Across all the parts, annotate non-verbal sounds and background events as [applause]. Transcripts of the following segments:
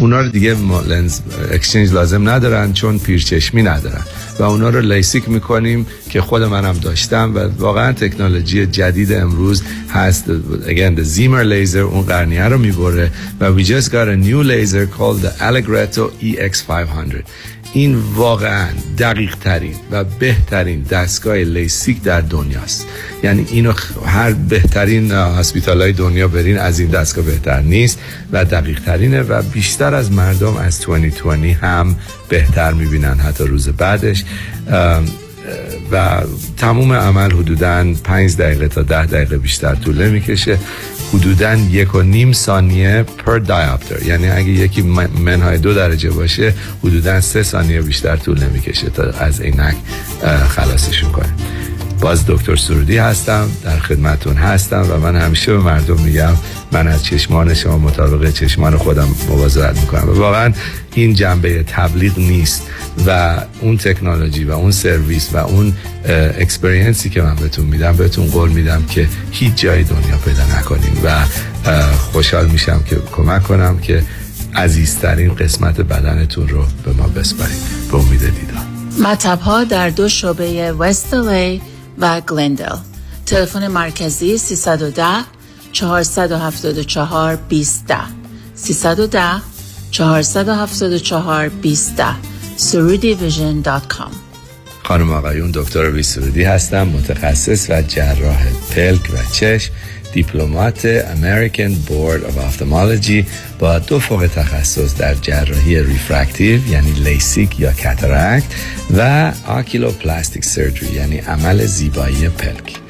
اونا رو دیگه لنز اکسچنج لازم ندارن چون پیرچشمی ندارن. و اونا رو لیسیک می‌کنیم که خود منم داشتم و واقعا تکنولوژی جدید امروز هست. Again the Zemer laser اون قرنیه رو می‌بره و we just got a new laser called the Allegretto EX500 این واقعا دقیق ترین و بهترین دستگاه لیسیک در دنیاست یعنی اینو هر بهترین هسپیتال های دنیا برین از این دستگاه بهتر نیست و دقیق ترینه و بیشتر از مردم از 2020 هم بهتر می‌بینن حتی روز بعدش. و تموم عمل حدودا 5 دقیقه تا 10 دقیقه بیشتر طوله می‌کشه حدودا یک و نیم ثانیه پر دایاپتر یعنی اگه یکی منهای دو درجه باشه حدودا سه ثانیه بیشتر طول نمی‌کشه تا از عینک خلاصشون کنه. باز دکتر سرودی هستم در خدمتون هستم و من همیشه به مردم میگم من از چشمان شما مطابق چشمان خودم مواظبت می‌کنم. و واقعا این جنبه تبلیغ نیست و اون تکنولوژی و اون سرویس و اون اکسپریانسی که من بهتون میدم بهتون قول میدم که هیچ جای دنیا پیدا نکنین و خوشحال میشم که کمک کنم که عزیزترین قسمت بدنتون رو به ما بسپارید به امید دیدار. مطب ها در دو شعبه وست و گلندل تلفن مرکزی 310 474 20 310 474 20 surudivision.com خانم آقایون دکتر ویسرودی هستم متخصص و جراح پلک و چشم. Diplomate American Board of Ophthalmology با دو فوق تخصص در جراحی refractive یعنی لیسیک یا cataract و oculoplastic surgery یعنی عمل زیبایی پلک.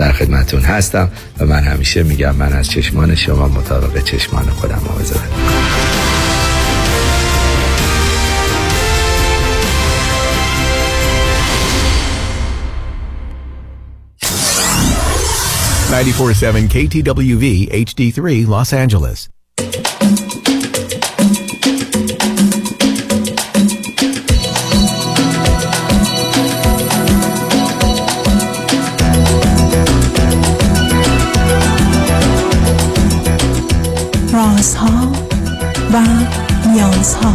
در خدمتون هستم و من همیشه میگم من از چشمان شما مطابق چشمان خودم مواظبت 94.7 KTWV HD3 Los Angeles. و نیازها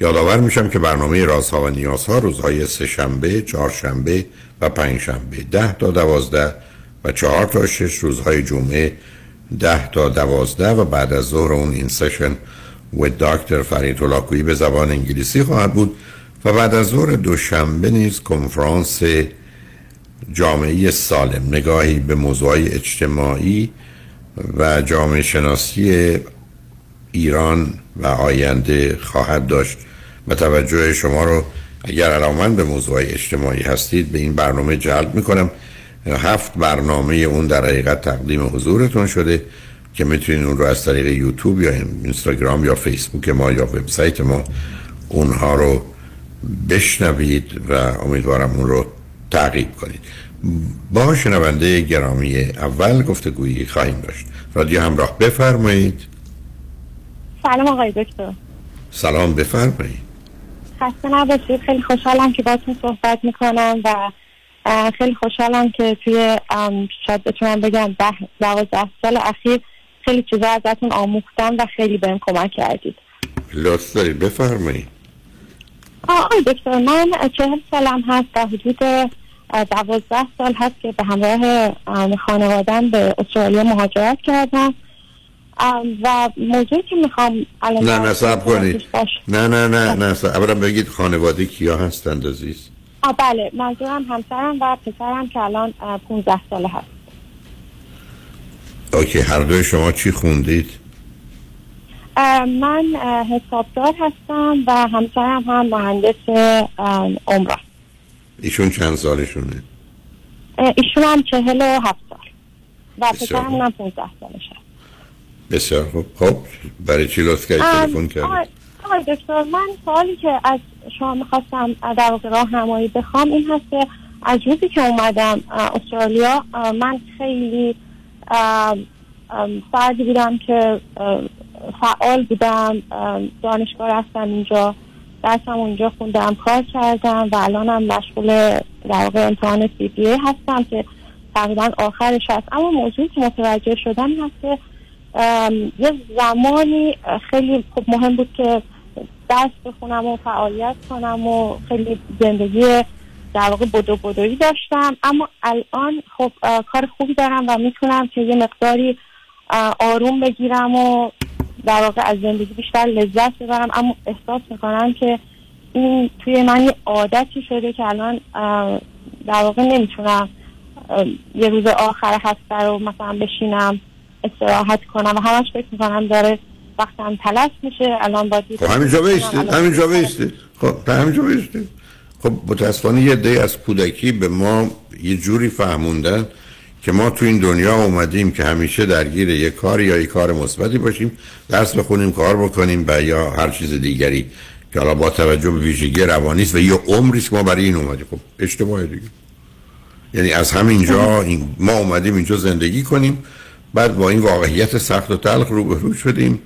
یادآور میشم که برنامه رازها و نیازها روزهای سه شنبه، چهار شنبه و پنج شنبه. ده تا دوازده و چهار تا شش روزهای جمعه. ده تا دوازده و بعد از ظهر اون این سشن و دکتر فرید هلاکویی به زبان انگلیسی خواهد بود و بعد از ظهر دوشنبه نیز کنفرانس جامعه سالم نگاهی به موضوع اجتماعی و جامعه شناسی ایران و آینده خواهد داشت. و توجه شما رو اگر علاقمند به موضوع اجتماعی هستید به این برنامه جلب می‌کنم. هفت برنامه اون در حقیقت تقدیم حضورتون شده که می‌تونید اون رو از طریق یوتیوب یا اینستاگرام یا فیسبوک ما یا وبسایت ما اونها رو بشنوید و امیدوارم اون رو تعقیب کنید. با شنونده گرامی اول گفتگویی خواهیم داشت. رادیو همراه بفرمایید. سلام آقای دکتر. سلام بفرمایید. خسته نباشید. خیلی خوشحالم که باتون صحبت می‌کنم و خیلی خوشحالم که توی شاید بتونم بگم ده دوازده سال اخیر خیلی چیزا ازتون آموختم و خیلی بهم کمک کردید. لطف دارید. بفرمایید. آقای دکتر من چهل سالم هست و حدود دوازده سال هست که به همراه خانوادم به استرالیا مهاجرت کردم. و موضوعی که می‌خوام الان نه نه کنید توضیح باش- نه نه نه نه. اولا بگید خانواده کیا هستند عزیز؟ بله منظورم همسرم و پسرم که الان اه، 15 ساله هست. اوکی هر دوی شما چی خوندید؟ من حسابدار هستم و همسرم هم مهندس عمران ایشون چند سالشونه؟ ایشون هم چهل و هفت سال. و پسرم هم 15 سالش هست بسیار خوب. خب برای چی لطف کردید ام، تلفن کردید آقای دکتر من سوالی که از شما می‌خواستم در واقع راهنمایی بخوام این هست که از روزی که اومدم استرالیا من خیلی فردی بودم که فعال بودم دانشگاه رفتم اینجا درسم اونجا خوندم کار کردم و الانم مشغول در واقع امتحان سی هستم که تقریبا آخرش هست. اما موضوعی که متوجه شدم این هست که یه زمانی خیلی خوب مهم بود که درس بخونم و فعالیت کنم و خیلی زندگی در واقع بدو بدویی داشتم. اما الان خب کار خوبی دارم و می‌تونم که یه مقداری آروم بگیرم و در واقع از زندگی بیشتر لذت ببرم. اما احساس می‌کنم که این توی من یه عادتی شده که الان در واقع نمی‌تونم یه روز آخر هفته رو مثلا بشینم. استراحت کنم و همش فکر می‌کنم داره وقتم تلف میشه الان باید خب همینجا بیستید همینجا بیستید خب همینجا بیستید خب متاسفانه یه دی از کودکی به ما یه جوری فهموندن که ما تو این دنیا اومدیم که همیشه درگیر یه کار یا یه کار مثبتی باشیم درس بخونیم کار بکنیم و یا هر چیز دیگری که حالا با توجه به ویژگی روانی است و یه عمری ما برای این اومدیم. خب اشتباه دیگه. یعنی از همینجا این ما اومدیم اینجا زندگی کنیم. بعد با این واقعیت سخت و تلخ روبرو شدیم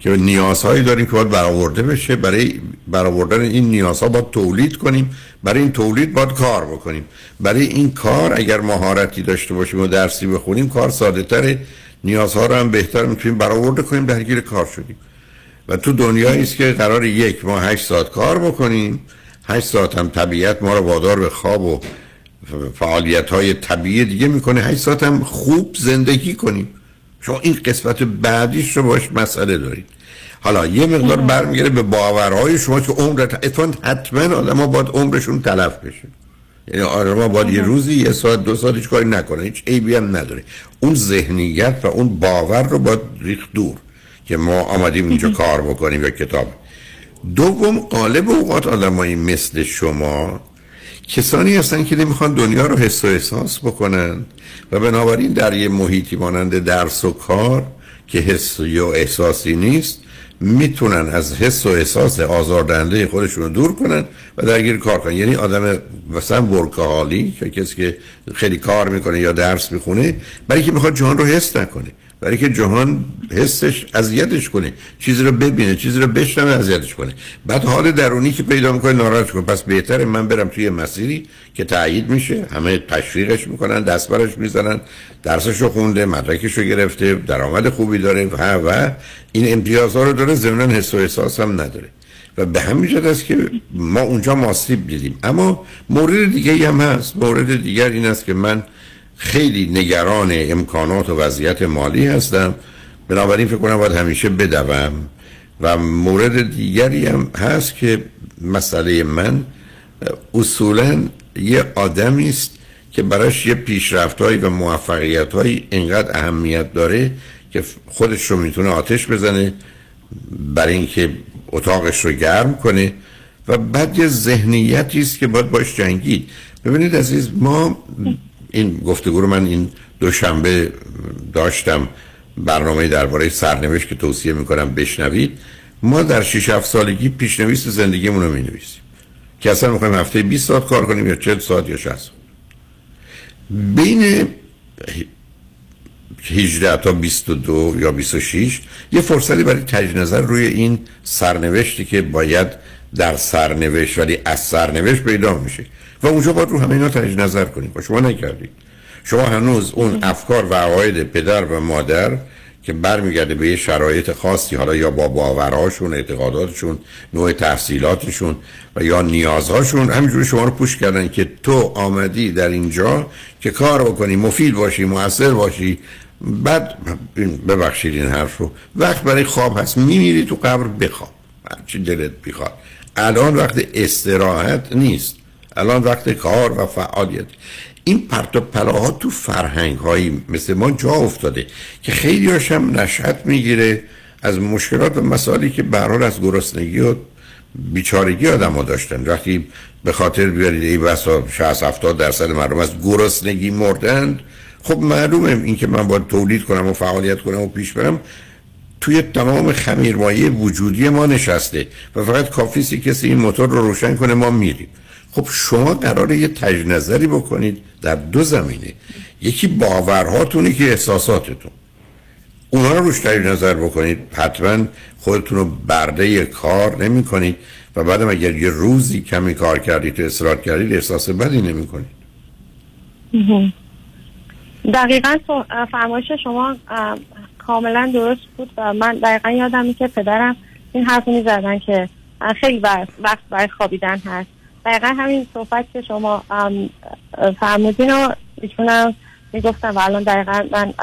که نیازهایی داریم که باید برآورده بشه. برای برآوردن این نیازها باید تولید کنیم. برای این تولید باید کار بکنیم. برای این کار اگر مهارتی داشته باشیم و درسی بخونیم کار ساده تره. نیازها رو هم بهتر می‌تونیم برآورده کنیم درگیر کار شدیم. و تو دنیایی است که قرار یک ما هشت ساعت کار بکنیم. هشت ساعت هم طبیعت ما رو وادار به خواب و فعالیت های طبیعی دیگه می‌کنه. هشت ساعت هم خوب زندگی کنیم. شما این قسمت بعدیش رو باش مسئله دارید. حالا یه مقدار برمیگره به باورهای شما که عمر اتفاقا حتما آدم ها باید عمرشون تلف بشه. یعنی آدم ها باید یه روزی یه ساعت دو ساعت هیچ کاری نکنه. هیچ عیبی هم نداره. اون ذهنیت و اون باور رو باید ریخت دور که ما آمدیم اینجا [laughs] کار بکنیم یا کتاب. دوم قالب اوقات آدمایی مثل شما کسانی هستن که نمی‌خوان دنیا رو حس و احساس بکنن و بنابراین در یه محیطی مانند درس و کار که حس یا احساسی نیست می‌تونن از حس و احساس آزاردهنده خودشون رو دور کنن و درگیر کار کنن. یعنی آدم مثلا ورکهالی که کسی که خیلی کار می‌کنه یا درس می‌خونه برای که می‌خواد جهان رو حس نکنه. برای که جهان حسش اذیتش کنه. چیزی رو ببینه چیزی رو بشنوه اذیتش کنه. بعد حال درونی که پیدا می‌کنه ناراحت کنه پس بهتره من برم توی مسیری که تایید میشه. همه تشویقش می‌کنن دست برش می‌زنن. درسش رو خونده مدرکش رو گرفته درآمد خوبی داره و و این امتیازها رو داره ضمن حس و احساس هم نداره. و به همین جهت است که ما اونجا ماسیب دیدیم. اما مورد دیگه هم هست. مورد دیگر این است که من خیلی نگران امکانات و وضعیت مالی هستم. بنابراین فکر کنم باید همیشه بدوم و مورد دیگری هم هست که مسئله من اصولا یه آدمی است که براش یه پیشرفتهایی و موفقیتهایی اینقدر اهمیت داره که خودش رو می‌تونه آتش بزنه برای اینکه اتاقش رو گرم کنه و بعد یه ذهنیتی است که باید باش جنگید. ببینید عزیز ما این گفتگو رو من این دوشنبه داشتم برنامه درباره سرنوشت که توصیه می‌کنم بشنوید. ما در 6 7 سالگی پیشنویس زندگیمون رو می‌نویسیم که اصلا می‌خوایم هفته 20 ساعت کار کنیم یا 40 ساعت یا 60 ساعت. بین 18 تا 22 یا 26 یه فرصتی برای تجدید نظر روی این سرنوشتی که باید در سرنوشت ولی از سرنوشت پیدا میشه. و اونجا باید رو همه اینا تجدید نظر کنید با شما نکردید شما هنوز اون افکار و عقاید پدر و مادر که برمیگرده به یه شرایط خاصی حالا یا با باورهاشون اعتقاداتشون نوع تحصیلاتشون و یا نیازهاشون همینجوری شما رو پوش کردن که تو آمدی در اینجا که کار بکنی مفید باشی موثر باشی. بعد ببخشید این حرف رو. وقت برای خواب هست. میمیری تو قبر بخواب. هرچی دلت بخواد الان وقت استراحت نیست. الان وقت کار و فعالیت. این پرت و پلاها تو فرهنگ هایی مثل ما جا افتاده که خیلی هاشم نشأت می‌گیره از مشکلات و مسائلی که برحال از گرسنگی و بیچارگی آدم ها داشتن. وقتی به خاطر بیارید ای بسا 60 70 درصد مردم از گرسنگی مردند خب معلومه این که من باید تولید کنم و فعالیت کنم و پیش برم. توی تمام خمیرمایه وجودی ما نشسته و فقط کافیسی کسی این موتور رو روشن کنه ما میریم. خب شما قراره یه تجنظری نظری بکنید در دو زمینه. یکی باورهاتونه که احساساتتون. اونا رو روش نظر بکنید. حتما خودتون رو برده کار نمی کنید و بعدم اگر یه روزی کمی کار کردید و اصرار کردید احساس بدی نمی کنید دقیقا فرمایش شما کاملا درست بود و من دقیقا یادم که پدرم این حرف می زدن که خیلی وقت برای خوابیدن هست. دقیقا همین صحبت که شما فرمودین رو ایشون می‌گفتم و الان دقیقا من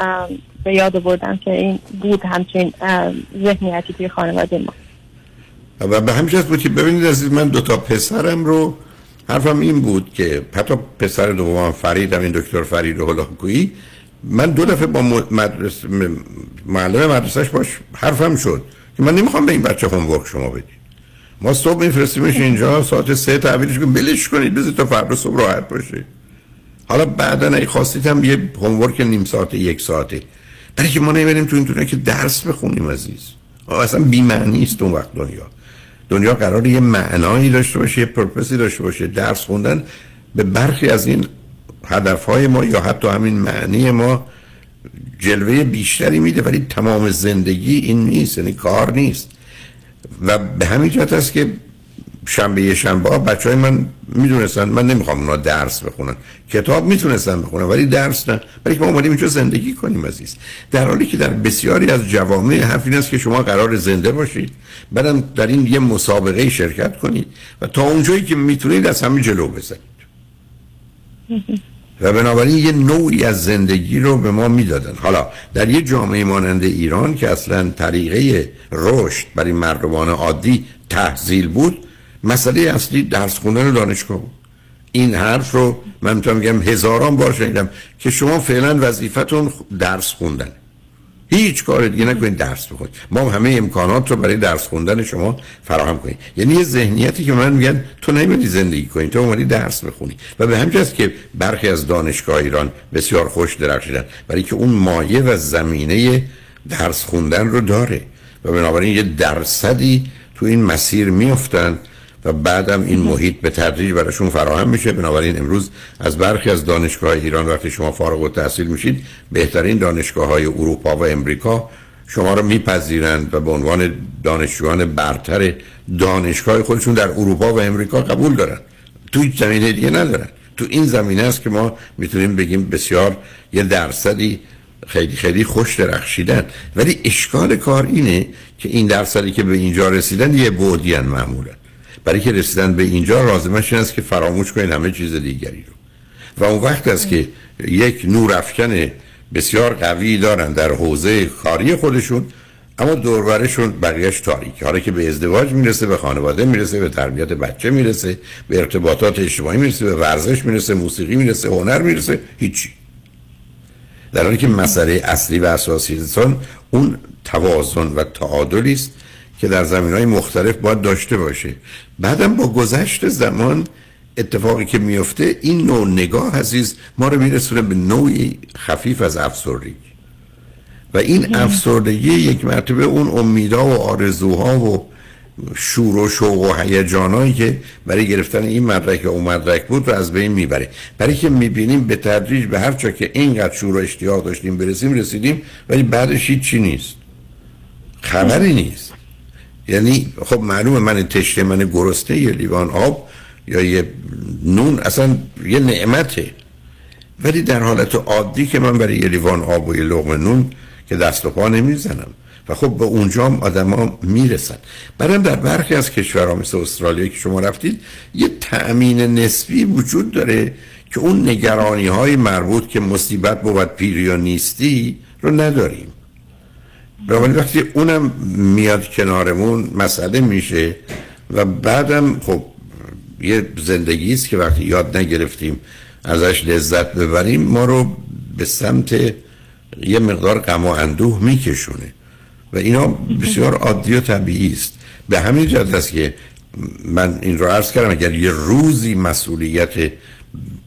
به یاد بردم که این بود همچین ذهنیتی توی خانواده ما. و به همین بود که ببینید از من دوتا پسرم رو حرفم این بود که حتی پسر دومم فرید این دکتر فرید هلاکویی من دو دفعه با مدرس معلم مدرسهش باش حرفم شد که من نمی‌خوام به این بچه هومورک شما بدید ما صبح میفرستیمش اینجا ساعت سه تحویلش کنید بلش کنید بذارید تا فردا صبح راحت باشه. حالا بعدا ای خواستید هم یه هومورک نیم ساعته یک ساعته. برای که ما نمیریم تو این که درس بخونیم عزیز. اصلا بی معنی است اون وقت دنیا. دنیا قرار یه معنایی داشته باشه یه پرپسی داشته باشه. درس خوندن به برخی از این هدفهای ما یا حتی همین معنی ما جلوه بیشتری میده ولی تمام زندگی این نیست یعنی کار نیست. و به همین جهت است که شنبه شنبه ها بچه های من می‌دونستن من نمی‌خوام اونا درس بخونن. کتاب می‌تونستن بخونن ولی درس نه. ولی ما اومدیم اینجا زندگی کنیم عزیز. در حالی که در بسیاری از جوامع حرف این است که شما قرار زنده باشید. بعدم در این یه مسابقه شرکت کنید و تا اونجایی که می‌تونید از همه جلو بزنید. [laughs] و بنابراین یه نوعی از زندگی رو به ما می‌دادن. حالا در یه جامعه مانند ایران که اصلا طریقه رشد برای مردمان عادی تحصیل بود مسئله اصلی درس خوندن دانشگاه بود. این حرف رو من می‌تونم بگم هزاران بار شنیدم که شما فعلا وظیفتون درس خوندن. هیچ کار دیگه نکنید درس بخونید. ما همه امکانات رو برای درس خوندن شما فراهم کنیم. یعنی یه ذهنیتی که من میگن تو نمیدی زندگی کنی تو اومدی درس بخونی. و به همین که برخی از دانشگاه ایران بسیار خوش درخشیدن. برای که اون مایه و زمینه درس خوندن رو داره. و بنابراین یه درصدی تو این مسیر میافتن و بعدم این محیط به تدریج براشون فراهم میشه. بنابراین امروز از برخی از دانشگاه ایران وقتی شما فارغ التحصیل میشید بهترین دانشگاه های اروپا و امریکا شما رو میپذیرند و به عنوان دانشجویان برتر دانشگاه خودشون در اروپا و امریکا قبول دارن. تو هیچ زمینه دیگه ندارن. تو این زمینه است که ما می‌تونیم بگیم بسیار یه درصدی خیلی خیلی خوش درخشیدن. ولی اشکال کار اینه که این درصدی که به اینجا رسیدن یه بودیان معمولا. برای که رسیدن به اینجا رازمش این است که فراموش کنید همه چیز دیگری رو. و اون وقت است که یک نور افکن بسیار قوی دارن در حوزه کاری خودشون اما دوربرشون بقیهش تاریک. حالا که به ازدواج می‌رسه به خانواده می‌رسه به تربیت بچه می‌رسه به ارتباطات اجتماعی می‌رسه به ورزش می‌رسه موسیقی می‌رسه هنر می‌رسه هیچی. در حالی که مسئله اصلی و اساسی اون توازن و تعادلی است که در زمین های مختلف باید داشته باشه. بعدم با گذشت زمان اتفاقی که میفته این نوع نگاه عزیز ما رو میرسونه به نوعی خفیف از افسردگی. و این افسردگی یک مرتبه اون امیدها و آرزوها و شور و شوق و هیجانایی که برای گرفتن این مدرک و اون مدرک بود رو از بین می‌بره. برای که می‌بینیم به تدریج به هر جا که اینقدر شور و اشتیاق داشتیم برسیم رسیدیم ولی بعدش چی نیست. خبری نیست. یعنی خب معلومه من تشته من گرسنه یه لیوان آب یا یه نون اصلا یه نعمته. ولی در حالت عادی که من برای یه لیوان آب و یه لغم نون که دست و پا نمی‌زنم. و خب به اونجا هم آدما می‌رسن. برم در برخی از کشورها مثل استرالیا که شما رفتید یه تأمین نسبی وجود داره که اون نگرانی های مربوط که مصیبت بود پیری یا نیستی رو نداریم. ولی وقتی اونم میاد کنارمون مسئله میشه و بعدم خب یه زندگی است که وقتی یاد نگرفتیم ازش لذت ببریم ما رو به سمت یه مقدار غم و اندوه میکشونه و اینا بسیار عادی و طبیعی است. به همین جهت است که من این رو عرض کردم اگر یه روزی مسئولیت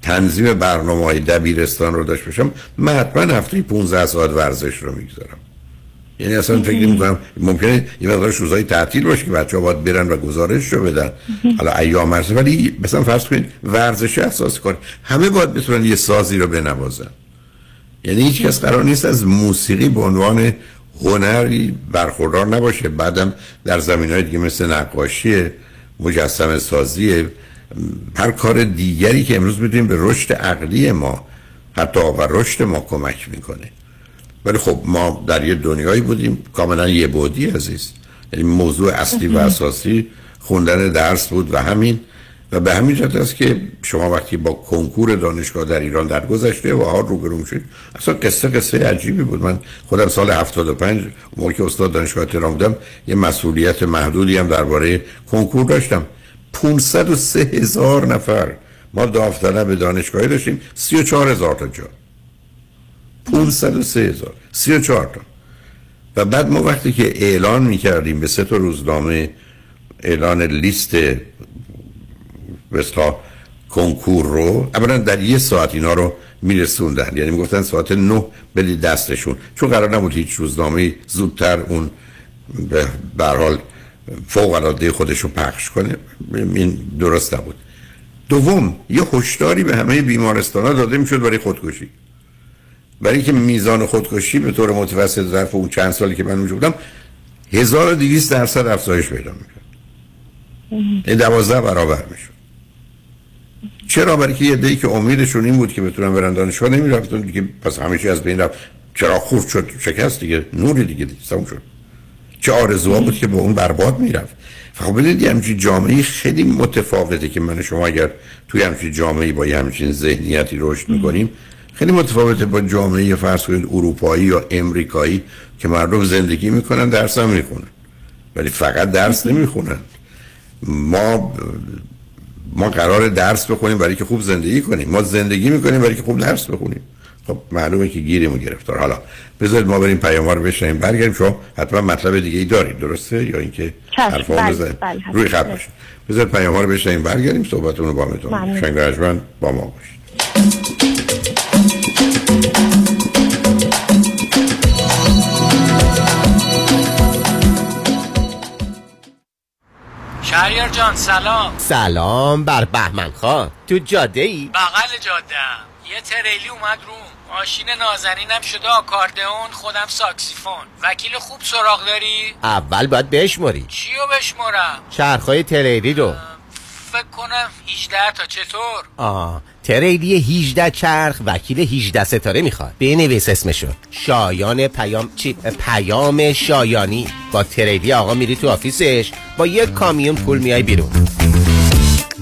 تنظیم برنامه های دبیرستان رو داشت باشم من حتما هفته 15 ساعت ورزش رو می‌گذارم. یعنی اصلا فکر [laughs] نمی کنم ممکنه یه مقدار روزهای تعطیل باشه که بچه‌ها باید برن و گزارش رو بدن. [laughs] حالا ایام مرز ولی مثلا فرض کنید ورزش اساس کار همه باید بتونن یه سازی رو بنوازن. یعنی هیچ کس قرار نیست از موسیقی به عنوان هنری برخوردار نباشه. بعدم در زمین های دیگه مثل نقاشی مجسم سازی هر کار دیگری که امروز می‌دونیم به رشد عقلی ما حتی و رشد ما کمک می‌کنه. ولی خب ما در یه دنیایی بودیم کاملا یه بودی عزیز. یعنی موضوع اصلی و اساسی خوندن درس بود و همین. و به همین جهت است که شما وقتی با کنکور دانشگاه در ایران در گذشته و ها روبرو شد اصلا قصه قصه عجیبی بود. من خودم سال 75 موقع که استاد دانشگاه تهران بودم یه مسئولیت محدودی هم درباره کنکور داشتم. 503 هزار نفر ما داوطلب دانشگاهی داشتیم 34 هزار تا جا. 503 هزار. 34 تا. و بعد ما وقتی که اعلان می‌کردیم به سه تا روزنامه اعلان لیست بستا کنکور رو اولا در یه ساعت اینا رو میرسوندن. یعنی می‌گفتن ساعت نه بدید دستشون. چون قرار نبود هیچ روزنامه زودتر اون به حال فوق العاده خودش رو پخش کنه. این درست نبود. دوم یه هشداری به همه بیمارستان ها داده می‌شد برای خودکشی. برای اینکه میزان خودکشی به طور متوسط ظرف اون چند سالی که من اونجا بودم 1200 درصد افزایش پیدا می‌کرد. این دوازده برابر می‌شد. چرا؟ برای که یه دی که امیدشون این بود که بتونن برن دانشگاه نمی‌رفتن دیگه پس همیشه از بین رفت. چرا خورد شد شکست دیگه نوری دیگه سمون شد. چه آرزوها بود که به اون برباد می‌رفت. خب بدید یه همچین جامعه خیلی متفاوته که من شما اگر توی همچین جامعه با یه همچین ذهنیتی رشد می‌کنیم خیلی متفاوته با جامعه فرض کنید اروپایی یا امریکایی که مردم زندگی می‌کنن درس هم می‌خونن. ولی فقط درس نمی‌خونن. ما ما قرار درس بخونیم برای که خوب زندگی کنیم. ما زندگی می‌کنیم برای که خوب درس بخونیم. خب معلومه که گیریم و گرفتار. حالا بذارید ما بریم پیام رو بشنیم برگردیم. شما حتما مطلب دیگه ای دارید درسته؟ یا اینکه حرفا بله، بزنید؟ بله،. روی خط باشید. بذارید پیام رو بشنیم برگردیم. صحبتون رو با می‌تونیم ممنون. شنگ با ما باشید. شهریار جان سلام سلام بر بهمن خان تو جاده ای؟ بغل جاده یه تریلی اومد روم ماشین نازنینم شده آکاردئون خودم ساکسیفون وکیل خوب سراغ داری؟ اول باید بشماری چیو بشمرم؟ چرخهای تریلی رو فکر کنم 18 تا چطور؟ آه تریلی 18 چرخ وکیل 18 ستاره می‌خواد. بنویس اسمشو. شایان پیام چی؟ پیام شایانی. با تریلی آقا میری تو office ش. با یک کامیون پول میای بیرون.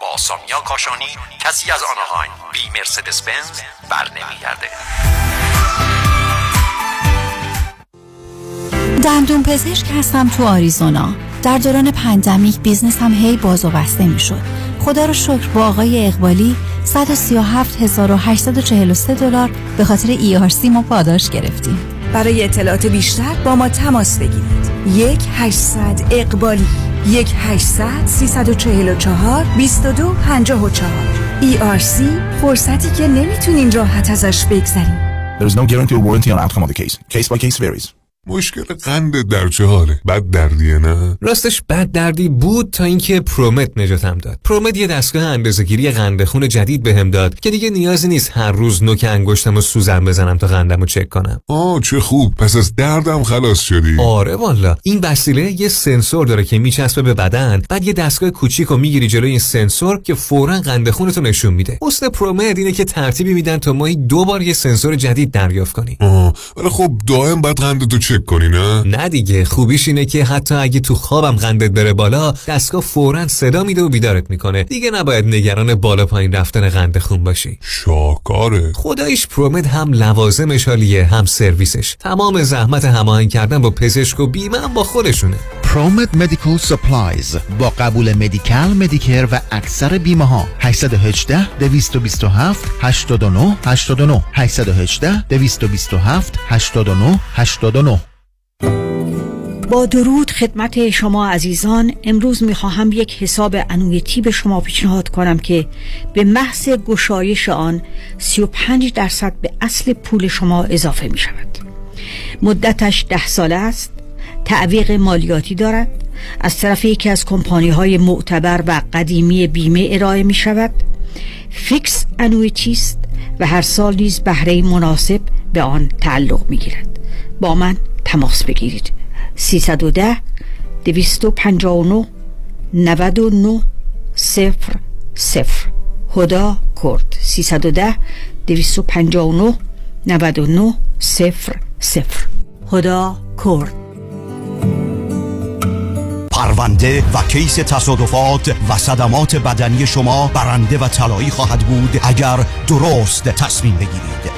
با سامیا کاشانی کسی از آنهایم بی مرسدس بنز بر نمیگرده دندون پزشک هستم تو آریزونا. در دوران pandemic business م هی باز و بسته می شد خدا رو شکر با آقای اقبالی 137843 دلار به خاطر ERC ما پاداش گرفتیم. برای اطلاعات بیشتر با ما تماس بگیرید یک 800 اقبالی یک 800 344 2254 ERC فرصتی که نمی‌تونین راحت ازش بگذریم There is no guarantee or warranty on outcome of the case. Case by case varies. مشکل قند در چه حاله بد دردیه نه؟ راستش بد دردی بود تا اینکه پرومت نجاتم داد. پرومت یه دستگاه اندازه‌گیری قند خون جدید بهم داد که دیگه نیازی نیست هر روز نوک انگشتم و سوزن بزنم تا قندم رو چک کنم. آه چه خوب. پس از دردم خلاص شدی. آره والا این وسیله یه سنسور داره که میچسبه به بدن بعد یه دستگاه کوچیک رو می‌گیری جلوی این سنسور که فورا قند خونتو نشون میده. حسن پرومت اینه که ترتیبی میدن تا ماهی دو بار یه سنسور جدید دریافت کنی آه ولی خب دائم بعد قندتو چک کنی نه؟ نه دیگه خوبیش اینه که حتی اگه تو خوابم قندت بره بالا دستگاه فورا صدا میده و بیدارت می‌کنه. دیگه نباید نگران بالا پایین رفتن قند خون باشی. شاکاره خداییش پرومد هم لوازمش حالیه هم سرویسش. تمام زحمت هماهنگ کردن با پزشک و بیمه هم با خودشونه. پرومد Medical Supplies با قبول Medi-Cal Medicare و اکثر بیمه ها 818 227 89 89 818 227 89 89 با درود خدمت شما عزیزان امروز می‌خواهم یک حساب annuity به شما پیشنهاد کنم که به محض گشایش آن 35 درصد به اصل پول شما اضافه می شود مدتش ده ساله است تعویق مالیاتی دارد از طرف یکی از کمپانی های معتبر و قدیمی بیمه ارائه می شود فیکس انویتی است و هر سال نیز بهره مناسب به آن تعلق می گیرد با من تماس بگیرید. 310 259 99 صفر صفر. هدا کرد. 310 259 99 صفر صفر. هدا کرد. پرونده و case تصادفات و صدمات بدنی شما برنده و طلایی خواهد بود اگر درست تصمیم بگیرید.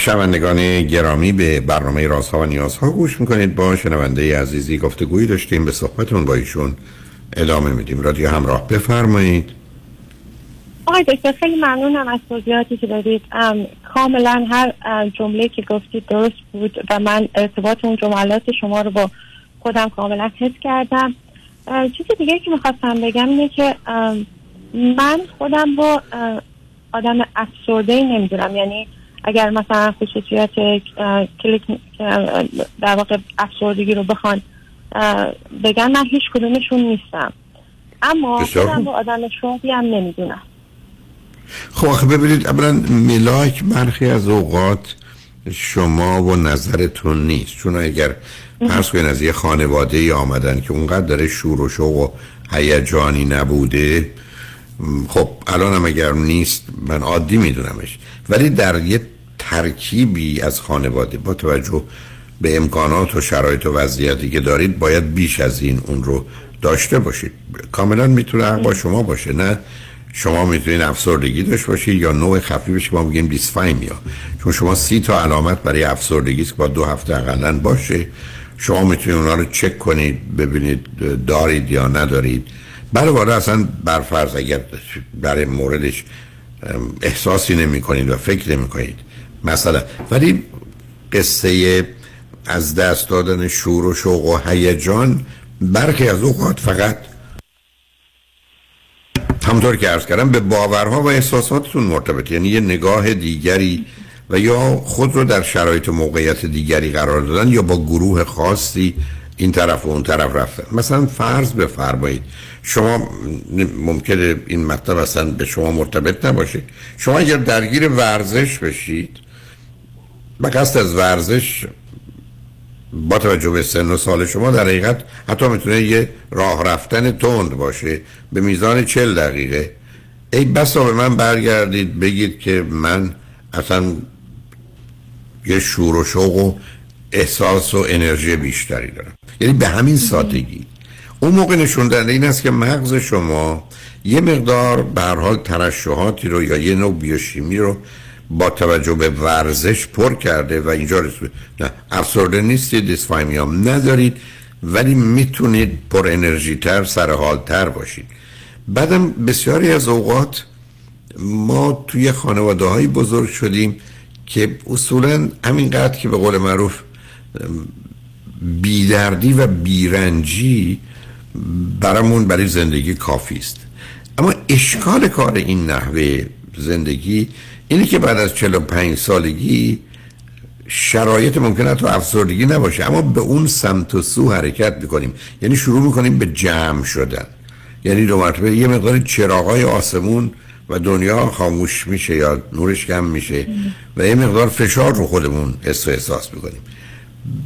شنوندگان گرامی به برنامه رازها و نیازها گوش می‌کنید. با شنونده عزیزی گفتگویی داشتیم. به صحبتون با ایشون ادامه میدیم. رادیو همراه بفرمایید. آقای دکتر خیلی ممنونم از توضیحاتی که دادید. کاملا هر جمله که گفتید درست بود و من ارتباط اون جملات شما رو با خودم کاملا حس کردم. چیز دیگه که می‌خواستم بگم اینه که من خودم با آدم افسرده نمی‌دونم. یعنی اگر مثلا خصوصیات کلیک در واقع افسردگی رو بخوان بگن من هیچ کدومشون نیستم. اما خودم با آدم شوقی هم نمی‌دونم. خب ببینید اولا ملاک برخی از اوقات شما و نظرتون نیست. چون اگر فرض کنید از یه خانواده ای آمدن که اونقدر داره شور و شوق و هیجانی نبوده خب الان هم اگر نیست من عادی میدونمش. ولی در یه ترکیبی از خانواده با توجه به امکانات و شرایط و وضعیتی که دارید باید بیش از این اون رو داشته باشید. کاملا می‌تونه با شما باشه نه؟ شما می‌تونید افسردگی داشته باشید یا نوع خفیفش که ما میگیم دیسفایمیا چون شما سی تا علامت برای افسردگی است که با دو هفته اقلا باشه. شما می‌تونید اونا رو چک کنید ببینید دارید یا ندارید. برای والا اصلا برفرض اگر برای موردش احساسی نمی کنید و فکر نمی کنید مثلا. ولی قصه از دست دادن شور و شوق و هیجان برخی از اوقات فقط همطور که ارز کردم به باورها و احساساتتون مرتبط. یعنی یه نگاه دیگری و یا خود رو در شرایط موقعیت دیگری قرار دادن یا با گروه خاصی این طرف و اون طرف رفتن مثلا فرض بفرمایید شما ممکنه این مطلب اصلا به شما مرتبط نباشه. شما اگر درگیر ورزش بشید و قصد از ورزش با توجه به سن و سال شما در حقیقت حتی می‌تونه یه راه رفتن تند باشه به میزان چل دقیقه. ای بسا به من برگردید بگید که من اصلا یه شور و شوق و احساس و انرژی بیشتری دارم. یعنی به همین سادگی. اون موقع نشون این است که مغز شما یه مقدار به حال ترشحاتی رو یا یه نوع بیوشیمی رو با توجه به ورزش پر کرده و اینجا رسید نه افسرده نیستید دیسفایمیام ندارید ولی می‌تونید پر انرژی تر سر تر باشید. بعدم بسیاری از اوقات ما توی خانواده های بزرگ شدیم که اصولا همینقدر که به قول معروف بیدردی و بیرنجی برامون برای زندگی کافی است. اما اشکال کار این نحوه زندگی اینه که بعد از 45 سالگی شرایط ممکنه تو افسردگی نباشه. اما به اون سمت و سو حرکت می‌کنیم. یعنی شروع می‌کنیم به جمع شدن. یعنی دو مرتبه یه مقدار چراغای آسمون و دنیا خاموش میشه یا نورش کم میشه و یه مقدار فشار رو خودمون حس احساس می‌کنیم.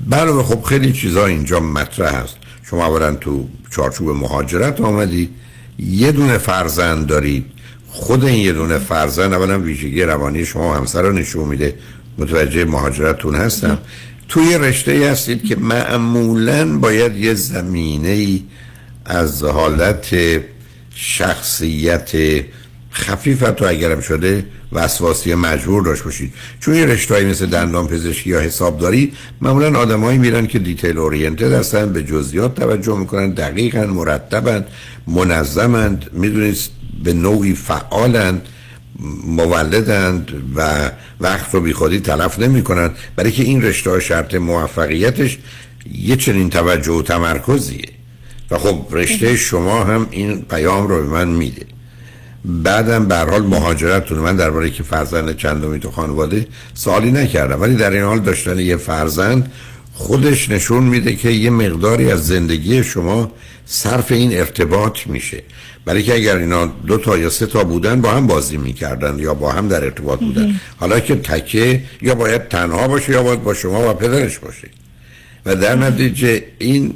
بله خب خیلی چیزا اینجا مطرح هست. شما اولا تو چارچوب مهاجرت آمدید یه دونه فرزند دارید خود این یه دونه فرزند اولا ویژگی روانی شما همسر رو نشون میده. متوجه مهاجرتون هستم. توی رشته ای هستید که معمولا باید یه زمینه ای از حالت شخصیت خفیف تو اگرم شده وسواسی مجبور داشت باشید. چون یه رشتهایی مثل دندان پزشکی یا حسابداری معمولا آدمایی میرن که دیتیل اورینتد هستن به جزئیات توجه می‌کنن دقیقا مرتبن منظمند می‌دونید به نوعی فعالند مولدند و وقت رو بیخودی تلف نمی کنند برای که این رشته ها شرط موفقیتش یه چنین توجه و تمرکزیه. و خب رشته شما هم این پیام رو به من میده. بعدم به حال مهاجرتتون من درباره که فرزند چندمی تو خانواده سوالی نکردم. ولی در این حال داشتن یه فرزند خودش نشون میده که یه مقداری از زندگی شما صرف این ارتباط میشه. برای که اگر اینا دو تا یا سه تا بودن با هم بازی می‌کردن یا با هم در ارتباط بودن. حالا که تکه یا باید تنها باشه یا باید با شما و پدرش باشه. و در نتیجه این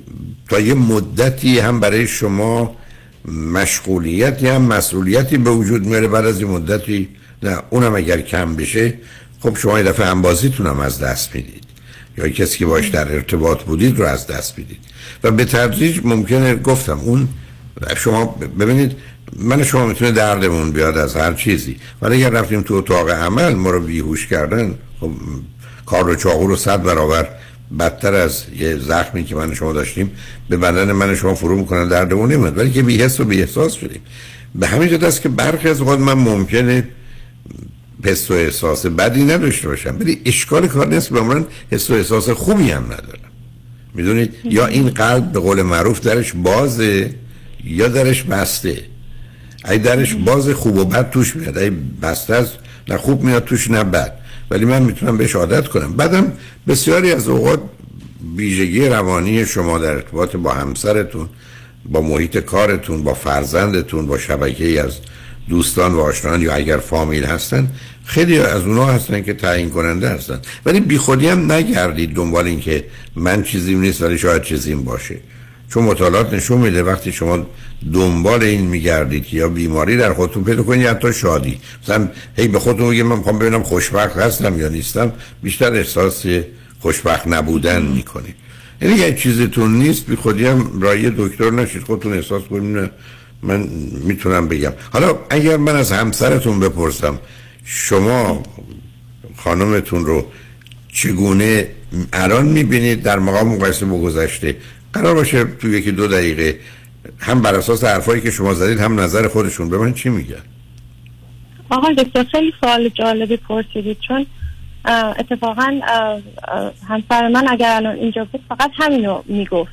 تا یه مدتی هم برای شما مشغولیتی هم مسئولیتی به وجود میاره بعد از این مدتی؟ نه اونم اگر کم بشه خب شما یه دفعه هم بازیتون هم از دست می‌دید. یا کسی که باش در ارتباط بودید رو از دست می‌دید. و به تدریج ممکنه گفتم اون شما ببینید من شما می‌تونه دردمون بیاد از هر چیزی. ولی اگر رفتیم تو اتاق عمل ما رو بیهوش کردن خب کار رو چاقو رو صد برابر بدتر از یه زخمی که من شما داشتیم به بدن من شما فرو می‌کنن دردمون نمیاد. ولی که بیهست و بیهساس شدیم. به همین جد است که برخی از وقت من ممکنه حس و احساس بدی نداشته باشم. ولی اشکال کار نیست به من حس و احساس خوبی هم ندارم. می‌دونید؟ یا این قلب به قول معروف درش بازه یا درش بسته. ای درش باز خوب و بد توش میاد. ای بسته از نه خوب میاد توش نه بد. ولی من می‌تونم بهش عادت کنم. بعدم بسیاری از اوقات ویژگی روانی شما در ارتباط با همسرتون با محیط کارتون با فرزندتون با شبکه از دوستان و آشنان یا اگر فامیل هستن خیلی از اونا هستن که تعیین کننده هستن. ولی بیخودی هم نگردید دنبال این که من چیزیم نیست ولی شاید چیزیم باشه. چون مطالعات نشون میده وقتی شما دنبال این میگردید یا بیماری در خودتون پیدا کنید یا حتی شادی. مثلا هی به خودتون میگه من می‌خوام ببینم خوشبخت هستم یا نیستم. بیشتر احساس خوشبخت نبودن می‌کنید. یعنی اگه چیزتون نیست بی خودی هم رای دکتر نشید. خودتون احساس کنید من می‌تونم بگم. حالا اگر من از همسرتون بپرسم شما خانمتون رو چگونه الان می‌بینید در مقام مقایسه با گذشته؟ قرار باشه تو یکی دو دقیقه. هم بر اساس حرفایی که شما زدید هم نظر خودشون. به من چی میگن؟ آقای دکتر خیلی سوال جالبی پرسیدید. چون اتفاقا همسر من اگر الان اینجا بود فقط همینو می‌گفت.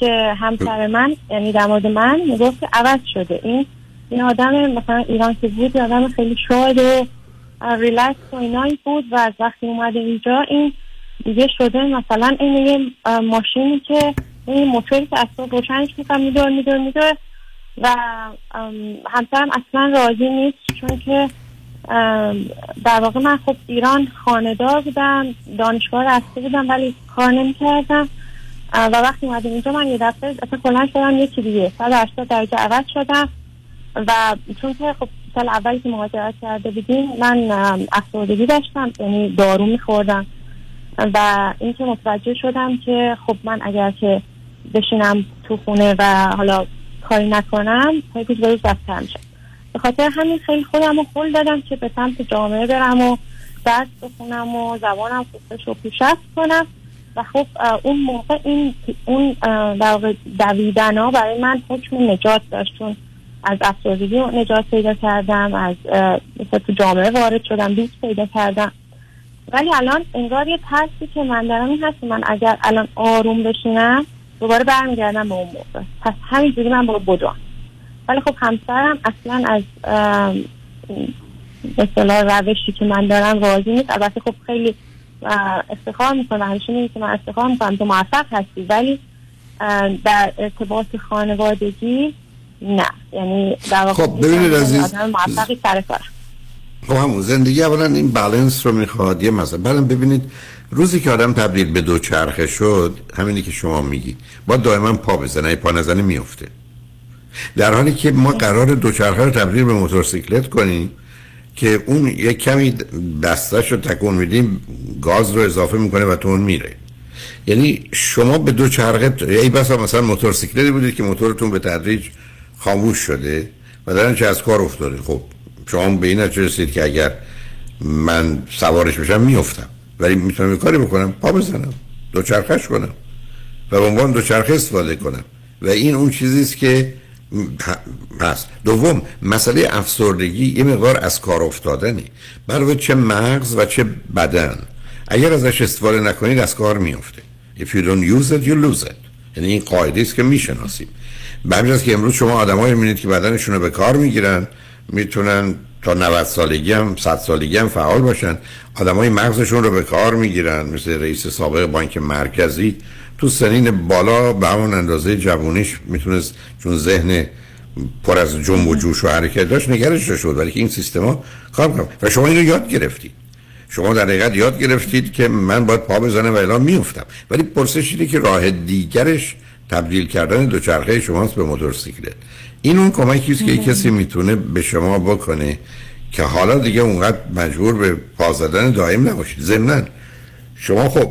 که همسر من یعنی در من می‌گفت عوض شده. این این آدم مثلا ایران که بود آدم خیلی شاد و ریلکس و اینایی بود و از وقتی اومده اینجا این دیگه شده مثلا این یه ماشینی که این موتوری که اصلا روشنش می‌کنم میدور میدور میدور و همسرم اصلا راضی نیست چون که در واقع من خب ایران خاندار بودم دانشگاه رفته بودم ولی کار نمی‌کردم. و وقتی اومدیم اینجا من یه دفعه اصلا کلا شدم یکی دیگه 180 درجه عوض شدم و چون که خب سال اولی که مهاجرت کرده بودیم من افسردگی داشتم یعنی دارو میخوردم. و اینکه متوجه شدم که خب من اگر که بشینم تو خونه و حالا کاری نکنم پای روز به روز بدتر به خاطر همین خیلی خودم رو قول دادم که به سمت جامعه برم و درس بخونم و زبانم خوبش و پیشرفت کنم. و خب اون موقع این اون در دویدن ها برای من حکم نجات داشت. چون از افسردگی نجات پیدا کردم از مثلا تو جامعه وارد شدم دوست پیدا کردم. ولی الان انگار یه ترسی که من دارم این هست من اگر الان آروم بشینم دوباره برمیگردم به اون موقع. پس همینجوری من با بدوم ولی خب همسرم اصلا از اصطلاح روشی که من دارم راضی نیست. البته خب خیلی افتخار می‌کنه. همیشه میگه که من افتخار می‌کنم. تو موفق هستی. ولی در ارتباط خانوادگی نه. یعنی در واقع خب، ببینید عزیز، موفقی سر کارم. خب همون زندگی اولا این بالانس رو می‌خواد یه مثلا بعدم ببینید روزی که آدم تبدیل به دو چرخه شد همینی که شما میگی با دائما پا بزنه پا نزنه میفته. در حالی که ما قرار دوچرخه رو تبدیل به موتورسیکلت کنیم که اون یک کمی دستش رو تکون میدیم گاز رو اضافه می‌کنه و تو اون میره. یعنی شما به دو چرخه ای بسا مثلا موتورسیکلتی بودید که موتورتون به تدریج خاموش شده و در چه از کار افتاده. خب شما به این نتیجه رسید که اگر من سوارش بشم میفتم ولی می‌تونم کاری بکنم پا بزنم دو چرخش کنم و به عنوان دو چرخه استفاده کنم. و این اون چیزی است که هست. دوم مسئله افسردگی یه مقدار از کار افتادنی برای چه مغز و چه بدن. اگر ازش استفاده نکنید از کار میفته if you don't use it you lose it. یعنی این قاعده است که می‌شناسیم. به همین که امروز شما آدمایی می‌بینید که بدنشون رو به کار می‌گیرن می‌تونن تا 90 سالگی هم 100 سالگی هم فعال باشن. آدمای مغزشون رو به کار می‌گیرن مثل رئیس سابق بانک مرکزی. تو سنین بالا به همون اندازه جوونیش می‌تونست چون ذهن پر از جنب و جوش و حرکت داشت نگرش شد ولی که این سیستما کار کنم و شما اینو یاد گرفتید. شما در حقیقت یاد گرفتید که من باید پا بزنم و اعلام میفتم ولی پرسش اینه که راه دیگرش تبدیل کردن دوچرخه شماست به موتورسیکلت. این اون کمکی است که یک کسی می‌تونه به شما بکنه که حالا دیگه اونقدر مجبور به پا زدن دائم نباشید. ضمنا شما خب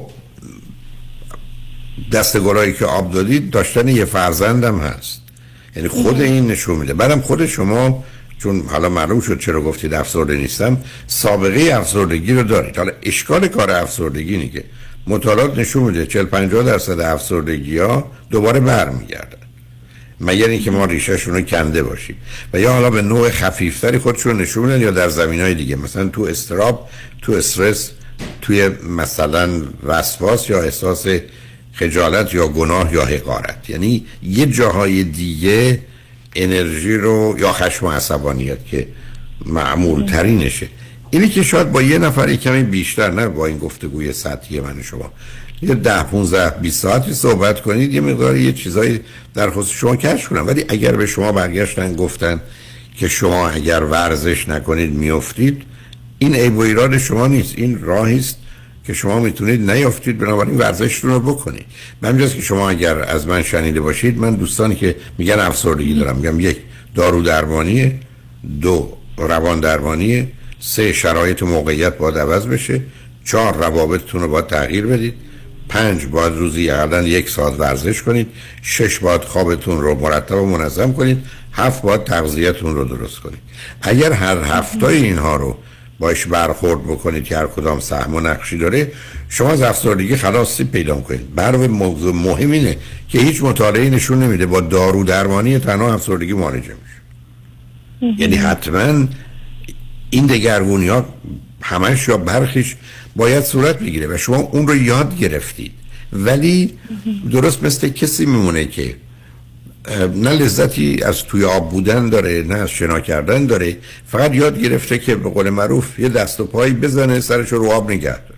دستگلایی که آب دادید داشتن یه فرزندم هست. یعنی خود این نشون میده. بعدم خود شما چون حالا معلوم شد چرا گفتید افسرده نیستم سابقه افسردگی رو دارید. حالا اشکال کار افسردگی اینه که مطالعات نشون میده 40 50 درصد افسردگی ها دوباره برمیگردن. مگر اینکه ما ریشهشون رو کنده باشیم. و یا حالا به نوع خفیفتری خودشون نشون میدن یا در زمین های دیگه. مثلا تو استراب تو استرس توی مثلا وسواس یا احساس خجالت یا گناه یا حقارت. یعنی یه جاهای دیگه انرژی رو یا خشم و عصبانیت که معمول ترینشه اینی که شاید با یه نفر یه کمی بیشتر نه با این گفتگوی سطحی من شما. یه ده 15 20 ساعتی صحبت کنید یه مقدار یه چیزایی در خصوص شما کشف کنم ولی اگر به شما برگشتن گفتن که شما اگر ورزش نکنید میافتید این عیب و ایراد شما نیست. این راهی است که شما می‌تونید نیافتید بنابراین ورزشتون رو بکنید. من که شما اگر از من شنیده باشید من دوستانی که میگن افسردگی دارم. میگم یک دارو درمانیه دو روان درمانیه سه شرایط موقعیت باید عوض بشه چهار روابطتون رو باید تغییر بدید. پنج باید روزی اقلا یک ساعت ورزش کنید شش باید خوابتون رو مرتب و منظم کنید هفت باید تغذیتون رو درست کنید. اگر هر هفته اینها رو باش برخورد بکنید که هر کدام سهم و نقشی داره شما از افسردگی خلاصی پیدا کنید برای موضوع مهم اینه که هیچ مطالعه نشون نمیده با دارو درمانی تنها افسردگی معالجه میشه. یعنی حتما این دگرگونی ها همش یا برخیش باید صورت بگیره و شما اون رو یاد گرفتید. ولی درست مثل کسی میمونه که نه لذتی از توی آب بودن داره نه از شنا کردن داره. فقط یاد گرفته که به قول معروف یه دست و پایی بزنه سرش رو آب نگه داره.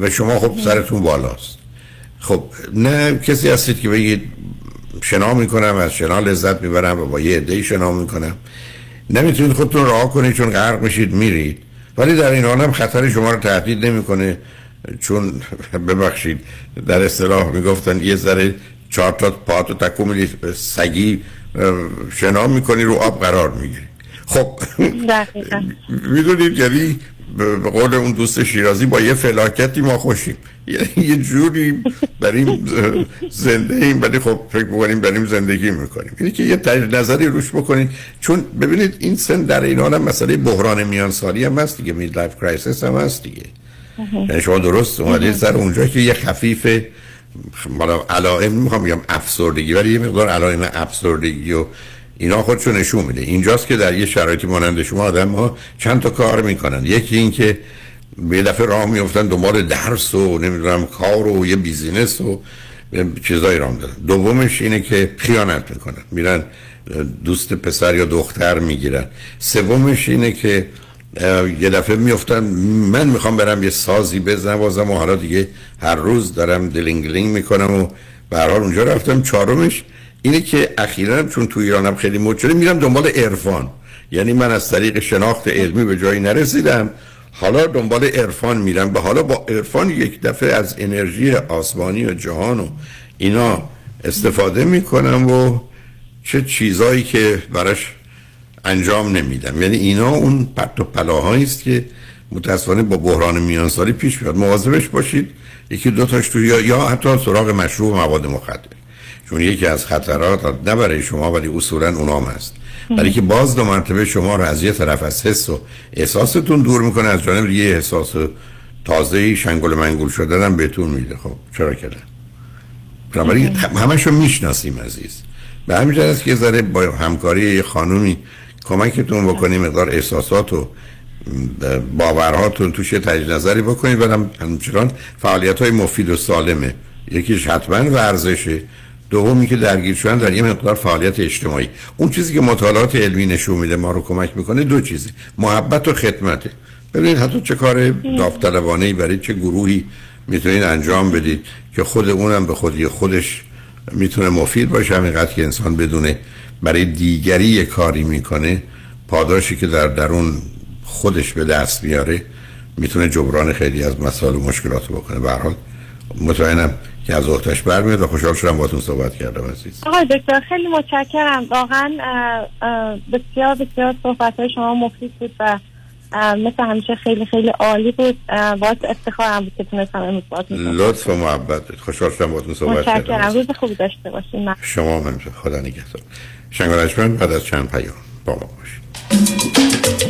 و شما خب سرتون بالاست. خب نه کسی هستید که بگید شنا می‌کنم از شنا لذت می‌برم و با یه عده شنا می‌کنم. نمی‌تونید خودتون راه کنید چون غرق میشید میرید. ولی در این حال هم خطر شما رو تهدید نمی‌کنه چون ببخشید در اصطلاح می‌گفتن یه ذره چهار تا پاتو تکو میدی سگی شنا می‌کنی رو آب قرار می‌گیری. خب می‌دونید یعنی به قول اون دوست شیرازی با یه فلاکتی ما خوشیم. یه جوری بریم زنده ایم ولی خب فکر بکنیم بریم زندگی می‌کنیم. یعنی که یه نظری روش بکنید چون ببینید این سن در این حال هم مسئله بحران میان سالی هم هست دیگه. midlife crisis هم هست دیگه. یعنی شما درست اومدید سر اونجا که یه خفیف بالا علائم نمی‌خوام بگم افسردگی ولی یه مقدار علائم افسردگی و اینا خودشو نشون میده. اینجاست که در یه شرایطی مانند شما آدم ها چند تا کار می‌کنن. یکی این که یه دفعه راه میفتن دنبال درس و نمی‌دونم کار و یه business و چیزایی راه دارن دومش اینه که خیانت می‌کنن. میرن دوست پسر یا دختر می‌گیرن. سومش اینه که یه دفعه میفتن من می‌خوام برم یه سازی بزنم بازم و حالا دیگه هر روز دارم دلینگلینگ می‌کنم و به اونجا رفتم. چهارمش اینه که اخیرا چون تو ایرانم خیلی مد شده میرم دنبال عرفان. یعنی من از طریق شناخت علمی به جایی نرسیدم. حالا دنبال عرفان میرم به حالا با عرفان یک دفعه از انرژی آسمانی و جهان و اینا استفاده می‌کنم و چه چیزایی که براش انجام نمیدم. یعنی اینا اون پرت و پلاهایی است که متاسفانه با بحران میانسالی پیش میاد. مواظبش باشید. یکی دو تاش تو یا, یا حتی سراغ مشروب مواد مخدر. چون یکی از خطرات نه برای شما ولی اصولا اونام هست. برای که باز دو مرتبه شما رو از یه طرف از حس و احساستون دور می‌کنه از جانب یه احساس تازه شنگل منگول شدن بهتون میده. خب چرا کردن بنابراین همشو می‌شناسیم عزیز. به همین جهت که ذره با همکاری یه خانومی کمکتون بکنیم مقدار احساسات و باورهاتون توش تجدید نظری بکنید و همچنان فعالیت های مفید و سالمه. یکیش حتما ورزشه. دومی که درگیر شدن در یه مقدار فعالیت اجتماعی. اون چیزی که مطالعات علمی نشون میده ما رو کمک می‌کنه دو چیزی محبت و خدمته ببینید حتی چه کار داوطلبانه برای چه گروهی می‌تونید انجام بدید که خود اونم به خودی خودش می‌تونه مفید باشه. همینقدر که انسان بدونه برای دیگری یه کاری می‌کنه پاداشی که در درون خودش به دست میاره می‌تونه جبران خیلی از مسائل و مشکلات بکنه. به مطمئنم که از وقتش برمیاد و خوشحال شدم باتون صحبت کردم عزیز. آقای دکتر خیلی متشکرم. واقعا بسیار بسیار صحبت های شما مفید بود و مثل همیشه خیلی خیلی عالی بود. باعث افتخارم بود که تونستم امروز باهاتون لطف و محبت. خوشحال شدم باهاتون صحبت کردم متشکرم. روز خوبی داشته باشین. شما من خدا نگهدار. شنگارشمن بعد از چند پیام با ما باشید.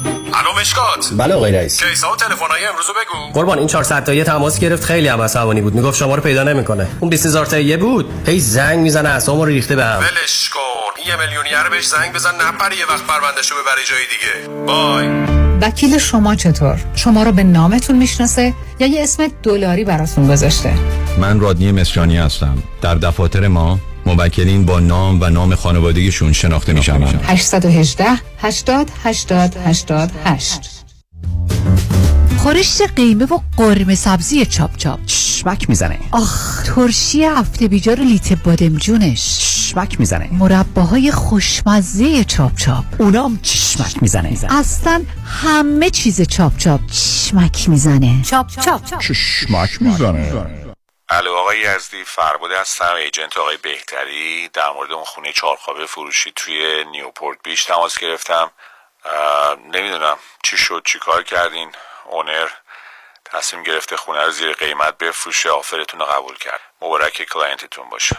الو مشکات. بله آقای رئیس. case ا و تلفن‌های امروز بگو. قربان این 400 تایی تماس گرفت خیلی هم عصبانی بود. می‌گفت شما رو پیدا نمی‌کنه. اون 20000 تایی بود. هی زنگ می‌زنه اعصابمو رو ریخته بهم ولش کن. یه میلیونیر بهش زنگ بزن نپره یه وقت پروندهشو ببری جای دیگه. bye. وکیل شما چطور؟ شما رو به نامتون می‌شناسه یا یه اسم دلاری براتون گذاشته؟ من رادنی مصریانی هستم. در دفاتر ما موکلین با نام و نام خانوادگیشون شناخته میشن. 818 80 80 88 خورشت قیمه و قرمه سبزی چاپ چاپ. چشمک می‌زنه. آخ ترشی هفته بیجار لیت بادمجونش چشمک می‌زنه. مرباهای خوشمزه چاپ چاپ. اونام چشمک می‌زنه. اصلا همه چیز چاپ چاپ. چشمک می‌زنه. چاپ چاپ. چشمک می‌زنه. الو آقای یزدی فرباده هستم agent آقای بهتری. در مورد اون خونه چهارخوابه فروشی توی نیوپورت بیچ تماس گرفتم. نمی‌دونم چی شد چی کار کردین؟ owner تصمیم گرفته خونه رو زیر قیمت بفروشه offer تون رو قبول کرد. مبارک client تون باشه.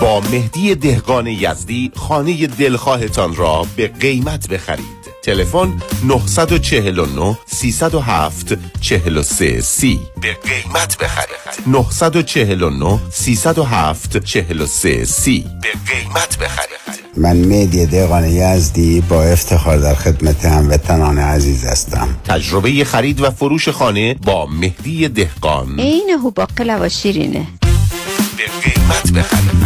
با مهدی دهقان یزدی خانه دلخواهتان را به قیمت بخرید. تلفن 949 307 43 30 به قیمت بخرید. 949 307 43 30 به قیمت بخرید. من مهدی دهقان یزدی با افتخار در خدمت هموطنان عزیز هستم. تجربه خرید و فروش خانه با مهدی دهقان. عین هو باقلا و شیرینه به قیمت بخرید.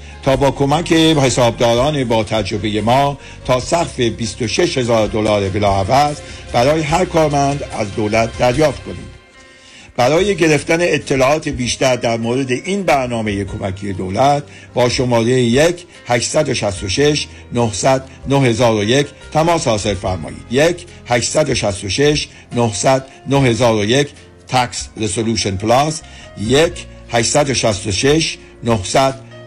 تا با کمک حسابداران با تجربه ما تا سقف 26 هزار دلار بلاعوض برای هر کارمند از دولت دریافت کنید برای گرفتن اطلاعات بیشتر در مورد این برنامه کمکی دولت با شماره 1 866 900 9001 تماس حاصل فرمایید. 1 866 900 9001 Tax Resolution Plus 1 866 900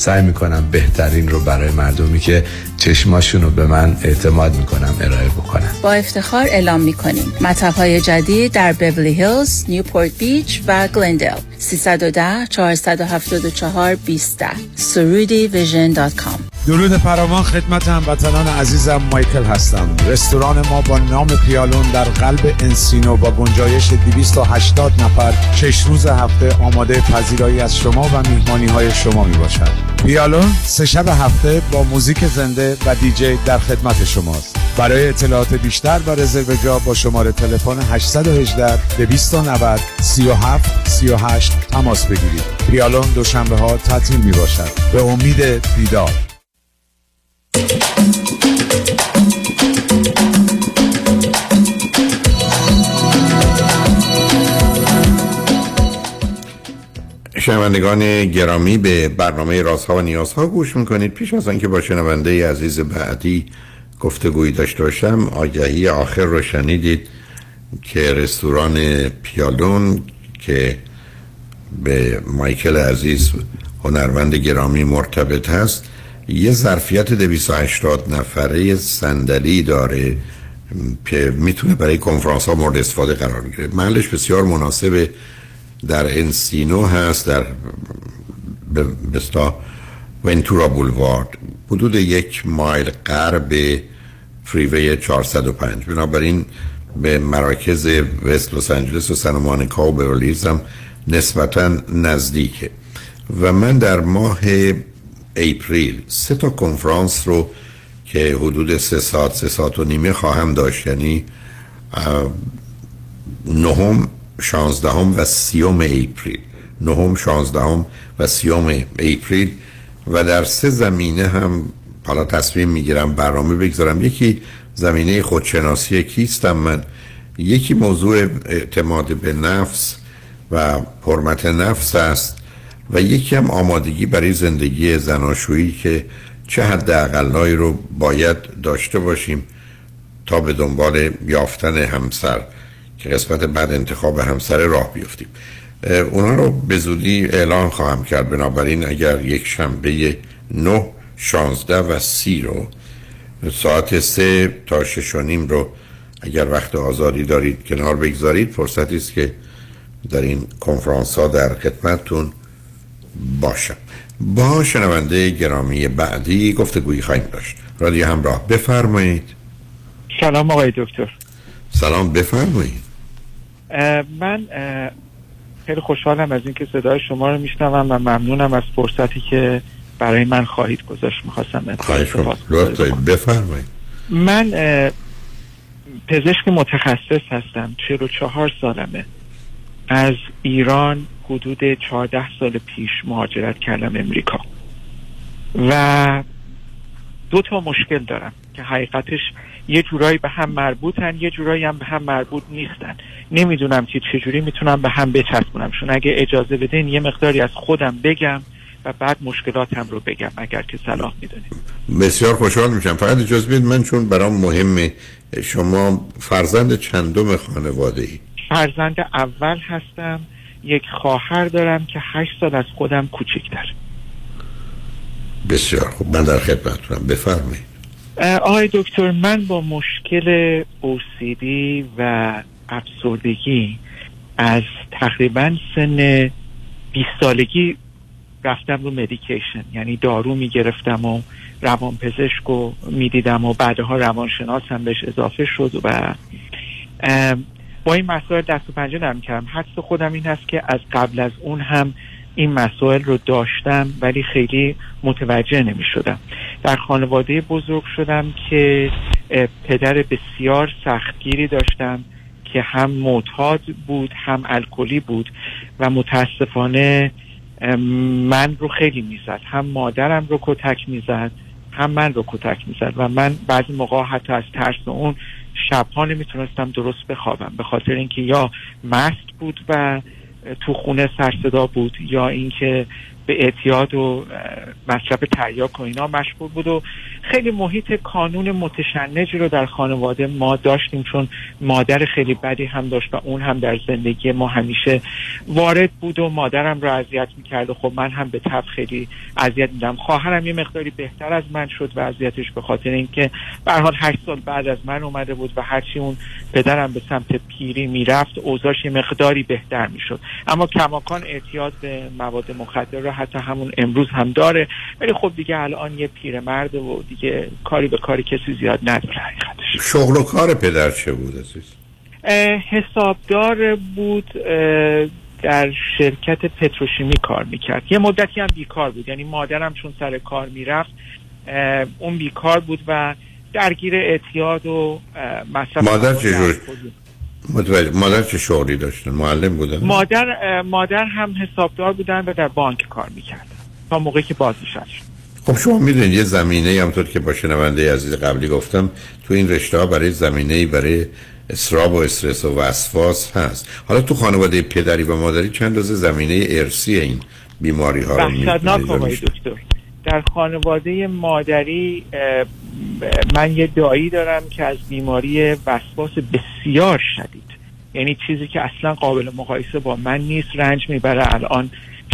سعی می‌کنم بهترین رو برای مردمی که چشماشون رو به من اعتماد می‌کنم ارائه بکنم با افتخار اعلام می‌کنیم. مطب های جدید در بورلی هیلز، نیوپورت بیچ و گلندل 310 474 20 سرودی Vision dot com. درود فراوان خدمت هموطنان عزیزم مایکل هستم. رستوران ما با نام پیالون در قلب انسینو با گنجایش 280 نفر شش روز هفته آماده پذیرایی از شما و میهمانی های شما می باشد پیالون سه شب هفته با موزیک زنده و دیجی در خدمت شماست. برای اطلاعات بیشتر و رزرو جا با شماره تلفن 818 290 37 38 تماس بگیرید. پیالون دوشنبه ها تعطیل می باشد به امید دیدار شنوندگان گرامی به برنامه رازها و نیازها گوش می‌کنید. پیش از آنکه با شنونده عزیز بعدی گفتگویی داشته باشم آگهی آخر رو شنیدید که رستوران پیالون که به مایکل عزیز هنرمند گرامی مرتبط هست یه ظرفیت 280 نفره صندلی داره که می‌تونه برای کنفرانس ها مورد استفاده قرار بگیره. محلش بسیار مناسب در انسینو هست در بستا ونتورا بولوارد حدود یک مایل غرب فریوی 405 بنابراین به مراکز وست لس آنجلس و سن مانیکا و بیورلیز هم نسبتا نزدیکه. و من در ماه اپریل سه تا کنفرانس رو که حدود سه ساعت سه ساعت و نیمه خواهم داشت یعنی نهم شانزدهم و سیوم April. نهم شانزدهم و سیوم April. و در سه زمینه هم حالا تصمیم می‌گیرم برنامه بگذارم. یکی زمینه خودشناسی کیستم من؟ یکی موضوع اعتماد به نفس و حرمت نفس است و یکی هم آمادگی برای زندگی زناشویی که چه حد اقلایی رو باید داشته باشیم تا به دنبال یافتن همسر. که قسمت بعد انتخاب همسر راه بیفتیم. اونا رو به زودی اعلان خواهم کرد. بنابراین اگر یک شنبه نه شانزده و سی رو ساعت سه تا شش و نیم رو اگر وقت آزادی دارید کنار بگذارید فرصتی است که در این کنفرانس ها در خدمتتون باشم. با شنونده گرامی بعدی گفتگویی خواهیم داشت. رادیو همراه بفرمایید. سلام آقای دکتر. سلام بفرمایید. من خیلی خوشحالم از اینکه صدای شما رو میشنوم و ممنونم از فرصتی که برای من خواهید گذاشت. می‌خواستم بفرمایید. من پزشک متخصص هستم. 44 سالمه. از ایران حدود 14 سال پیش مهاجرت کردم امریکا. و دو تا مشکل دارم که حقیقتش یه جورایی به هم مربوطن یه جورایی هم به هم مربوط نیستن. نمی‌دونم که چجوری می‌تونم به هم بچسبونمشون اگه اجازه بدین یه مقداری از خودم بگم و بعد مشکلاتم رو بگم اگر که صلاح می‌دونیم بسیار خوشحال میشم. فقط اجازه بدید من چون برام مهمه شما فرزند چندم خانواده ای فرزند اول هستم. یک خواهر دارم که هشت سال از خودم کوچکتر. بسیار خوب. من در خدمتتونم. بفرمایید. آقای دکتر من با مشکل OCD و افسردگی از تقریبا سن 20 سالگی رفتم رو مدیکیشن یعنی دارو می‌گرفتم و روان پزشک و می‌دیدم و بعدها روانشناس هم بهش اضافه شد و با این مسائل دست و پنجه نرم کردم. حدس خودم این هست که از قبل از اون هم این مسائل رو داشتم ولی خیلی متوجه نمی شدم در خانواده بزرگ شدم که پدر بسیار سختگیری داشتم که هم معتاد بود هم الکلی بود و متاسفانه من رو خیلی می‌زد. هم مادرم رو کتک می‌زد هم من رو کتک می‌زد و من بعضی موقع حتی از ترس اون شبها نمی‌تونستم درست بخوابم به خاطر اینکه یا مست بود و تو خونه سرصدا بود یا اینکه به اعتیاد و مصرف تریاک و اینا مشغول بود و خیلی محیط کانون متشنجی رو در خانواده ما داشتیم چون مادر خیلی بدی هم داشت و اون هم در زندگی ما همیشه وارد بود و مادرم رو اذیت می‌کرد و خب من هم به طب خیلی اذیت میدم. خواهرم یه مقداری بهتر از من شد و اذیتش به خاطر اینکه به حال هشت سال بعد از من اومده بود و هرچی اون پدرم به سمت پیری می‌رفت اوضاعش یه مقداری بهتر می‌شد. اما کماکان اعتیاد به مواد مخدر رو حتی همون امروز هم داره. ولی خب دیگه الان یه پیرمرد و دیگه کاری به کاری کسی زیاد نداره حقیقتش. شغل و کار پدر چه بود عزیز؟ حسابدار بود در شرکت پتروشیمی کار می‌کرد. یه مدتی هم بیکار بود. یعنی مادرم چون سر کار می‌رفت اون بیکار بود و درگیر اعتیاد و مصرف مادر چجور متوجه مادر چه شغلی داشتن؟ معلم بودن؟ مادر مادر هم حسابدار بودن و در بانک کار می‌کردن تا موقعی که بازنشسته خب شما می‌دونید یه زمینه همطور که با شنونده عزیز قبلی گفتم تو این رشته ها برای زمینه برای اسراب و استرس و وسواس هست. حالا تو خانواده پدری و مادری چند روز زمینه ارسی این بیماری ها رو دکتر در خانواده مادری من یه دایی دارم که از بیماری وسواس بسیار شدید. یعنی چیزی که اصلا قابل مقایسه با من نیست. رنج می‌بره. الان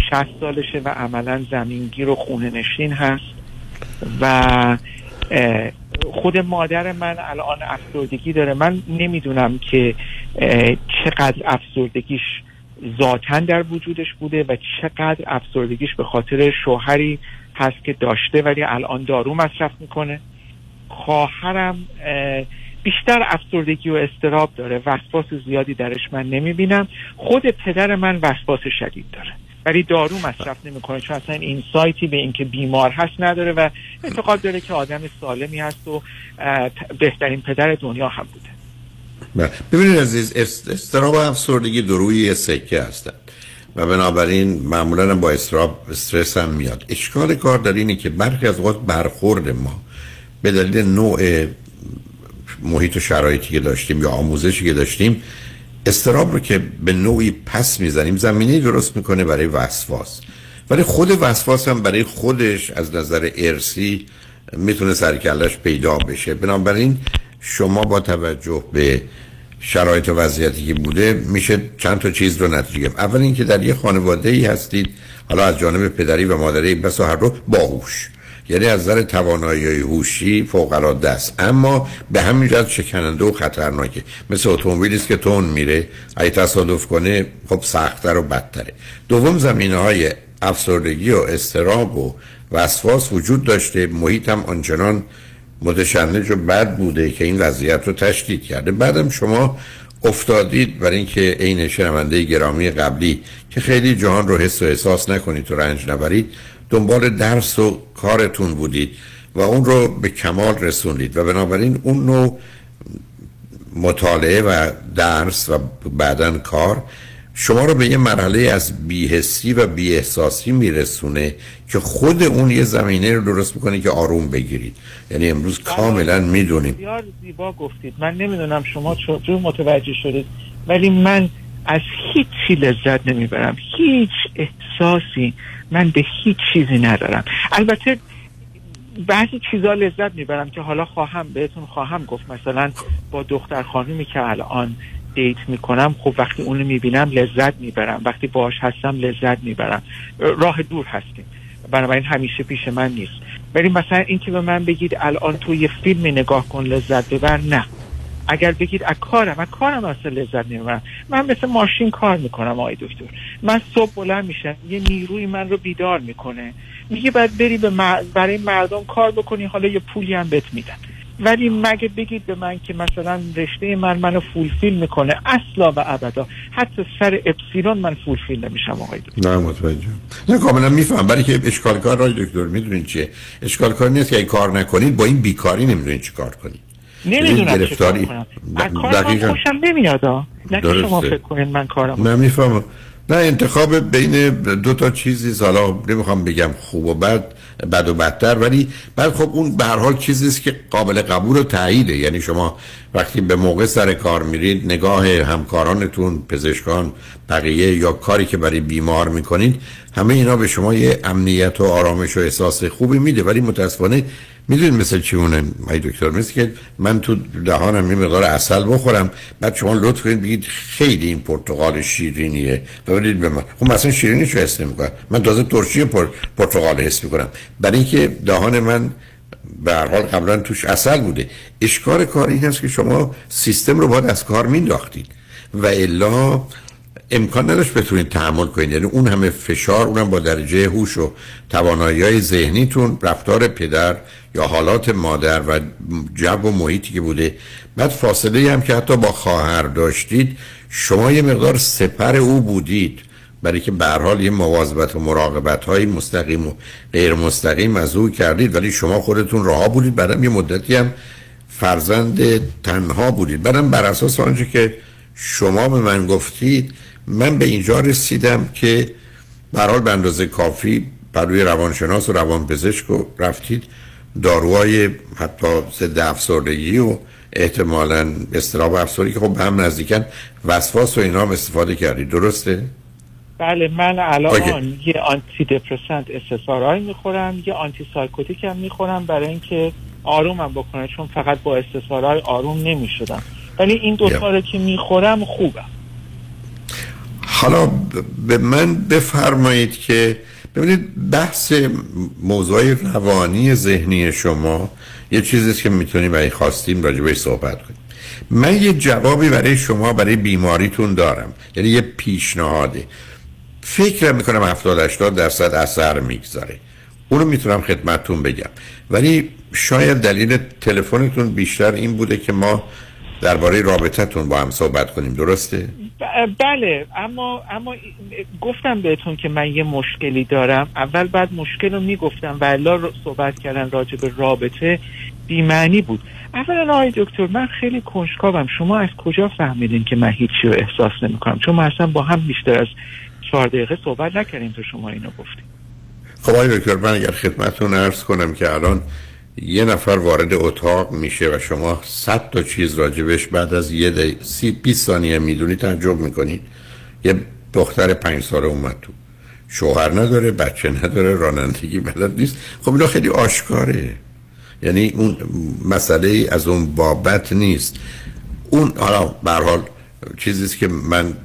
60 سالشه و عملا زمینگیر و خونه نشین هست. و خود مادر من الان افسردگی داره. من نمی‌دونم که چقدر افسردگیش ذاتا در وجودش بوده و چقدر افسردگیش به خاطر شوهری هست که داشته ولی الان دارو مصرف می‌کنه. خواهرم اه، بیشتر افسردگی و استراب داره. وسواس زیادی درش من نمی‌بینم. خود پدر من وسواس شدید داره. ولی دارو مصرف نمی‌کنه چون اصلا این سایتی به اینکه بیمار هست نداره و اعتقاد داره که آدم سالمی هست و بهترین پدر دنیا هم بوده. بله. ببینید عزیز است- استراب و افسردگی دو روی یه سکه هستند و بنابراین معمولا با استراب استرس هم میاد. اشکال کار در اینه که برخی از اوقات برخورد ما به دلیل نوع محیط و شرایطی که داشتیم یا آموزشی که داشتیم استراب رو که به نوعی پس می‌زنیم زمینه درست می‌کنه برای وسواس. ولی خود وسواس هم برای خودش از نظر ارسی می‌تونه سرکلش پیدا بشه. بنابراین شما با توجه به شرایط و وضعیتی که بوده میشه چند تا چیز رو نتیجه گرفت. اول اینکه در یه خانواده ای هستید حالا از جانب پدری و مادری بس و هر رو باهوش. یعنی از نظر توانایی هوشی فوق العاده است. اما به همین جهت شکننده و خطرناکه. مثل اتومبیلی است که تون میره اگه تصادف کنه خب سختتر و بدتره. دوم زمینه های افسردگی و استراب و وسواس وجود داشته. محیط هم آنچنان متشنج و بد بوده که این وضعیت رو تشدید کرده. بعدم شما افتادید برای اینکه عین شنونده گرامی قبلی که خیلی جهان رو حس و احساس نکنید تو رنج نبرید. دنبال درس و کارتون بودید و اون رو به کمال رسوندید و بنابراین اون نوع مطالعه و درس و بعدا کار شما رو به یه مرحله از بیهسی و بیاحساسی میرسونه که خود اون یه زمینه رو درست می‌کنه که آروم بگیرید. یعنی امروز کاملا می‌دونیم. بسیار زیبا گفتید. من نمی‌دونم شما چطور متوجه شدید ولی من از هیچ چی لذت نمی‌برم. هیچ احساسی من به هیچ چیزی ندارم. البته بعضی چیزا لذت می‌برم که حالا خواهم بهتون خواهم گفت. مثلا با دختر خانومی که الان دیت می‌کنم خب وقتی اونو می‌بینم لذت می‌برم. وقتی باهاش هستم لذت می‌برم. راه دور هستیم. بنابراین همیشه پیش من نیست. ولی مثلا اینکه به من بگید الان تو یه فیلم نگاه کن لذت ببر. نه. اگر بگید از کارم از کارم اصلا لذت نمی‌برم. من مثل ماشین کار می‌کنم آقای دکتر. من صبح بلند میشم یه نیروی من رو بیدار می‌کنه. میگه باید بری به مر- برای مردم کار بکنی حالا یه پولی هم بهت میدن. ولی مگه بگید به من که مثلا رشته من منو فولفیل می‌کنه؟ اصلا و ابدا. حتی سر اپسیلون من فولفیل نمیشم آقای دکتر. نه متوجه. نه کاملا میفهم. برای که اشکال کار رای دکتر می‌دونین چیه؟ اشکال کار نیست که کار نکنید با این بیکاری نمی‌دونین چی کار کنید. نمی‌دونم گرفتاری- از کار. خوشم نمیاد. نه که شما. فکر کنین من کارم نه می‌فهمم. نه انتخاب بین دو تا چیزی حالا نمی‌خوام بگم خوب و بد بد و بدتر ولی بعد خب اون به هر حال چیزی است که قابل قبول و تاییده یعنی شما وقتی به موقع سر کار میرید نگاه همکارانتون پزشکان بقیه یا کاری که برای بیمار می‌کنید همه اینا به شما یه امنیت و آرامش و احساس خوبی میده. ولی متاسفانه می‌دونید مثل چیونه ای دکتر مثل که من تو دهانم یه مقدار اصل بخورم بعد شما لطف کنید بگید خیلی این پرتقال شیرینیه. و بدید به من. خب مثلا شیرینیش رو حس نمی‌کنم. من تازه ترشی پر... پرتقال حس می‌کنم. برای اینکه دهان من به هر حال قبلا توش اصل بوده. اشکار کار این هست که شما سیستم رو باید از کار مینداختید. و الا امکان نداشت بتونید تحمل کنید. یعنی اون همه فشار اونم با درجه هوش و توانایی های ذهنیتون رفتار پدر یا حالات مادر و جو و محیطی که بوده. بعد فاصله هم که حتی با خواهر داشتید شما یه مقدار سپر او بودید. برای که به حال یه مواظبت و مراقبت های مستقیم و غیر مستقیم از او کردید ولی شما خودتون رها بودید. بعدم یه مدتی هم فرزند تنها بودید. بعدم بر اساس آنچه که شما به من گفتید من به اینجا رسیدم که به هر حال به اندازه کافی بر روی روانشناس و روانپزشک رفتید داروهای حتی ضد افسردگی و احتمالا اضطراب افسردگی که خب به هم نزدیکن وسواس و اینا هم استفاده کردید درسته؟ بله من الان OK. یه antidepressant SSRI می‌خورم یه antipsychotic هم می‌خورم برای اینکه آرومم بکنه چون فقط با SSRI آروم نمی‌شدم ولی این دوتا رو که می‌خورم خوبم حالا به من بفرمایید که ببینید بحث موضوع روانی ذهنی شما یه چیزیست که می‌تونیم برای خواستیم راجبش صحبت کنیم. من یه جوابی برای شما برای بیماریتون دارم یعنی یه پیشنهاده فکر می‌کنم 70 80 درصد اثر می‌گذاره. اونو می‌تونم خدمتتون بگم. ولی شاید دلیل تلفنتون بیشتر این بوده که ما درباره رابطتون با هم صحبت کنیم. درسته؟ بله اما اما گفتم بهتون که من یه مشکلی دارم. اول بعد مشکل رو می‌گفتم و الا صحبت کردن راجع به رابطه بیمعنی بود. اولا آقای دکتر من خیلی کنجکاوم. شما از کجا فهمیدین که من هیچی رو احساس نمی کنم چون ما اصلا با هم بیشتر از چهار دقیقه صحبت نکردیم تو شما اینو گفتیم خب آقای دکتر من اگر خدمتتون عرض کنم که الان یه نفر وارد اتاق میشه و شما صد تا چیز راجبش بعد از یه دی... سی 20 ثانیه می‌دونی تعجب می‌کنید یه دختر پنج ساله اومد تو. شوهر نداره بچه نداره رانندگی بلد نیست. خب اینا خیلی آشکاره. یعنی اون مسئله از اون بابت نیست. اون حالا به حال چیزیست که من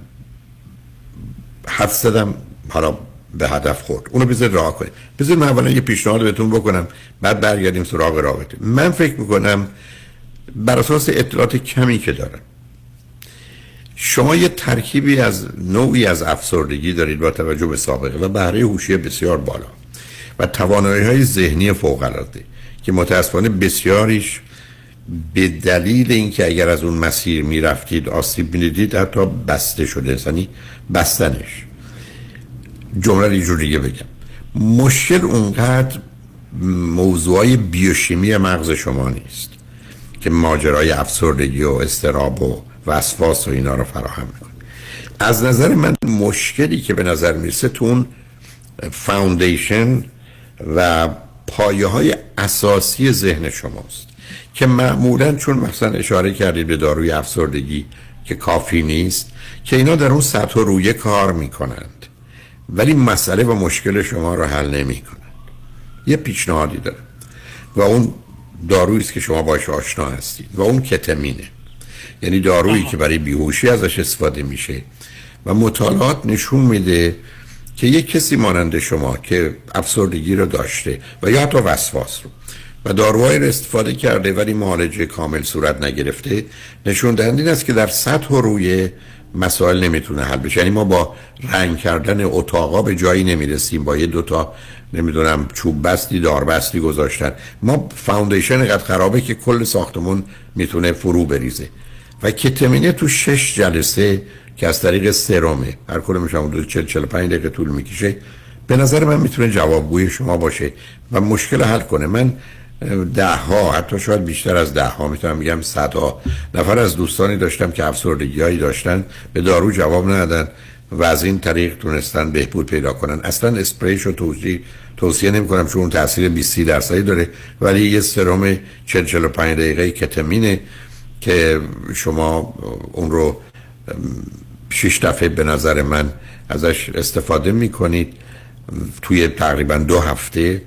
حد زدم. حالا به هدف خورد. اونو بذار راه کنید بذار من اولا یه پیشنهاد بهتون بکنم بعد برگردیم سراغ رابطه. من فکر می‌کنم بر اساس اطلاعات کمی که دارم شما یه ترکیبی از نوعی از افسردگی دارید با توجه به سابقه و بهره هوشی بسیار بالا و توانایی های ذهنی فوق العاده که متاسفانه بسیاریش به دلیل اینکه اگر از اون مسیر می‌رفتید آسیب می‌دیدید حتی بسته شده یعنی بستنش. جمله رو اینجور دیگه بگم. مشکل اونقدر موضوعای بیوشیمی مغز شما نیست که ماجرای افسردگی و استراب و وسواس و اینا رو فراهم می‌کنه. از نظر من مشکلی که به نظر می‌رسه تو اون فاوندیشن و پایه های اساسی ذهن شماست که معمولا چون مثلا اشاره کردید به داروی افسردگی که کافی نیست که اینا در اون سطح رویه کار می‌کنند ولی مسئله و مشکل شما رو حل نمی کنند یه پیشنهادی داره و اون دارویی است که شما باش آشنا هستید. و اون کتمینه یعنی دارویی که برای بیهوشی ازش استفاده میشه. و مطالعات نشون میده که یک کسی مانند شما که افسردگی رو داشته و یا حتی وسواس رو و داروهایی رو استفاده کرده ولی معالجه کامل صورت نگرفته نشون دهنده این است که در سطح و روی مسائل نمی‌تونه حل بشه. یعنی ما با رنگ کردن اتاقا به جایی نمی‌رسیم. با یه دوتا نمی‌دونم چوب بستی دار بستی گذاشتن. ما فاوندیشن قد خرابه که کل ساختمون می‌تونه فرو بریزه. و کتمینه تو شش جلسه که از طریق سرمه هر کل میشم دو 40 45 دقیقه طول می‌کشه. به نظر من می‌تونه جوابگوی شما باشه و مشکل حل کنه. من ده ها حتی شاید بیشتر از ده ها می‌تونم بگم صدها. نفر از دوستانی داشتم که افسردگی هایی داشتن به دارو جواب ندادن و از این طریق تونستن بهبود پیدا کنن. اصلا اسپریش رو توصیه توصیه نمی کنم چون تاثیر 20 درصدی داره ولی یه سرم 40 45 دقیقه کتمینه که شما اون رو شش دفعه به نظر من ازش استفاده می کنید توی تقریبا دو هفته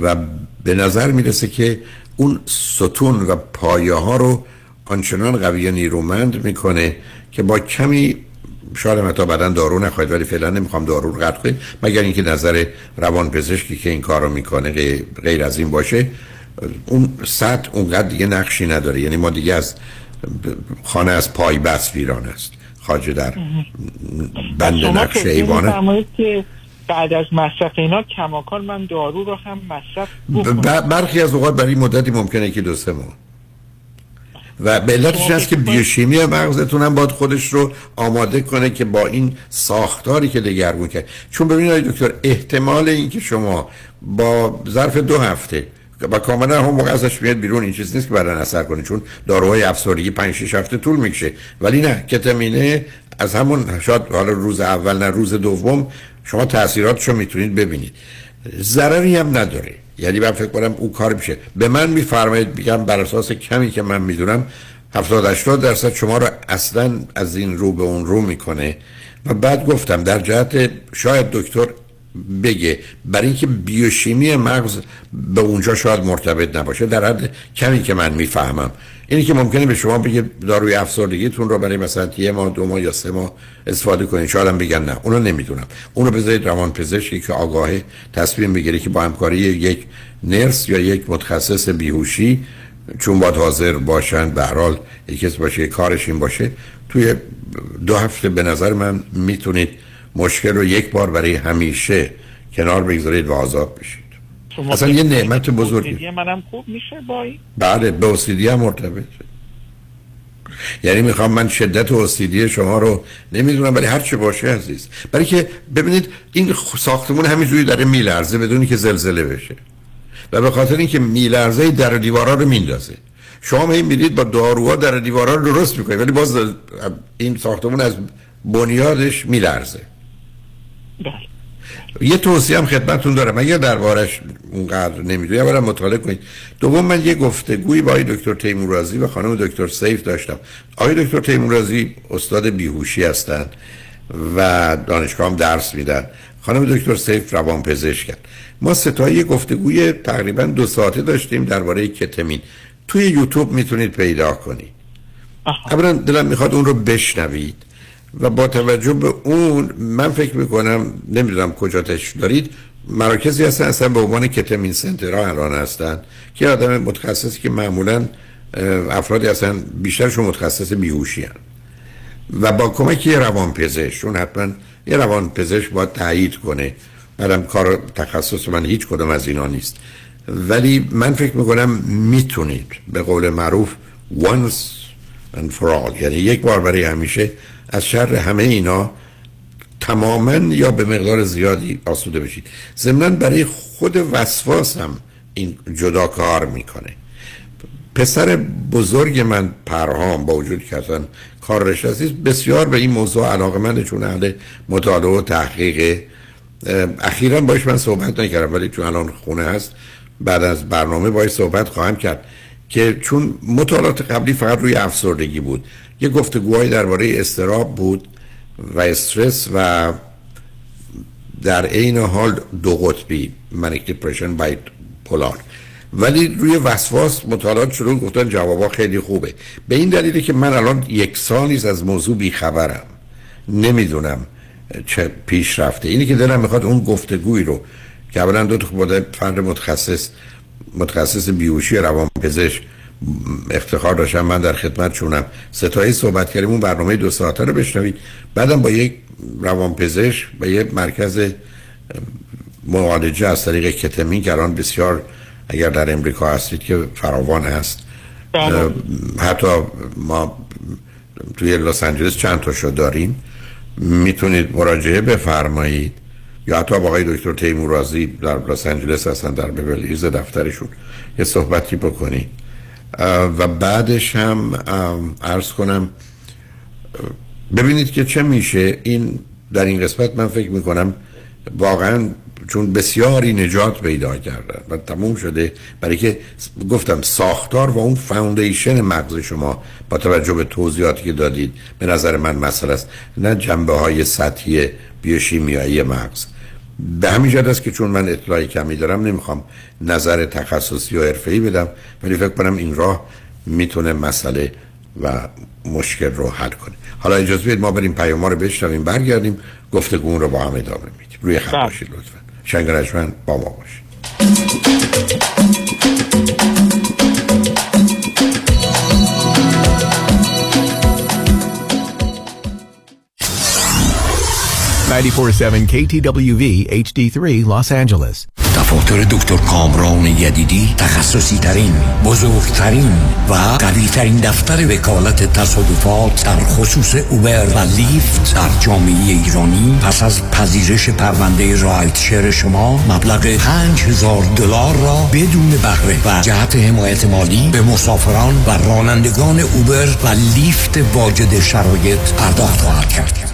و به نظر می‌رسه که اون ستون و پایه ها رو آنچنان قوی نیرومند می‌کنه که با کمی شاید هم تا بعدا دارو نخواهید ولی فعلا نمی‌خوام دارو رو قطع کنید مگر اینکه نظر روان پزشکی که این کار رو می‌کنه غیر از این باشه. اون سطح اونقدر دیگه نقشی نداره. یعنی ما دیگه از خانه از پای بس ویران است. خاجه در بند نقش ایوانه بعد از مصرف اینا کماکان من دارو رو هم مصرف برخی از اوقات برای مدتی ممکنه که دو سه ماه. و به علتش هست که بیوشیمی مغزتون هم باید خودش رو آماده کنه که با این ساختاری که دگرگون کرد. چون ببینید دکتر احتمال اینکه شما با ظرف دو هفته و کاملا هم موقع ازش میاد بیرون این چیز نیست که بعدا اثر کنه چون داروهای افسردگی 5 6 هفته طول می‌کشه. ولی نه کتامینه از همون شاید حالا روز اول نه روز دوم شما تاثیراتشو می‌تونید ببینید. ضرری هم نداره. یعنی من فکر کنم اون کار میشه. به من میفرمایید بگم بر اساس کمی که من می‌دونم 70 80 درصد شما رو اصلا از این رو به اون رو می‌کنه. و بعد گفتم در جهت شاید دکتر بگه برای اینکه بیوشیمی مغز به اونجا شاید مرتبط نباشه در حد کمی که من می‌فهمم. اینی که ممکنه به شما بگه داروی افسردگیتون رو برای مثلا یه ماه دو ماه یا سه ماه استفاده کنید شاید هم بگن نه. اونو نمی‌دونم. اونو بذارید روان پزشکی که آگاهه تصمیم بگیره که با همکاری یک نرس یا یک متخصص بیهوشی چون باید حاضر باشن به هر حال یکی باشه کارش این باشه توی دو هفته به نظر من می‌تونید مشکل رو یک بار برای همیشه کنار بگذارید و آزاد بشید. اصلا یه نعمت بزرگی. منم خوب میشه با بله به اوسیدی هم مرتبط یعنی می‌خوام من شدت اوسیدی شما رو نمی‌دونم ولی هر چه باشه عزیز. برای که ببینید این ساختمون همینجوری داره میلرزه بدونی که زلزله بشه. و به خاطر اینکه میلرزه در دیوارا رو میندازه. شما می میرید با داروها در دیوارا رو درست می‌کنید ولی باز این ساختمون از بنیادش میلرزه. بله. یه توصیه هم خدمتتون دارم. اگر دربارش اونقدر نمی‌دونی اولا مطالعه کنید. دوم من یه گفتگویی با آقای دکتر تیمورازی و خانم دکتر سیف داشتم. آقای دکتر تیمورازی استاد بیهوشی هستند و دانشگاه هم درس میدن. خانم دکتر سیف روان پزشکن ما ستایی گفتگوی تقریبا دو ساعته داشتیم درباره کتمین. توی یوتیوب می‌تونید پیدا کنید. اولا دلم می‌خواد اون رو بشنوید. و با توجه به اون من فکر می‌کنم نمی‌دونم کجا تش دارید مراکزی هستن اصلا به عنوان کتمین سنترها الان هستن که آدم متخصصی که معمولا افرادی هستن بیشترشون متخصص بیهوشی. و با کمک یه روان پزشک چون حتما یه روان پزشک باید تایید کنه بعدم کار تخصص من هیچ کدوم از اینا نیست ولی من فکر می‌کنم می‌تونید به قول معروف once and for all یعنی یک بار برای همیشه از شر همه اینا تماما یا به مقدار زیادی آسوده بشید. ضمنا برای خود وسواس هم این جدا کار می‌کنه. پسر بزرگ من پرهام با وجود که اصلا کار رشته بسیار به این موضوع علاقه من چون اهل مطالعه و تحقیق. اخیرا باش من صحبت نکردم ولی چون الان خونه هست بعد از برنامه باش صحبت خواهم کرد که چون مطالعات قبلی فقط روی افسردگی بود. یه گفتگوهای درباره استراب بود و استرس و در عین حال دو قطبی منیک دیپرشن باید پولار ولی روی وسواس مطالعات شروع گفتن جوابا خیلی خوبه. به این دلیله که من الان یک سالی از موضوع بیخبرم. نمی‌دونم چه پیش رفته. اینی که دلم می‌خواد اون گفتگوی رو که اولا دو تا فرد متخصص متخصص بیوشی روان پزشک افتخار داشتم. من در خدمت چونم ستایی صحبت کردیم. اون برنامه دو ساعته رو بشنوید. بعدم با یک روانپزشک به یک مرکز معالجه از طریق کتمین که الان بسیار اگر در امریکا هستید که فراوان هست. بله. حتی ما توی لس آنجلس چند تاشو داریم. می‌تونید مراجعه بفرمایید. یا حتی با آقای دکتر تیمورازی در لس آنجلس هستن در ببلیز دفترشون یه صحبتی بکنید. و بعدش هم عرض کنم ببینید که چه میشه. این در این قسمت من فکر می‌کنم واقعا چون بسیاری نجات پیدا کردن و تموم شده. برای که گفتم ساختار و اون فاوندیشن مغز شما با توجه به توضیحاتی که دادید به نظر من مسئله است. نه جنبه های سطحی بیوشیمیایی مغز. به همین جد است که چون من اطلاعی کمی دارم نمی‌خوام نظر تخصصی و حرفه‌ای بدم ولی فکر کنم این راه می‌تونه مسئله و مشکل رو حل کنه. حالا اجازه بدید ما بریم پیام رو بشنویم برگردیم گفتگو رو با هم ادامه میدیم. روی خط بله. باشید لطفا. شنگ با ما باشید. 947 KTWV HD3 Los Angeles. دفاتر دکتر کامران یدیدی تخصصی ترین بزرگترین و قوی ترین دفتر وکالت تصادفات در خصوص اوبر و لیفت در جامعه ایرانی. پس از پذیرش پرونده رایت شیر شما مبلغ 5000 دلار را بدون بهره و جهت حمایت مالی به مسافران و رانندگان اوبر و لیفت واجد شرایط پرداخت خواهد کرد.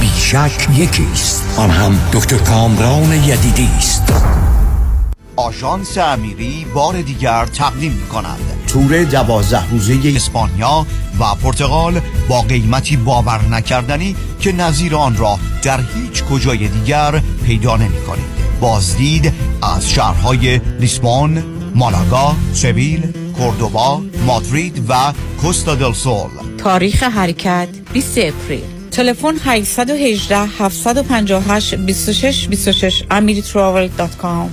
بیشک یکی است آن هم دکتر کامران یدیدی است. آژانس امیری بار دیگر تقدیم می کند تور دوازده روزه اسپانیا و پرتغال با قیمتی باور نکردنی که نظیر آن را در هیچ کجای دیگر پیدا نمی کنید بازدید از شهرهای لیسبون، مالاگا، سویل، کوردوبا، مادرید و کوستا دل سول. تاریخ حرکت 20 اپریل. تلفن 818 758 26 26 amiritravel.com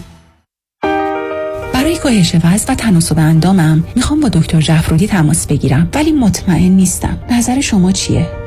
برای کاهش وزن و تناسب اندامم می‌خوام با دکتر جعفرودی تماس بگیرم ولی مطمئن نیستم. نظر شما چیه؟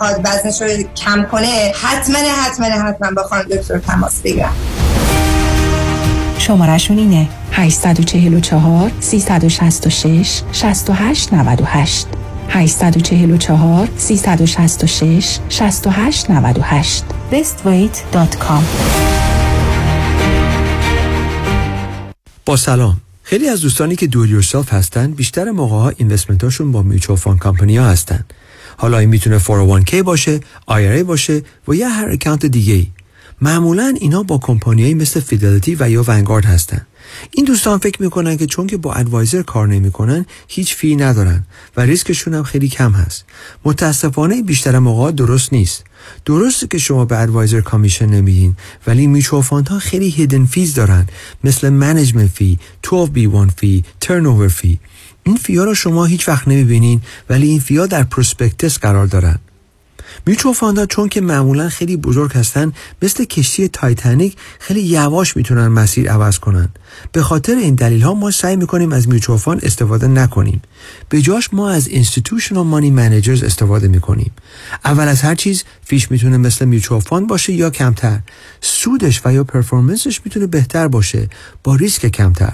وزنش رو کم کنه حتما حتما حتما با خانم دکتر تماس بگیرم. شمارشون اینه 844 366 68 98 844 366 68 98 bestweight.com با سلام. خیلی از دوستانی که do it yourself هستن بیشتر موقع ها investment اشون با mutual fund company ها هستن. حالا این می‌تونه 401k باشه IRA باشه و یا هر account دیگه ای معمولا اینا با کمپانیایی مثل Fidelity و یا Vanguard هستن. این دوستان فکر می‌کنن که چون که با advisor کار نمی‌کنن هیچ fee ندارن و ریسکشون هم خیلی کم هست. متاسفانه بیشتر موقع درست نیست. درسته که شما به advisor commission نمیدین ولی میچو ها خیلی hidden fees دارن. مثل management fee 12B1 fee turn fee این fee ا رو شما هیچ وقت نمی‌بینین ولی این fee ا در prospectus قرار دارن. mutual fund ا چون که معمولا خیلی بزرگ هستن مثل کشتی تایتانیک خیلی یواش می‌تونن مسیر عوض کنن. به خاطر این دلیل ها ما سعی می‌کنیم از fund استفاده نکنیم. به جاش ما از institutional money managers استفاده می‌کنیم. اول از هر چیز fee ش می‌تونه مثل fund باشه یا کمتر. سودش و یا performance ش می‌تونه بهتر باشه با ریسک کمتر.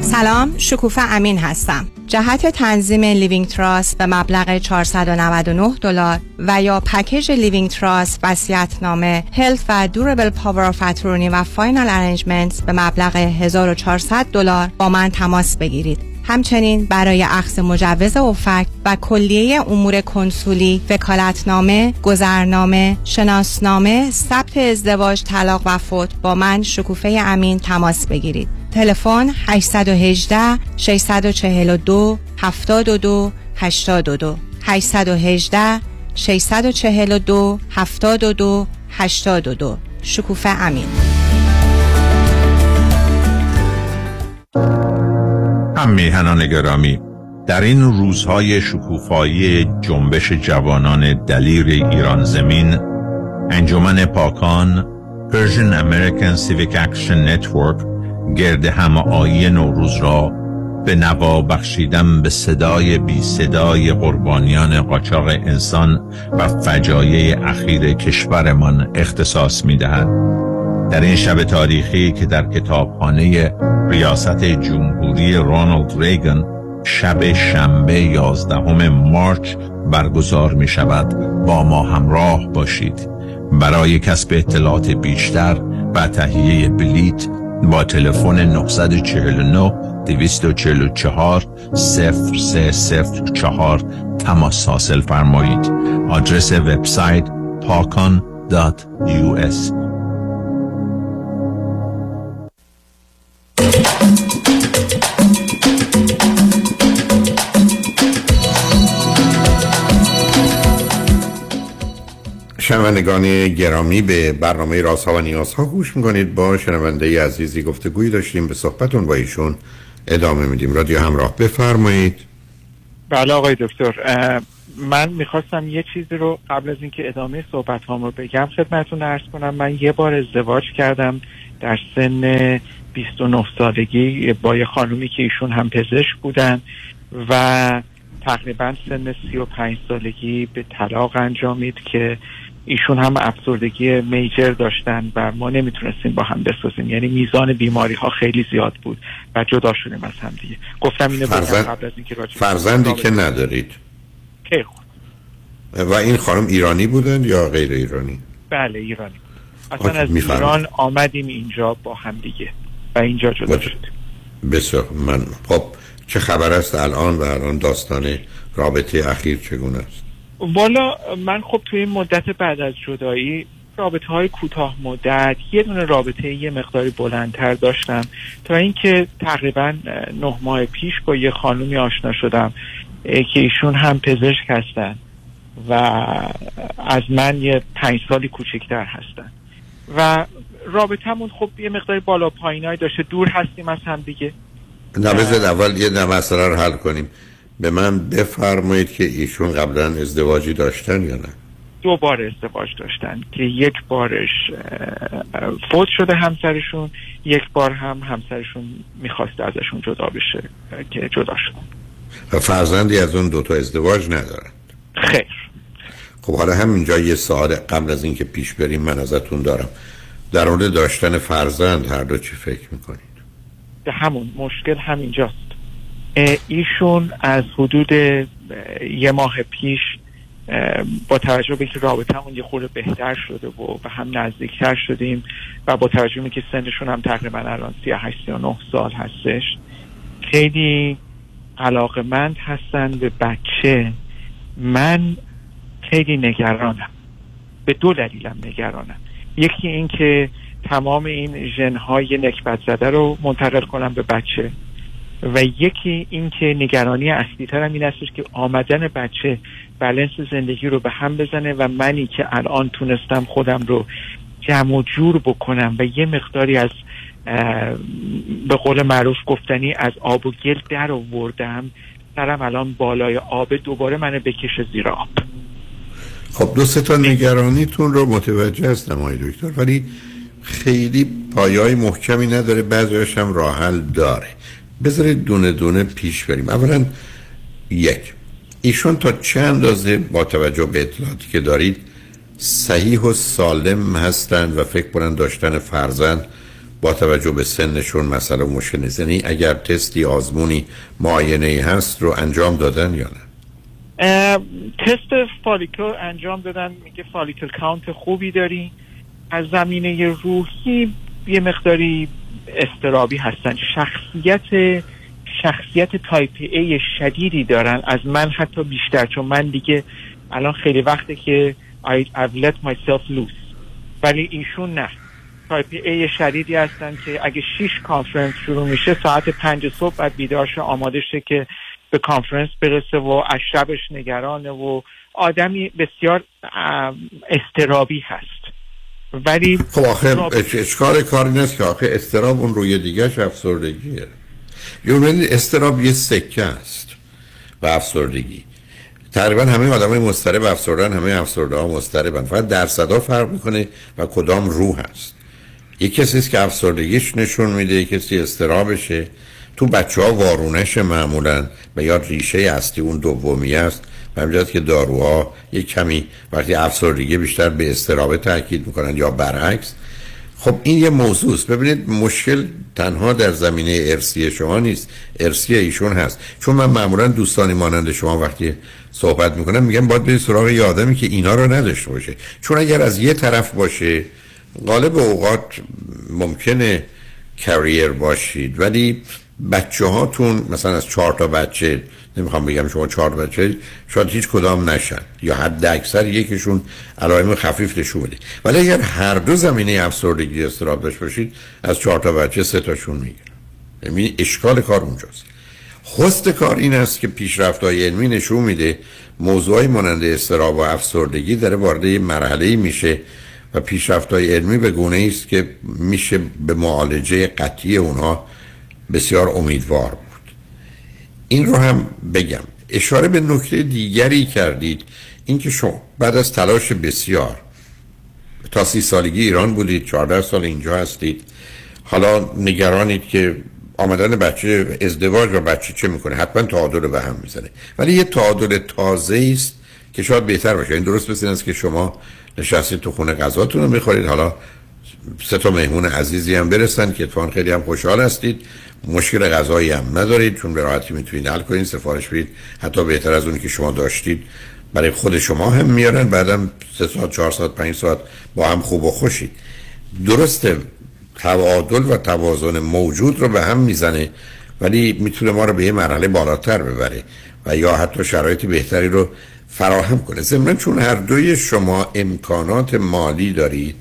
سلام شکوفه امین هستم جهت تنظیم living trust به مبلغ 499 دلار و یا پکیج living trust نامه health و durable power of attorney و final arrangement به مبلغ 1400 دلار با من تماس بگیرید همچنین برای اخذ مجوز OFAC و کلیه امور کنسولی، وکالتنامه، گذرنامه، شناسنامه، ثبت ازدواج، طلاق و فوت با من شکوفه امین تماس بگیرید. تلفن 818 642 72 82 818 642 72 82 شکوفه امین. هم میهنان گرامی در این روزهای شکوفایی جنبش جوانان دلیر ایران زمین انجمن پاکان Persian American Civic Action Network گرد همه آیی نوروز را به نوا بخشیدن به صدای بی صدای قربانیان قاچاق انسان و فجایع اخیر کشورمان اختصاص می دهد. در این شب تاریخی که در کتابخانه ریاست جمهوری رونالد ریگن شب شنبه 11 مارچ برگزار می شود با ما همراه باشید برای کسب اطلاعات بیشتر و تهیه بلیت با تلفن 949 244 0304 تماس حاصل فرمایید. آدرس وبسایت parkon.us شنوندگان گرامی به برنامه رازها و نیازها گوش می‌کنید. با شنونده عزیزی گفتگویی داشتیم. به صحبتون با ایشون ادامه میدیم. رادیو همراه بفرمایید. بله آقای دکتر من می‌خواستم یه چیزی رو قبل از اینکه ادامه صحبت هم رو بگم خدمتون ارز کنم. من یه بار ازدواج کردم در سن 29 سالگی با یه خانومی که ایشون هم پزشک بودن و تقریبا سن 35 سالگی به طلاق انجامید که ایشون هم افسردگی میجر داشتن و ما نمی‌تونستیم با هم بسازیم. یعنی میزان بیماری ها خیلی زیاد بود و جدا شدیم از هم دیگه. گفتم اینو فرزند... قبل از اینکه فرزندی که ندارید. خوب و این خانم ایرانی بودن یا غیر ایرانی؟ بله ایرانی. اصلا از ایران آمدیم اینجا با هم دیگه و اینجا جدا شدیم. بسیار من خب چه خبر است الان و الان داستان رابطه اخیر چگونه است؟ والا من خب توی این مدت بعد از جدایی رابطه های کوتاه مدت یه دونه رابطه یه مقداری بلندتر داشتم تا اینکه تقریبا نه ماه پیش با یه خانومی آشنا شدم که ایشون هم پزشک هستن و از من یه پنج سالی کوچکتر هستن. و رابطهمون خب یه مقداری بالا پایینایی داشته دور هستیم از هم دیگه. نه اول یه مسئله رو حل کنیم. به من بفرمایید که ایشون قبلا ازدواجی داشتن یا نه؟ دو بار ازدواج داشتن که یک بارش فوت شده همسرشون یک بار هم همسرشون می‌خواست ازشون جدا بشه که جدا شدن. و فرزندی از اون دوتا ازدواج ندارن؟ خیر. خب حالا همینجا یه سال قبل از اینکه پیش بریم من ازتون دارم. در مورد داشتن فرزند هر دو چی فکر می‌کنید؟ همون مشکل همینجاست. ایشون از حدود یه ماه پیش با توجه به که رابطهمون یه خورده بهتر شده و به هم نزدیکتر شدیم و با توجه به که سنشون هم تقریبا الان 38 39 سال هستش خیلی علاقمند هستن به بچه. من خیلی نگرانم. به دو دلیلم نگرانم. یکی این که تمام این ژنهای نکبت زده رو منتقل کنم به بچه. و یکی این که نگرانی اصلی ترم این هستش که آمدن بچه بلنس زندگی رو به هم بزنه و منی که الان تونستم خودم رو جمع و جور بکنم و یه مقداری از به قول معروف گفتنی از آب و گل در آوردم سرم الان بالای آب دوباره منو بکشه زیر آب. خب دو سه تا نگرانیتون رو متوجه هستم آقای دکتر ولی خیلی پایای محکمی نداره بعضیش هم راه حل داره. بذارید دونه دونه پیش بریم. اولا یک ایشون تا چه اندازه با توجه به اطلاعاتی که دارید صحیح و سالم هستند و فکر کنن داشتن فرزند با توجه به سنشون مسئله مشکل نیست. یعنی اگر تستی آزمونی معاینه هست رو انجام دادن یا نه؟ تست follicle انجام دادن میگه follicle count خوبی داری. از زمینه روحی یه مقداری اضطرابی هستن. شخصیت شخصیت type A شدیدی دارن. از من حتی بیشتر چون من دیگه الان خیلی وقته که I, I've let myself loose. ولی ایشون نه. type A شدیدی هستن که اگه شیش کانفرنس شروع میشه ساعت پنج صبح بعد بیدار آماده شه که به کانفرنس برسه و از شبش نگرانه و آدمی بسیار اضطرابی هست. ولی خب آخه اشکال کاری نیست که آخه اضطراب اون روی دیگه افسردگیه. یعنی اضطراب یه سکه است و افسردگی. تقریبا همه آدم های مسترب افسردن همه افسرده ها مستربن فقط درصدا فرق می‌کنه و کدام روح هست. یک کسی است که افسردگیش نشون میده یک کسی استرابشه تو بچه ها وارونش معمولا و یا ریشه اصلی اون دومی است. همجاست که داروها یک کمی وقتی افسردگی بیشتر به استرابه تاکید می‌کنن یا برعکس. خب این یه موضوع است. ببینید مشکل تنها در زمینه ارسی شما نیست. ارسی ایشون هست. چون من معمولا دوستانی مانند شما وقتی صحبت می‌کنم میگم باید برید سراغ یه آدمی که اینا رو نداشته باشه. چون اگر از یه طرف باشه غالب اوقات ممکنه کریر باشید. ولی بچه هاتون مثلا از چهار تا بچه نمی‌خوام بگم شما چهار بچه شاید هیچ کدام نشن یا حد اکثر یکیشون علائم خفیف نشون بده. ولی اگر هر دو زمینه افسردگی استراب داشت باشید از چهار تا بچه سه تاشون می‌گیرن. یعنی اشکال کار اونجاست. خست کار این است که پیشرفت های علمی نشون میده موضوعی مانند استراب و افسردگی داره وارد مرحله میشه و پیشرفت های علمی به گونه است که میشه به معالجه قطعی اونها بسیار امیدوار بود. این رو هم بگم. اشاره به نکته دیگری کردید اینکه شما بعد از تلاش بسیار تا سی سالگی ایران بودید 14 سال اینجا هستید حالا نگرانید که آمدن بچه ازدواج و بچه چه می‌کنه؟ حتما تعادل به هم می‌زنه. ولی یه تعادل تازه است که شاید بهتر باشه. این درست مثل است که شما نشستید تو خونه غذاتون رو می‌خورید حالا سه تا مهمون عزیزی هم برسن که اتفاقا خیلی هم خوشحال هستید. مشکل غذایی هم ندارید چون به راحتی می‌تونید حل کنید سفارش بدید. حتی بهتر از اونی که شما داشتید. برای خود شما هم میارن بعدم سه ساعت چهار ساعت پنج ساعت با هم خوب و خوشید. درسته تعادل و توازن موجود رو به هم می‌زنه ولی می‌تونه ما رو به یه مرحله بالاتر ببره و یا حتی شرایط بهتری رو فراهم کنه. ضمن چون هر دوی شما امکانات مالی دارید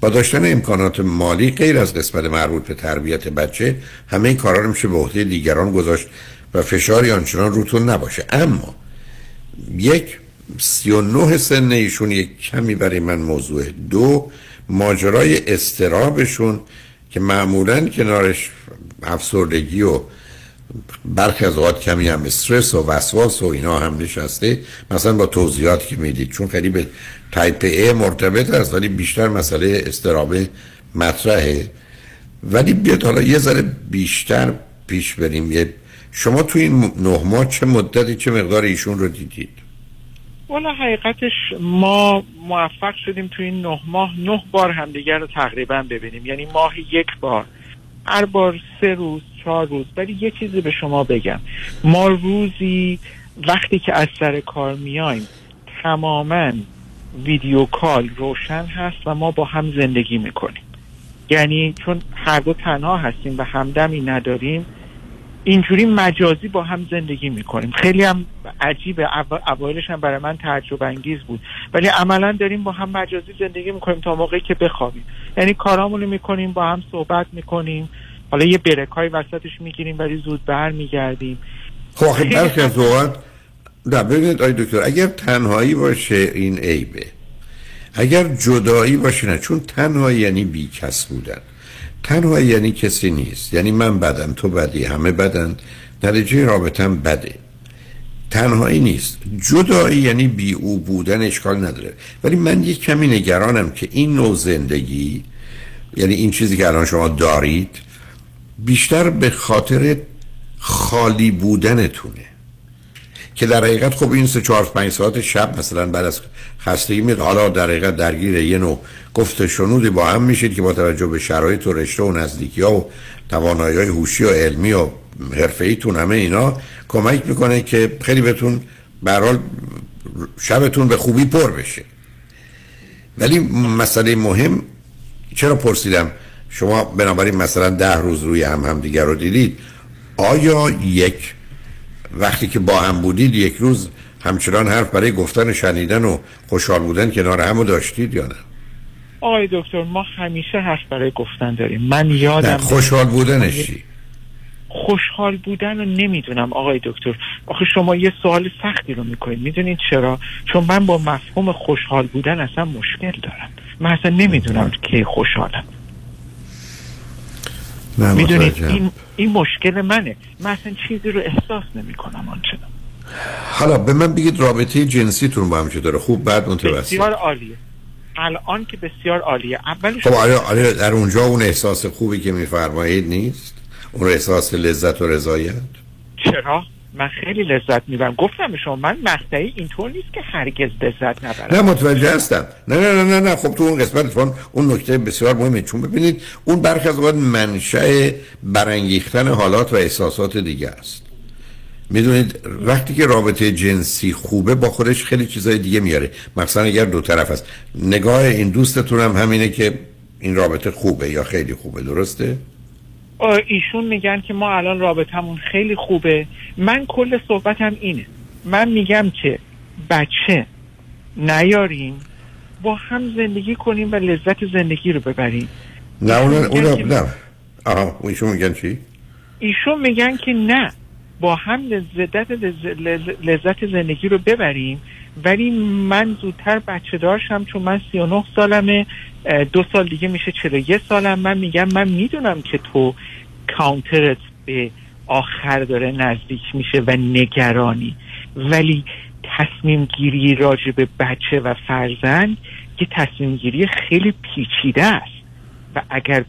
با داشتن امکانات مالی غیر از قسمت مربوط به تربیت بچه همه این کارا رو میشه به عهده دیگران گذاشت و فشاری آنچنان روتون نباشه. اما یک سی و نه سن ایشون یک کمی برای من موضوع. دو ماجرای اضطرابشون که معمولا کنارش افسردگی و برخی از اوقات کمی هم استرس و وسواس و اینا هم نشسته. مثلا با توضیحاتی که می‌دید چون خیلی به type A مرتبط است ولی بیشتر مسئله اضطرابه مطرحه. ولی بیاد حالا یه ذره بیشتر پیش بریم. یه شما تو این نه ماه چه مدتی چه مقدار ایشون رو دیدید؟ والا حقیقتش ما موفق شدیم تو این نه ماه نه بار همدیگر رو تقریبا ببینیم. یعنی ماه یک بار. هر بار سه روز چهار روز ولی یه چیزی به شما بگم. ما روزی وقتی که از سر کار میایم تماما ویدیو کال روشن هست و ما با هم زندگی می‌کنیم. یعنی چون هر دو تنها هستیم و همدمی نداریم اینجوری مجازی با هم زندگی می‌کنیم. خیلی هم عجیبه اوایلش هم برای من تعجب انگیز بود. ولی عملا داریم با هم مجازی زندگی می‌کنیم تا موقعی که بخوابیم. یعنی کارامونو می‌کنیم با هم صحبت می‌کنیم. حالا یه برک های وسطش می‌گیریم ولی زود بر میگردیم. خب برخی از اوقات نه ببینید آی دکتر اگر تنهایی باشه این عیبه. اگر جدایی باشه نه چون تنهایی یعنی بیکس بودن. تنهایی یعنی کسی نیست. یعنی من بدم تو بدی همه بدن. نتیجه رابطم بده. تنهایی نیست. جدایی یعنی بی او بودن اشکال نداره. ولی من یک کمی نگرانم که این نوع زندگی یعنی این چیزی که الان شما دارید بیشتر به خاطر خالی بودنتونه. که در حقیقت خب این سه چهار پنج ساعت شب مثلا بعد از خستگی میاد حالا در حقیقت درگیر یه نوع گفت شنودی با هم میشید که با توجه به شرایط و رشته و نزدیکی ها و توانایی های هوشی و علمی و حرفه تون همه اینا کمک می‌کنه که خیلی بهتون برحال شبتون به خوبی پر بشه. ولی مسئله مهم چرا پرسیدم؟ شما بنابراین مثلا ده روز روی هم هم دیگر رو دیدید آیا یک وقتی که با هم بودید یک روز همچنان حرف برای گفتن شنیدن و خوشحال بودن کنار همو داشتید یا نه؟ آقای دکتر ما همیشه حرف برای گفتن داریم. من یادم خوشحال بودنش چی؟ خوشحال بودن رو نمی‌دونم آقای دکتر. آخه شما یه سوال سختی رو می‌کنید. می‌دونید چرا؟ چون من با مفهوم خوشحال بودن اصلا مشکل دارم. من اصلا نمی‌دونم که خوشحالم. می‌دونید این, این مشکل منه. من اصلا چیزی رو احساس نمی کنم آنچنان. حالا به من بگید رابطه جنسیتون با هم داره. خوب بعد متوسط. بسیار عالیه. الان که بسیار عالیه. اولش خب آیا, آیا در اونجا اون احساس خوبی که میفرمایید نیست؟ اون احساس لذت و رضایت؟ چرا؟ من خیلی لذت می‌برم. گفتم شما من مقطعی اینطور نیست که هرگز لذت نبرم. نه متوجه هستم. نه نه نه نه. خب تو اون قسمت اون نکته بسیار مهمه. چون ببینید اون برخی از اوقات منشأ برانگیختن حالات و احساسات دیگه است. می‌دونید وقتی که رابطه جنسی خوبه با خودش خیلی چیزای دیگه میاره. مثلا اگر دو طرف است. نگاه این دوستتون هم همینه که این رابطه خوبه یا خیلی خوبه. درسته؟ ایشون میگن که ما الان رابطمون خیلی خوبه. من کل صحبتم اینه. من میگم که بچه نیاریم با هم زندگی کنیم و لذت زندگی رو ببریم. نه اون اون نه. آها ایشون میگن چی؟ ایشون میگن که نه با هم لذت لذت زندگی رو ببریم ولی من زودتر بچه دارشم چون من 39 سالمه دو سال دیگه میشه 41 سالم. من میگم من می‌دونم که تو کانترت به آخر داره نزدیک میشه و نگرانی. ولی تصمیم گیری راجع به بچه و فرزند یه تصمیم گیری خیلی پیچیده است. و اگر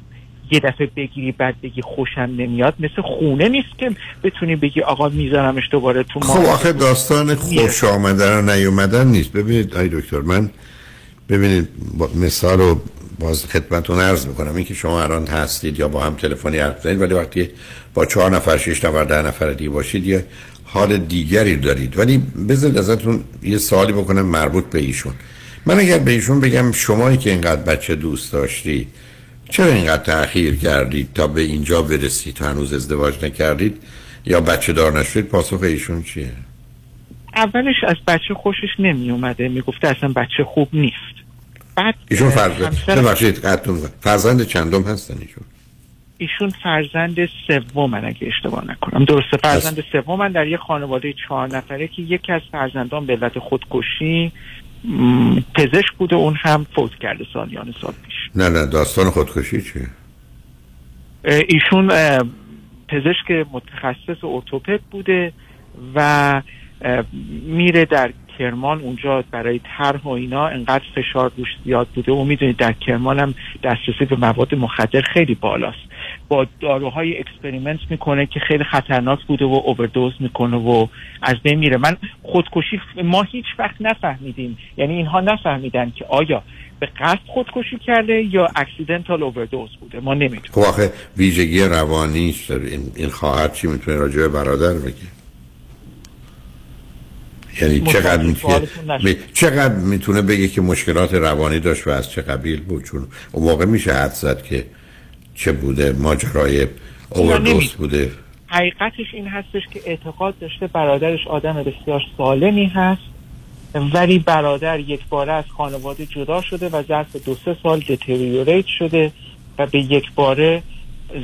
یه دفعه بگیری بعد بگی خوشم نمیاد مثل خونه نیست که بتونی بگی آقا میذارمش دوباره تو خب آخه داستان خوش آمدن و نیومدن نیست. ببینید آی دکتر من ببینید مثال رو باز خدمتتون عرض می‌کنم. اینکه شما الان هستید یا با هم تلفنی حرف زنید ولی وقتی با چهار نفر شش نفر ده نفر دیگه باشید یه حال دیگری دارید. ولی بذارید ازتون یه سوالی بکنم مربوط به ایشون. من اگر به ایشون بگم شمایی که اینقدر بچه دوست داشتی چرا اینقدر تأخیر کردید تا به اینجا برسید تا هنوز ازدواج نکردید؟ یا بچه دار نشدید؟ پاسخ ایشون چیه؟ اولش از بچه خوشش نمی اومده می‌گفته اصلا بچه خوب نیست. بعد ایشون فرزند فرزند؟ چندم هستن ایشون؟ ایشون فرزند سوم من اگه اشتباه نکنم. درسته فرزند سوم من در یه خانواده چهار نفره که یکی از فرزندان به علت خودکشی پزشک بوده اون هم فوت کرده سالیان سال پیش. نه نه داستان خودکشی چیه ایشون پزشک متخصص ارتوپد بوده و میره در کرمان اونجا برای طرح و اینا. انقدر فشار روش زیاد بوده. و می‌دونید در کرمان هم دسترسی به مواد مخدر خیلی بالاست. با داروهای experiment می‌کنه که خیلی خطرناک بوده و اووردوز می‌کنه و از بین میره. من خودکشی ما هیچ وقت نفهمیدیم. یعنی اینها نفهمیدن که آیا به قصد خودکشی کرده یا accidental overdose بوده. ما نمی‌دونیم. خب آخه ویژگی روانی این خواهر چی می‌تونه راجع برادر بگه؟ یعنی چقدر می‌تونه چقدر می‌تونه بگه که مشکلات روانی داشت و از چه قبیل بود؟ چون اون موقع میشه حد زد که چه بوده ماجرای اووردوز بوده؟ حقیقتش این هستش که اعتقاد داشته برادرش آدم بسیار سالمی هست ولی برادر یک باره از خانواده جدا شده و ظرف دو سه سال دتریوریت شده و به یک باره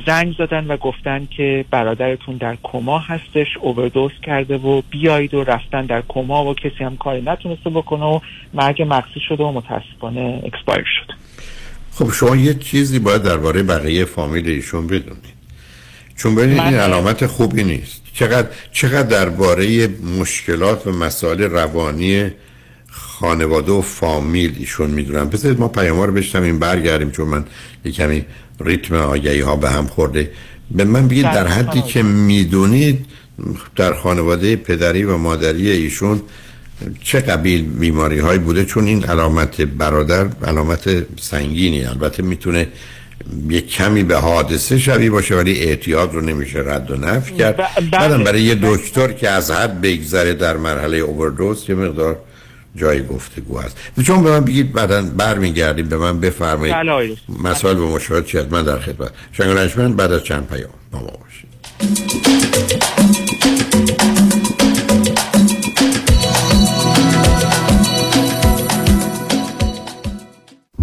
زنگ زدن و گفتن که برادرتون در کما هستش اووردوز کرده و بیایید و رفتن در کما و کسی هم کاری نتونسته بکنه و مرگ مغزی شده و متاسفانه expire شد خب شما یه چیزی باید درباره بقیه فامیل ایشون بدونید. چون ببینید این علامت خوبی نیست. چقدر چقدر درباره مشکلات و مسائل روانی خانواده و فامیل ایشون می‌دونم بذارید ما پیام رو این برگردیم چون من یه کمی ریتم آگهی ها به هم خورده. به من بگید در حدی که می‌دونید در خانواده پدری و مادری ایشون چه قبیل بیماری هایی بوده؟ چون این علامت برادر علامت سنگینی البته می‌تونه یه کمی به حادثه شبیه باشه ولی احتیاط رو نمیشه رد و نفی کرد. بعدم برای یه دکتر که از حد بگذره در مرحله اووردوز یه مقدار جای گفتگو هست. چون به من بگید بعدا برمیگردیم به من بفرمایید. بله مسائل به مشاهد چیت من در خدمت. شنگ بعد از چند پیام با ما باشید.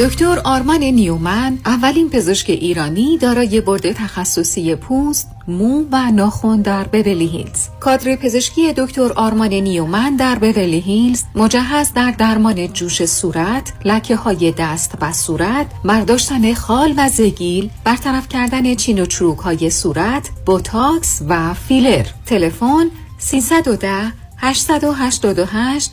دکتر آرمان نیومن اولین پزشک ایرانی دارای بورد تخصصی پوست، مو و ناخن در بورلی هیلز. کادر پزشکی دکتر آرمان نیومن در بورلی هیلز مجهز در درمان جوش صورت، لکه های دست و صورت، برداشتن خال و زگیل، برطرف کردن چین و چروک های صورت، بوتاکس و فیلر. تلفن 310 888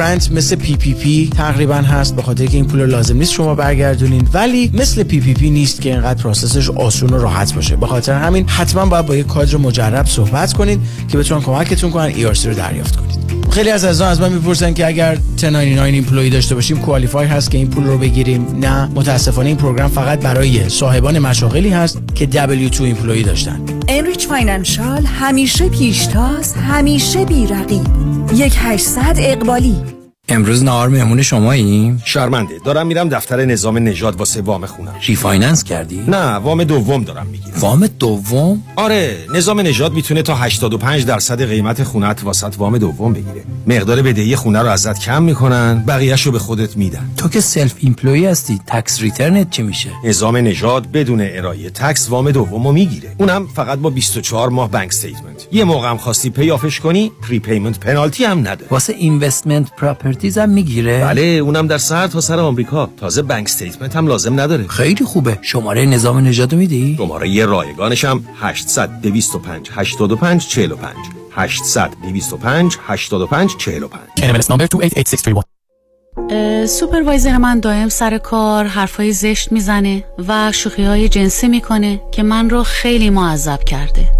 grant مثل PPP تقریبا هست به خاطر که این پول لازم نیست شما برگردونین. ولی مثل PPP نیست که اینقدر process ش آسون و راحت باشه. به خاطر همین حتما باید با یک کادر مجرب صحبت کنین که بتونن کمکتون کنن ای رو دریافت کنید خیلی از عزیزان از من می‌پرسن که اگر 1099 employee داشته باشیم qualify هست که این پول رو بگیریم؟ نه متاسفانه این program فقط برای صاحبان مشاغلی هست که W2 employee داشتن. Enrich Financial همیشه پیشتاز همیشه بیرقیب. یک 800 اقبالی. امروز نهار مهمون شماییم؟ شرمنده دارم میرم دفتر نظام نژاد واسه وام خونم refinance کردی؟ نه وام دوم دارم می‌گیرم وام دوم؟ آره نظام نژاد می‌تونه تا 85 درصد قیمت خونت واست وام دوم بگیره مقدار بدهی خونه رو ازت کم می‌کنن بقیهش رو به خودت میدن تو که self employed هستی tax return ت چی میشه؟ نظام نژاد بدون ارائه tax وام دوم می‌گیره اونم فقط با 24 ماه bank statement یه موقع هم خواستی pay off ش کنی prepayment penalty هم نده واسه investment property هم می‌گیره؟ بله اونم در سر تا سر آمریکا. تازه bank statement هم لازم نداره. خیلی خوبه. شماره نظام نژاد میدی؟ شماره یه رایگانش هم 800 205 85 45 800 205 85 45 NMLS number 288631 سوپروایزر من دائم سر کار حرفای زشت می‌زنه و شوخی های جنسی می‌کنه که من رو خیلی معذب کرده.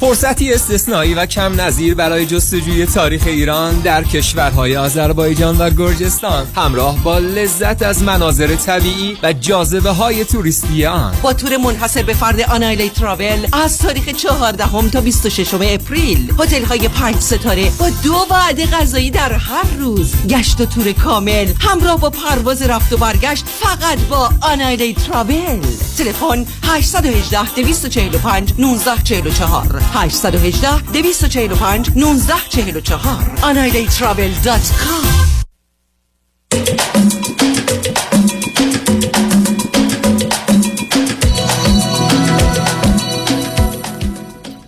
فرصتی استثنایی و کم نظیر برای جستجوی تاریخ ایران در کشورهای آذربایجان و گرجستان. همراه با لذت از مناظر طبیعی و جاذبه های توریستی آن. با تور منحصر به فرد آنایلی تراول از تاریخ 14 هم تا 26 اپریل. هتل های پنج ستاره با دو وعده غذایی در هر روز. گشت و تور کامل. همراه با پرواز رفت و برگشت فقط با آنایلی تراول تلفن 818 245 1944 818 245 1944 anailaytravel.com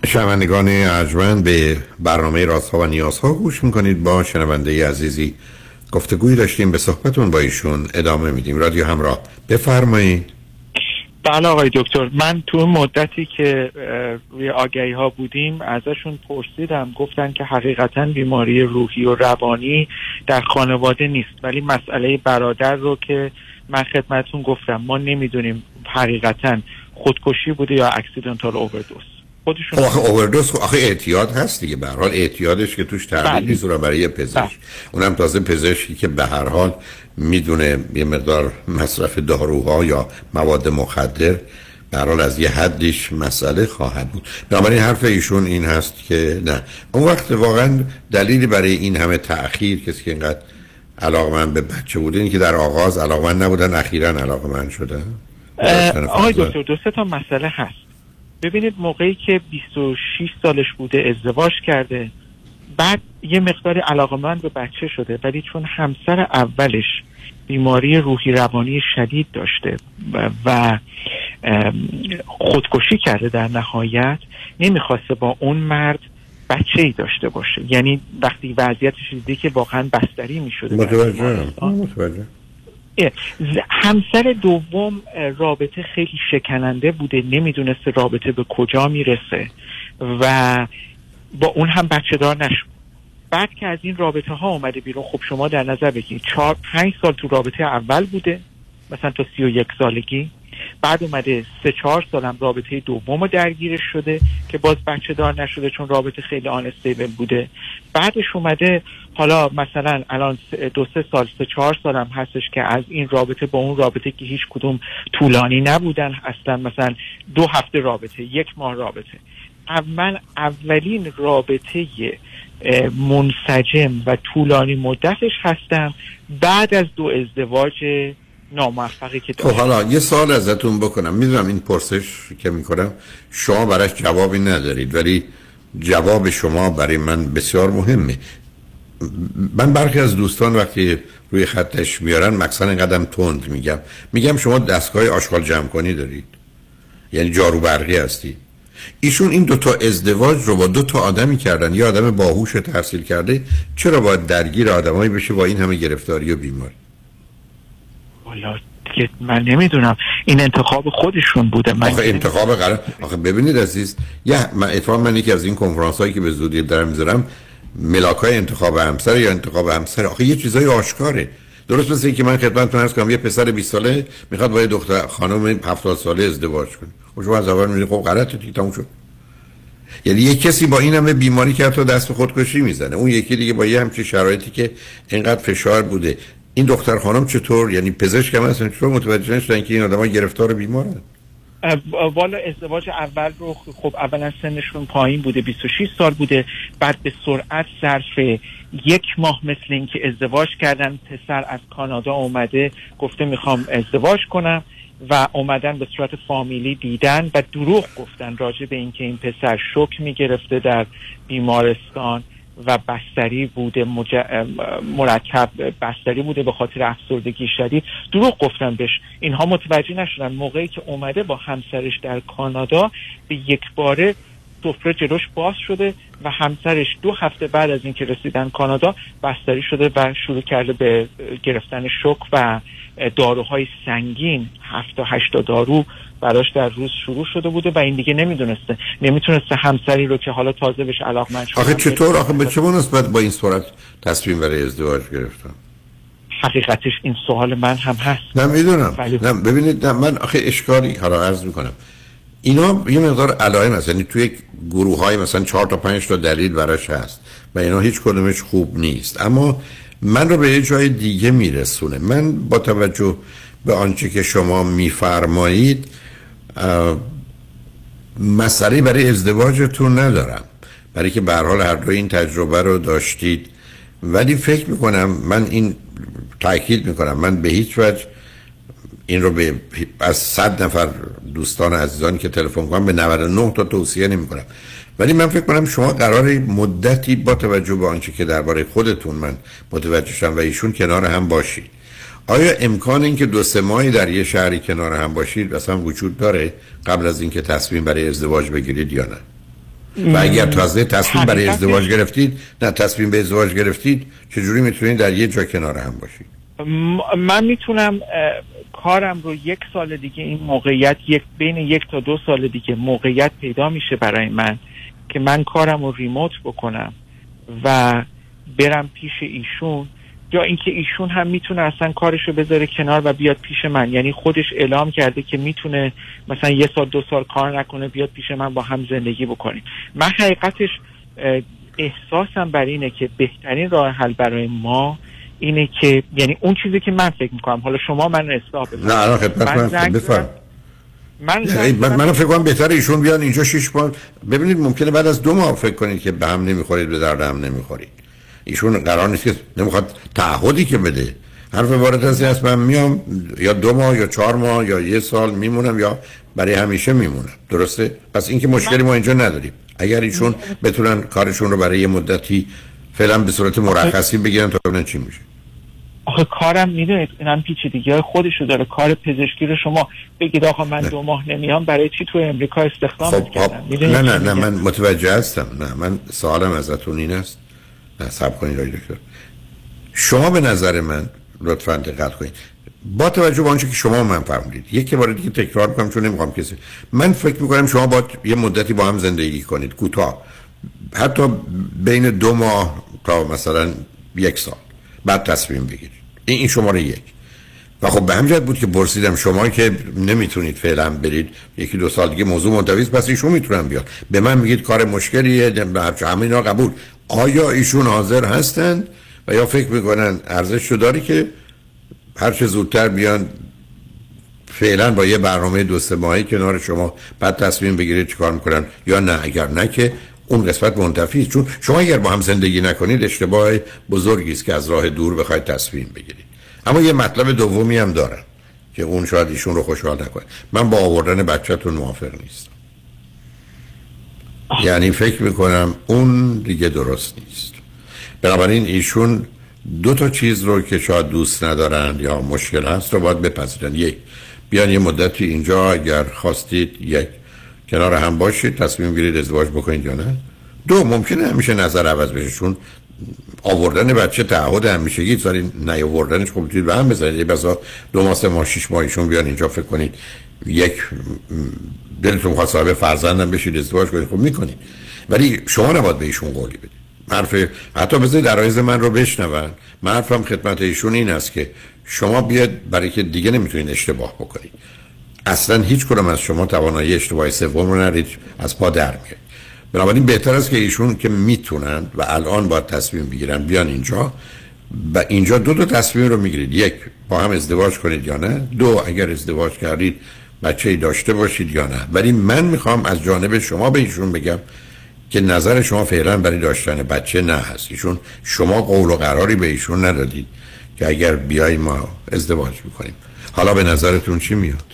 شنوندگان ارجمند به برنامه رازها و نیازها گوش می‌کنید. با شنونده عزیزی گفتگوی داشتیم. به صحبتون با ایشون ادامه میدیم. رادیو همراه. بفرمایید. بله آقای دکتر من تو مدتی که روی آگهی ها بودیم ازشون پرسیدم گفتن که حقیقتا بیماری روحی و روانی در خانواده نیست. ولی مسئله برادر رو که من خدمتون گفتم ما نمی‌دونیم حقیقتا خودکشی بوده یا اکسیدنتال اووردوز خودشون خب آخه اووردوز آخه اعتیاد هست دیگه به هر حال اعتیادش که توش تردید بله. نیست اونم برای پزشک. اونم تازه پزشکی که به هر حال می‌دونه یه مقدار مصرف داروها یا مواد مخدر به هر حال از یه حدیش مسئله خواهد بود. بنابراین حرف ایشون این هست که نه. اون وقت واقعا دلیلی برای این همه تأخیر کسی که اینقدر علاقمند به بچه بوده اینه که در آغاز علاقمند نبودن اخیرا علاقمند شده اه، آقای دکتر دو سه تا مسئله هست. ببینید موقعی که 26 سالش بوده ازدواج کرده بعد یه مقدار علاقمند به بچه شده ولی چون همسر اولش بیماری روحی روانی شدید داشته و- خودکشی کرده در نهایت نمی‌خواسته با اون مرد بچه ای داشته باشه. یعنی وقتی وضعیتش دیده که واقعا بستری می‌شده. متوجه همسر دوم رابطه خیلی شکننده بوده نمی‌دونسته رابطه به کجا می‌رسه و با اون هم بچه دار نشد. بعد که از این رابطه ها اومده بیرون خب شما در نظر بگیرید چهار پنج سال تو رابطه اول بوده مثلا تا سی و یک سالگی. بعد اومده سه چهار سالم رابطه دوم رو درگیرش شده که باز بچه دار نشده چون رابطه خیلی آن استیبل بوده. بعدش اومده حالا مثلا الان دو سه سال سه چهار سالم هستش که از این رابطه با اون رابطه که هیچ کدوم طولانی نبودن اصلا مثلا دو هفته رابطه یک ماه رابطه. اول اولین رابطه منسجم و طولانی مدتش هستم. بعد از دو ازدواج ناموفقی که خب حالا یه سال ازتون بکنم. می‌دونم این پرسش که می‌کنم شما براش جوابی ندارید ولی جواب شما برای من بسیار مهمه. من برخی از دوستان وقتی روی خطش میارن مقصد اینقدر تند میگم. میگم شما دستگاه آشغال جمع کنی دارید. یعنی جارو برقی هستی. ایشون این دوتا ازدواج رو با دو تا آدمی کردن. یه آدم باهوش تحصیل کرده. چرا باید درگیر آدمایی بشه با این همه گرفتاری و بیماری؟ والا دیگه من نمی‌دونم. این انتخاب خودشون بوده. من آخه انتخاب قرار آخه ببینید عزیز یه من اتفاقا من یکی از این کنفرانس هایی که به زودی دارم می‌ذارم ملاک های انتخاب همسر یا انتخاب همسر؟ آخه یه چیزای آشکاره. درست مثل اینکه من خدمتتون عرض کنم یه پسر 20 ساله می‌خواد با یه دختر خانم 70 ساله ازدواج کنه. خب شما از اول میگید خب غلطه دیگه تموم شد. یعنی یه کسی با این همه بیماری که حتی دست خودکشی می‌زنه اون یکی دیگه با یه همچین شرایطی که اینقدر فشار بوده. این دختر خانم چطور؟ یعنی پزشک هم هستن چطور متوجه نشدن که این آدم‌ها گرفتار بیمارن؟ اه، والا ازدواج اول رو خب اولا سنشون پایین بوده 26 سال بوده. بعد به سرعت ظرف یک ماه مثل اینکه ازدواج کردن پسر از کانادا اومده گفته می‌خوام ازدواج کنم و اومدن به صورت فامیلی دیدن و دروغ گفتن راجع به اینکه این پسر شوک می‌گرفته در بیمارستان. و بستری بوده مج... مرکب بستری بوده به خاطر افسردگی شدید. دروغ گفتن بهش. اینها متوجه نشدن. موقعی که اومده با همسرش در کانادا به یک باره سفره جلوش باز شده و همسرش دو هفته بعد از اینکه رسیدن کانادا بستری شده و شروع کرده به گرفتن شوک و داروهای سنگین هفت تا هشت دارو براش در روز شروع شده بوده و این دیگه نمی‌دونسته. نمی‌تونسته همسری رو که حالا تازه بهش علاقمند شده آخه چطور؟ آخه به چه نسبت با این صورت تصمیم برای ازدواج گرفتم؟ حقیقتش این سوال من هم هست. نه می‌دونم. ولی- نه ببینید نه من آخه اشکالی حالا عرض می‌کنم. اینا یه مقدار علائم هست. یعنی توی گروه های مثلا چهار تا پنج تا دلیل براش هست و اینا هیچ کدومش خوب نیست. اما من رو به یه جای دیگه میرسونه. من با توجه به آنچه که شما میفرمایید مسئله برای ازدواجتون ندارم. برای که به حال هر دو این تجربه رو داشتید. ولی فکر می‌کنم من این تاکید می‌کنم من به هیچ وجه این رو به از صد نفر دوستان عزیزانی که تلفن کنم به 99 تا توصیه نمی کنم ولی من فکر کنم شما قرار مدتی با توجه به آنچه که درباره خودتون من متوجه شدم و ایشون کنار هم باشید. آیا امکان این که دو سه ماهی در یه شهری کنار هم باشید اصلا وجود داره قبل از اینکه تصمیم برای ازدواج بگیرید یا نه؟ و اگر تازه تصمیم برای ازدواج گرفتید نه تصمیم به ازدواج گرفتید چجوری می‌تونید در یه جا کنار هم باشید؟ من می‌تونم کارم رو یک سال دیگه این موقعیت یک بین یک تا دو سال دیگه موقعیت پیدا میشه برای من که من کارم رو ریموت بکنم و برم پیش ایشون یا اینکه ایشون هم می‌تونه اصلا کارش رو بذاره کنار و بیاد پیش من. یعنی خودش اعلام کرده که می‌تونه مثلا یه سال دو سال کار نکنه بیاد پیش من با هم زندگی بکنیم. من حقیقتش احساسم بر اینه که بهترین راه حل برای ما اینه که یعنی اون چیزی که من فکر می‌کنم. حالا شما من اصلاح نه الان خدمت من من یعنی من فکر کنم بهتره ایشون بیان اینجا شش ماه ببینید ممکنه بعد از دو ماه فکر کنید که به هم نمی‌خورید به درد هم نمی‌خورید. ایشون قرار نیست که نمی‌خواد تعهدی که بده. حرف وارد هستی هست من میام یا دو ماه یا چهار ماه یا یه سال میمونم یا برای همیشه میمونم. درسته؟ پس اینکه مشکلی ما اینجا نداریم. اگر ایشون بتونن کارشون رو برای یه مدتی فعلا به صورت مرخصی بگیرن تا ببینن چی میشه. آخه کارم می‌دونید اینم پیچیدگی های خودشو داره. کار پزشکی رو شما بگید آقا من دو ماه نمیام برای چی تو امریکا استخدام خب کردم نه نه نه من متوجه هستم. نه من سوالم ازتون این است. نه سب کنید دکتر. شما به نظر من لطفا دقت کنید. با توجه به آنچه که شما من فرمودید یک بار دیگه تکرار کنم چون نمی‌خوام کسی من فکر می‌کنم شما با یه مدتی با هم زندگی کنید کوتاه. حتی بین دو ماه تا مثلا یک سال. بعد تصمیم بگیرید. این این شماره یک. و خب به همجد بود که پرسیدم شما که نمی‌تونید فعلا برید یکی دو سال دیگه موضوع منتویز پس ایشون می‌تونن بیاد به من میگید کار مشکلیه همه اینا قبول. آیا ایشون حاضر هستند و یا فکر می‌کنن ارزش شو داری که هر چه زودتر بیان فعلا با یه برنامه دو سه ماهی کنار شما بعد تصمیم بگیرید چیکار می‌کنن یا نه؟ اگر نه که اون قسمت منتفی چون شما اگر با هم زندگی نکنید اشتباه بزرگی است که از راه دور بخواید تصمیم بگیرید. اما یه مطلب دومی هم دارن که اون شاید ایشون رو خوشحال نکنه. من با آوردن بچهتون موافق نیستم. یعنی فکر می‌کنم اون دیگه درست نیست. بنابراین ایشون دو تا چیز رو که شاید دوست ندارن یا مشکل هست رو باید بپذیرن. یک بیان یه مدتی اینجا اگر خواستید یک کنار هم باشید تصمیم گیرید ازدواج بکنید یا نه. دو ممکنه همیشه نظر عوض بشه چون آوردن بچه تعهد همیشگی سالی نیاوردنش خب می‌تونید به هم بزنید. یه بسا دو ماه سه ماه شیش ماهیشون بیان اینجا فکر کنید. یک دلتون خواست صاحب فرزندم بشید ازدواج کنید خب می‌کنید ولی شما نباید به ایشون قولی بدید حرف حتی بذارید درایز من رو بشنون. من حرفم خدمت ایشون این است که شما بیاد برای که دیگه نمی‌تونید اشتباه بکنید اصلا هیچ کدوم از شما توانایی اشتباه سوم رو نرید از پا در میاد بنابراین بهتر است که ایشون که می‌تونن و الان باید تصمیم بگیرن بیان اینجا. و اینجا دو تا تصمیم رو می‌گیرید. یک با هم ازدواج کنید یا نه. دو اگر ازدواج کردید بچه ای داشته باشید یا نه. ولی من می‌خوام از جانب شما به ایشون بگم که نظر شما فعلا برای داشتن بچه نه هست. ایشون شما قول و قراری به ایشون ندادید که اگر بیای ما ازدواج می‌کنیم حالا به نظرتون چی میاد؟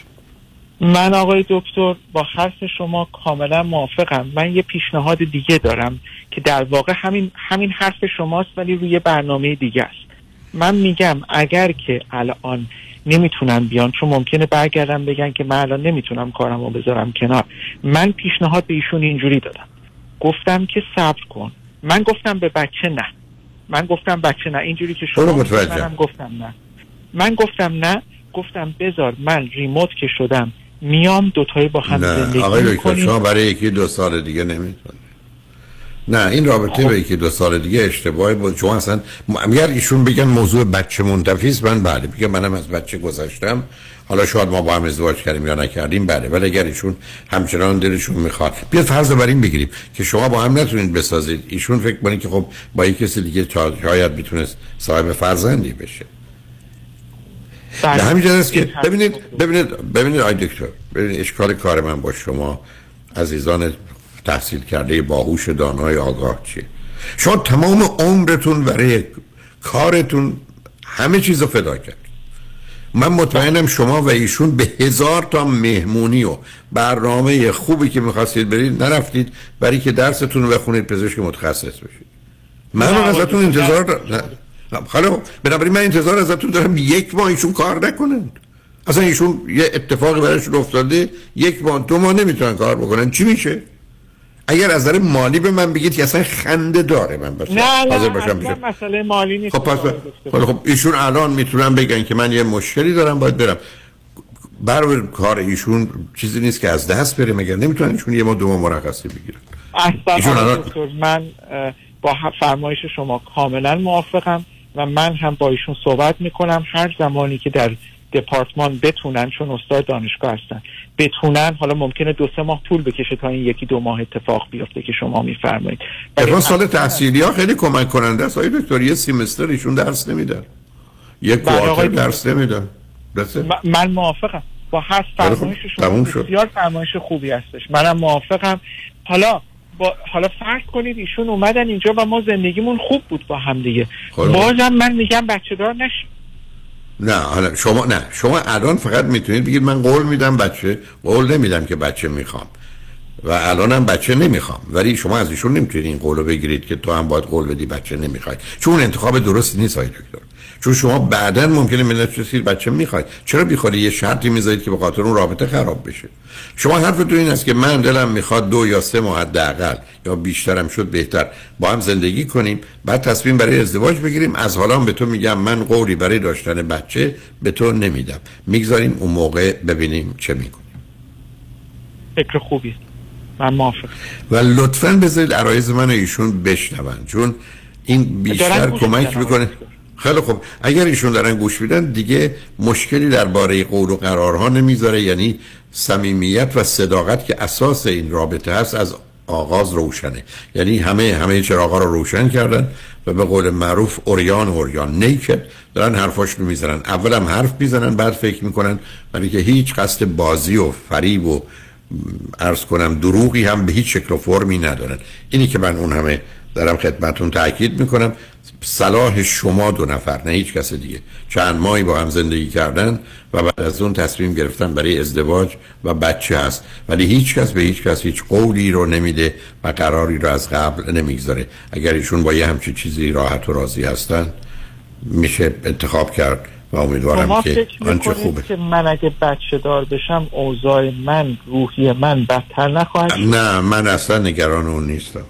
من آقای دکتر با حرف شما کاملا موافقم. من یه پیشنهاد دیگه دارم که در واقع همین همین حرف شماست ولی روی برنامه دیگه است. من میگم اگر که الان نمی‌تونن بیان چون ممکنه برگردم بگن که من الان نمی‌تونم کارم رو بذارم کنار. من پیشنهاد به ایشون اینجوری دادم. گفتم که صبر کن. من گفتم به بچه نه. من گفتم بچه نه. اینجوری که شما منم گفتم نه. من گفتم نه. گفتم بذار من ریموت که شدم میام دوتایی با هم زندگی آقای شما برای یکی دو سال دیگه نمی‌تونی. نه این رابطه خب. به یکی دو سال دیگه اشتباهی بود. چون اصلا اگر ایشون بگن موضوع بچه منتفیز من بله بگم منم از بچه گذاشتم حالا شاید ما با هم ازدواج کردیم یا نکردیم بله. ولی اگر ایشون همچنان دلشون می‌خواد. بیاد فرض بر این بگیریم که شما با هم نتونید بسازید. ایشون فکر کنید که خب با یک کسی دیگه شاید می‌تونست صاحب فرزندی بشه. به همین است که ببینید ببینید ببینید آی دکتر ببینید اشکال کار من با شما عزیزان تحصیل کرده باهوش دانای آگاه چیه؟ شما تمام عمرتون برای کارتون همه چیز رو فدا کرد. من مطمئنم شما و ایشون به هزار تا مهمونی و برنامه خوبی که می‌خواستید برید نرفتید برای که درستون رو بخونید پزشک متخصص بشید. من ازتون انتظار حالا بنابراین من انتظار ازتون دارم یک ماه ایشون کار نکنند. اصلا ایشون یه اتفاقی برایشون افتاده یک ماه دو ماه نمی‌تونن کار بکنن. چی میشه؟ اگر از نظر مالی به من بگید که اصلا خنده داره من باشه نه نه باشم مسئله مالی نیست. خب پس خب ایشون الان می‌تونن بگن که من یه مشکلی دارم باید برم. برای کار ایشون چیزی نیست که از دست بره مگر نمی‌تونن ایشون یه ما دو مرخصی بگیرن. اصلا الان... من با فرمایش شما کاملا موافقم و من هم با ایشون صحبت می‌کنم. هر زمانی که در دپارتمان بتونن چون استاد دانشگاه هستن بتونن حالا ممکنه دو سه ماه طول بکشه تا این یکی دو ماه اتفاق بیفته که شما میفرمایید. اتفاق سال تحصیلی ها خیلی کمک کننده است. آقای دکتر یه سیمستر ایشون درس نمیدن. یک بله، کوارتر درس نمیدن. من موافقم. با هر خب، فرمایش شما. بسیار فرمایش خوبی هستش. منم موافقم. حالا با حالا فرض کنید ایشون اومدن اینجا و ما زندگیمون خوب بود با هم دیگه. بازم من میگم بچه دار نشیم نه حالا شما نه. شما الان فقط می‌تونید بگید من قول میدم بچه قول نمیدم که بچه می‌خوام. و الانم بچه نمی‌خوام. ولی شما از ایشون نمی‌تونید این قولو بگیرید که تو هم باید قول بدی بچه نمی‌خوای. چون انتخاب درست نیست آقای دکتر. چون شما بعدا ممکنه ملت رسید بچه می‌خواید. چرا بیخوری یه شرطی می‌ذارید که به خاطر اون رابطه خراب بشه؟ شما حرفتون این است که من دلم می‌خواد دو یا سه ماه حداقل یا بیشترم شد بهتر با هم زندگی کنیم بعد تصمیم برای ازدواج بگیریم. از حالا به تو میگم من قولی برای داشتن بچه به تو نمیدم. می‌گذاریم اون موقع ببینیم چه می‌کنیم. فکر خوبی. من موافقم. و لطفا بذارید عرایز من و ایشون بشنون چون این بیشتر کمک می‌کنه. خیلی خوب. اگر ایشون دارن گوش میدن دیگه مشکلی درباره قول و قرارها نمی‌ذاره. یعنی صمیمیت و صداقت که اساس این رابطه هست از آغاز روشنه. یعنی همه همه چراغا رو روشن کردن و به قول معروف اوریان اوریان نیکد دارن حرفاشونو می‌زنن. اول هم حرف می‌زنن بعد فکر می‌کنن. ولی که هیچ قصد بازی و فریب و ارز کنم دروغی هم به هیچ شکل و فرمی ندارن. اینی که من اون همه دارم خدمتون تاکید می‌کنم. صلاح شما دو نفر نه هیچ کس دیگه. چند ماهی با هم زندگی کردن و بعد از اون تصمیم گرفتن برای ازدواج و بچه هست. ولی هیچ کس به هیچ کس هیچ قولی رو نمیده و قراری رو از قبل نمی‌گذاره. اگر ایشون با یه همچین چیزی راحت و راضی هستن میشه انتخاب کرد و امیدوارم که فکر آنچه خوبه. که من اگه بچه دار بشم اوضاع من روحی من بدتر نخواهد؟ نه من اصلا نگران اون نیستم.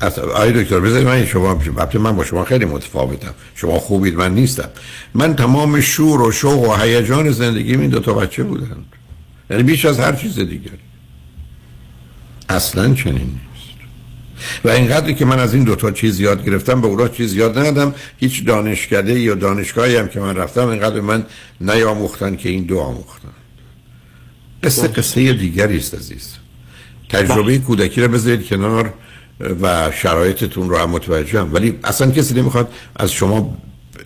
اصلا آقای دکتر بذارید من شما البته من با شما خیلی متفاوتم. شما خوبید من نیستم. من تمام شور و شوق و هیجان زندگی این دو تا بچه بودن یعنی بیش از هر چیز دیگری. اصلا چنین نیست. و اینقدری که من از این دوتا چیز یاد گرفتم به اونا چیز یاد ندادم. هیچ دانشکده یا دانشگاهی هم که من رفتم اینقدر به من نیاموختن که این دو آموختن. قصه قصه دیگری است عزیز. تجربه کودکی رو بذارید کنار. و شرایطتون رو هم متوجهم ولی اصلا کسی نمی‌خواد از شما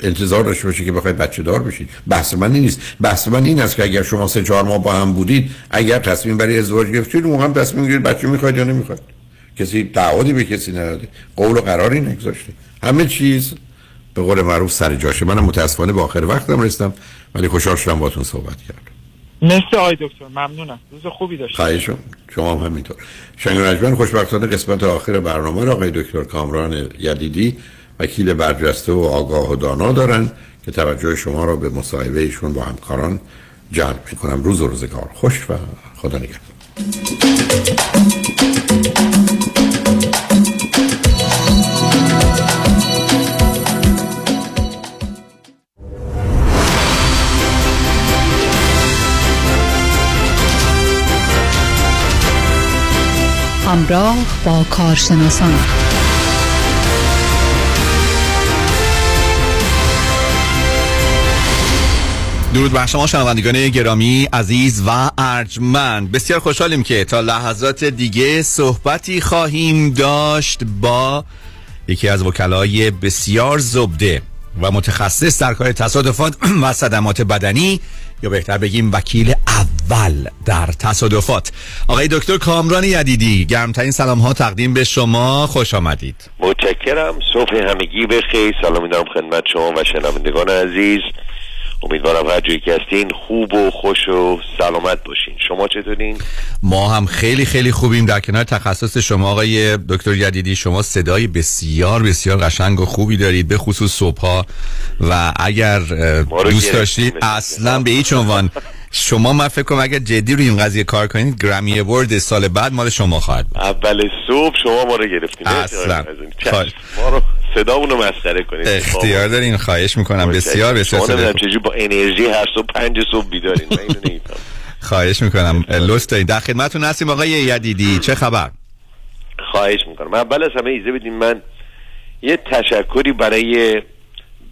انتظار داشته باشه که بخواید بچه دار بشید. بحث من نیست. بحث من این است که اگر شما سه چهار ماه با هم بودید اگر تصمیم برای ازدواج گرفتید موقع هم تصمیم گیرید بچه می‌خواید یا نمی‌خواید. کسی تعهدی به کسی نداده. قول و قراری نگذاشته همه چیز به قول معروف سر جاشه. منم متاسفانه به آخر وقتم رسیدم ولی خوشحال شدم باهاتون صحبت کردم. مثل آقای دکتر ممنونم. روز خوبی داشتید. خواهشم شما هم همینطور. شنگ رجمن خوشبختانه قسمت آخر برنامه را آقای دکتر کامران یدیدی وکیل برجسته و آگاه و دانا دارن که توجه شما را به مصاحبه ایشون با همکاران جلب می‌کنم. روز و روزگار. خوش و خدا نگهدار. همراه با کارشناسان. درود بر شما شنوندگان گرامی عزیز و ارجمند. بسیار خوشحالیم که تا لحظات دیگه صحبتی خواهیم داشت با یکی از وکلای بسیار زبده و متخصص در کار تصادفات [clears throat] و صدمات بدنی یا بهتر بگیم وکیل اول در تصادفات. آقای دکتر کامران یدیدی گرمترین سلام ها تقدیم به شما خوش آمدید. متشکرم صبح همگی بخیر سلام دارم خدمت شما و شنوندگان عزیز. امیدوارم هر جایی که هستین خوب و خوش و سلامت باشین. شما چطورین؟ ما هم خیلی خیلی خوبیم. در کنار تخصص شما آقای دکتر یدیدی شما صدای بسیار بسیار قشنگ و خوبی دارید به خصوص صبح و اگر دوست داشتید اصلا به هیچ عنوان. [laughs] شما من فکر کنم اگر جدی روی این قضیه کار کنید گرمی اورد سال بعد مال شما خواهد بود. اول صبح شما ما رو گرفتین. اصلا. خواهش. ما رو صدامون رو مسخره کنید. اختیار دارین خواهش می‌کنم. بسیار بسیار شما. چجوری با انرژی هر صبح پنج صبح بیدارین. من اینو [laughs] خواهش می‌کنم. لطف دارید در خدمتتون هستیم آقای یدیدی. چه خبر؟ خواهش می‌کنم. اول از همه ایزه بدین من یه تشکری برای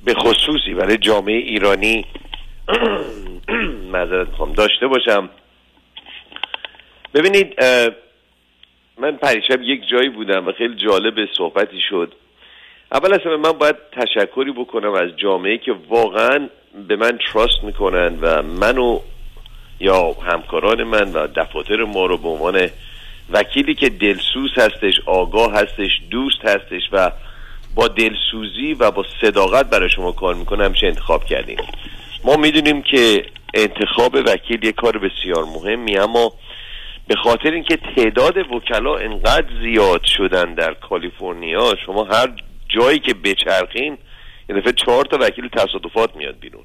به خصوصی برای جامعه ایرانی [coughs] معذرت می‌خوام. داشته باشم. ببینید من پریشب یک جایی بودم و خیلی جالب صحبتی شد. اول اصلا من باید تشکری بکنم از جامعه که واقعا به من تراست می‌کنن و منو یا همکاران من و دفاتر ما رو به عنوان وکیلی که دلسوز هستش آگاه هستش دوست هستش و با دلسوزی و با صداقت برای شما کار می‌کنه همیشه انتخاب کردیم. ما می‌دونیم که انتخاب وکیل یک کار بسیار مهمی اما به خاطر اینکه تعداد وکلا انقدر زیاد شدن در کالیفرنیا شما هر جایی که بچرخین یه دفعه چهار تا وکیل تصادفات میاد بیرون.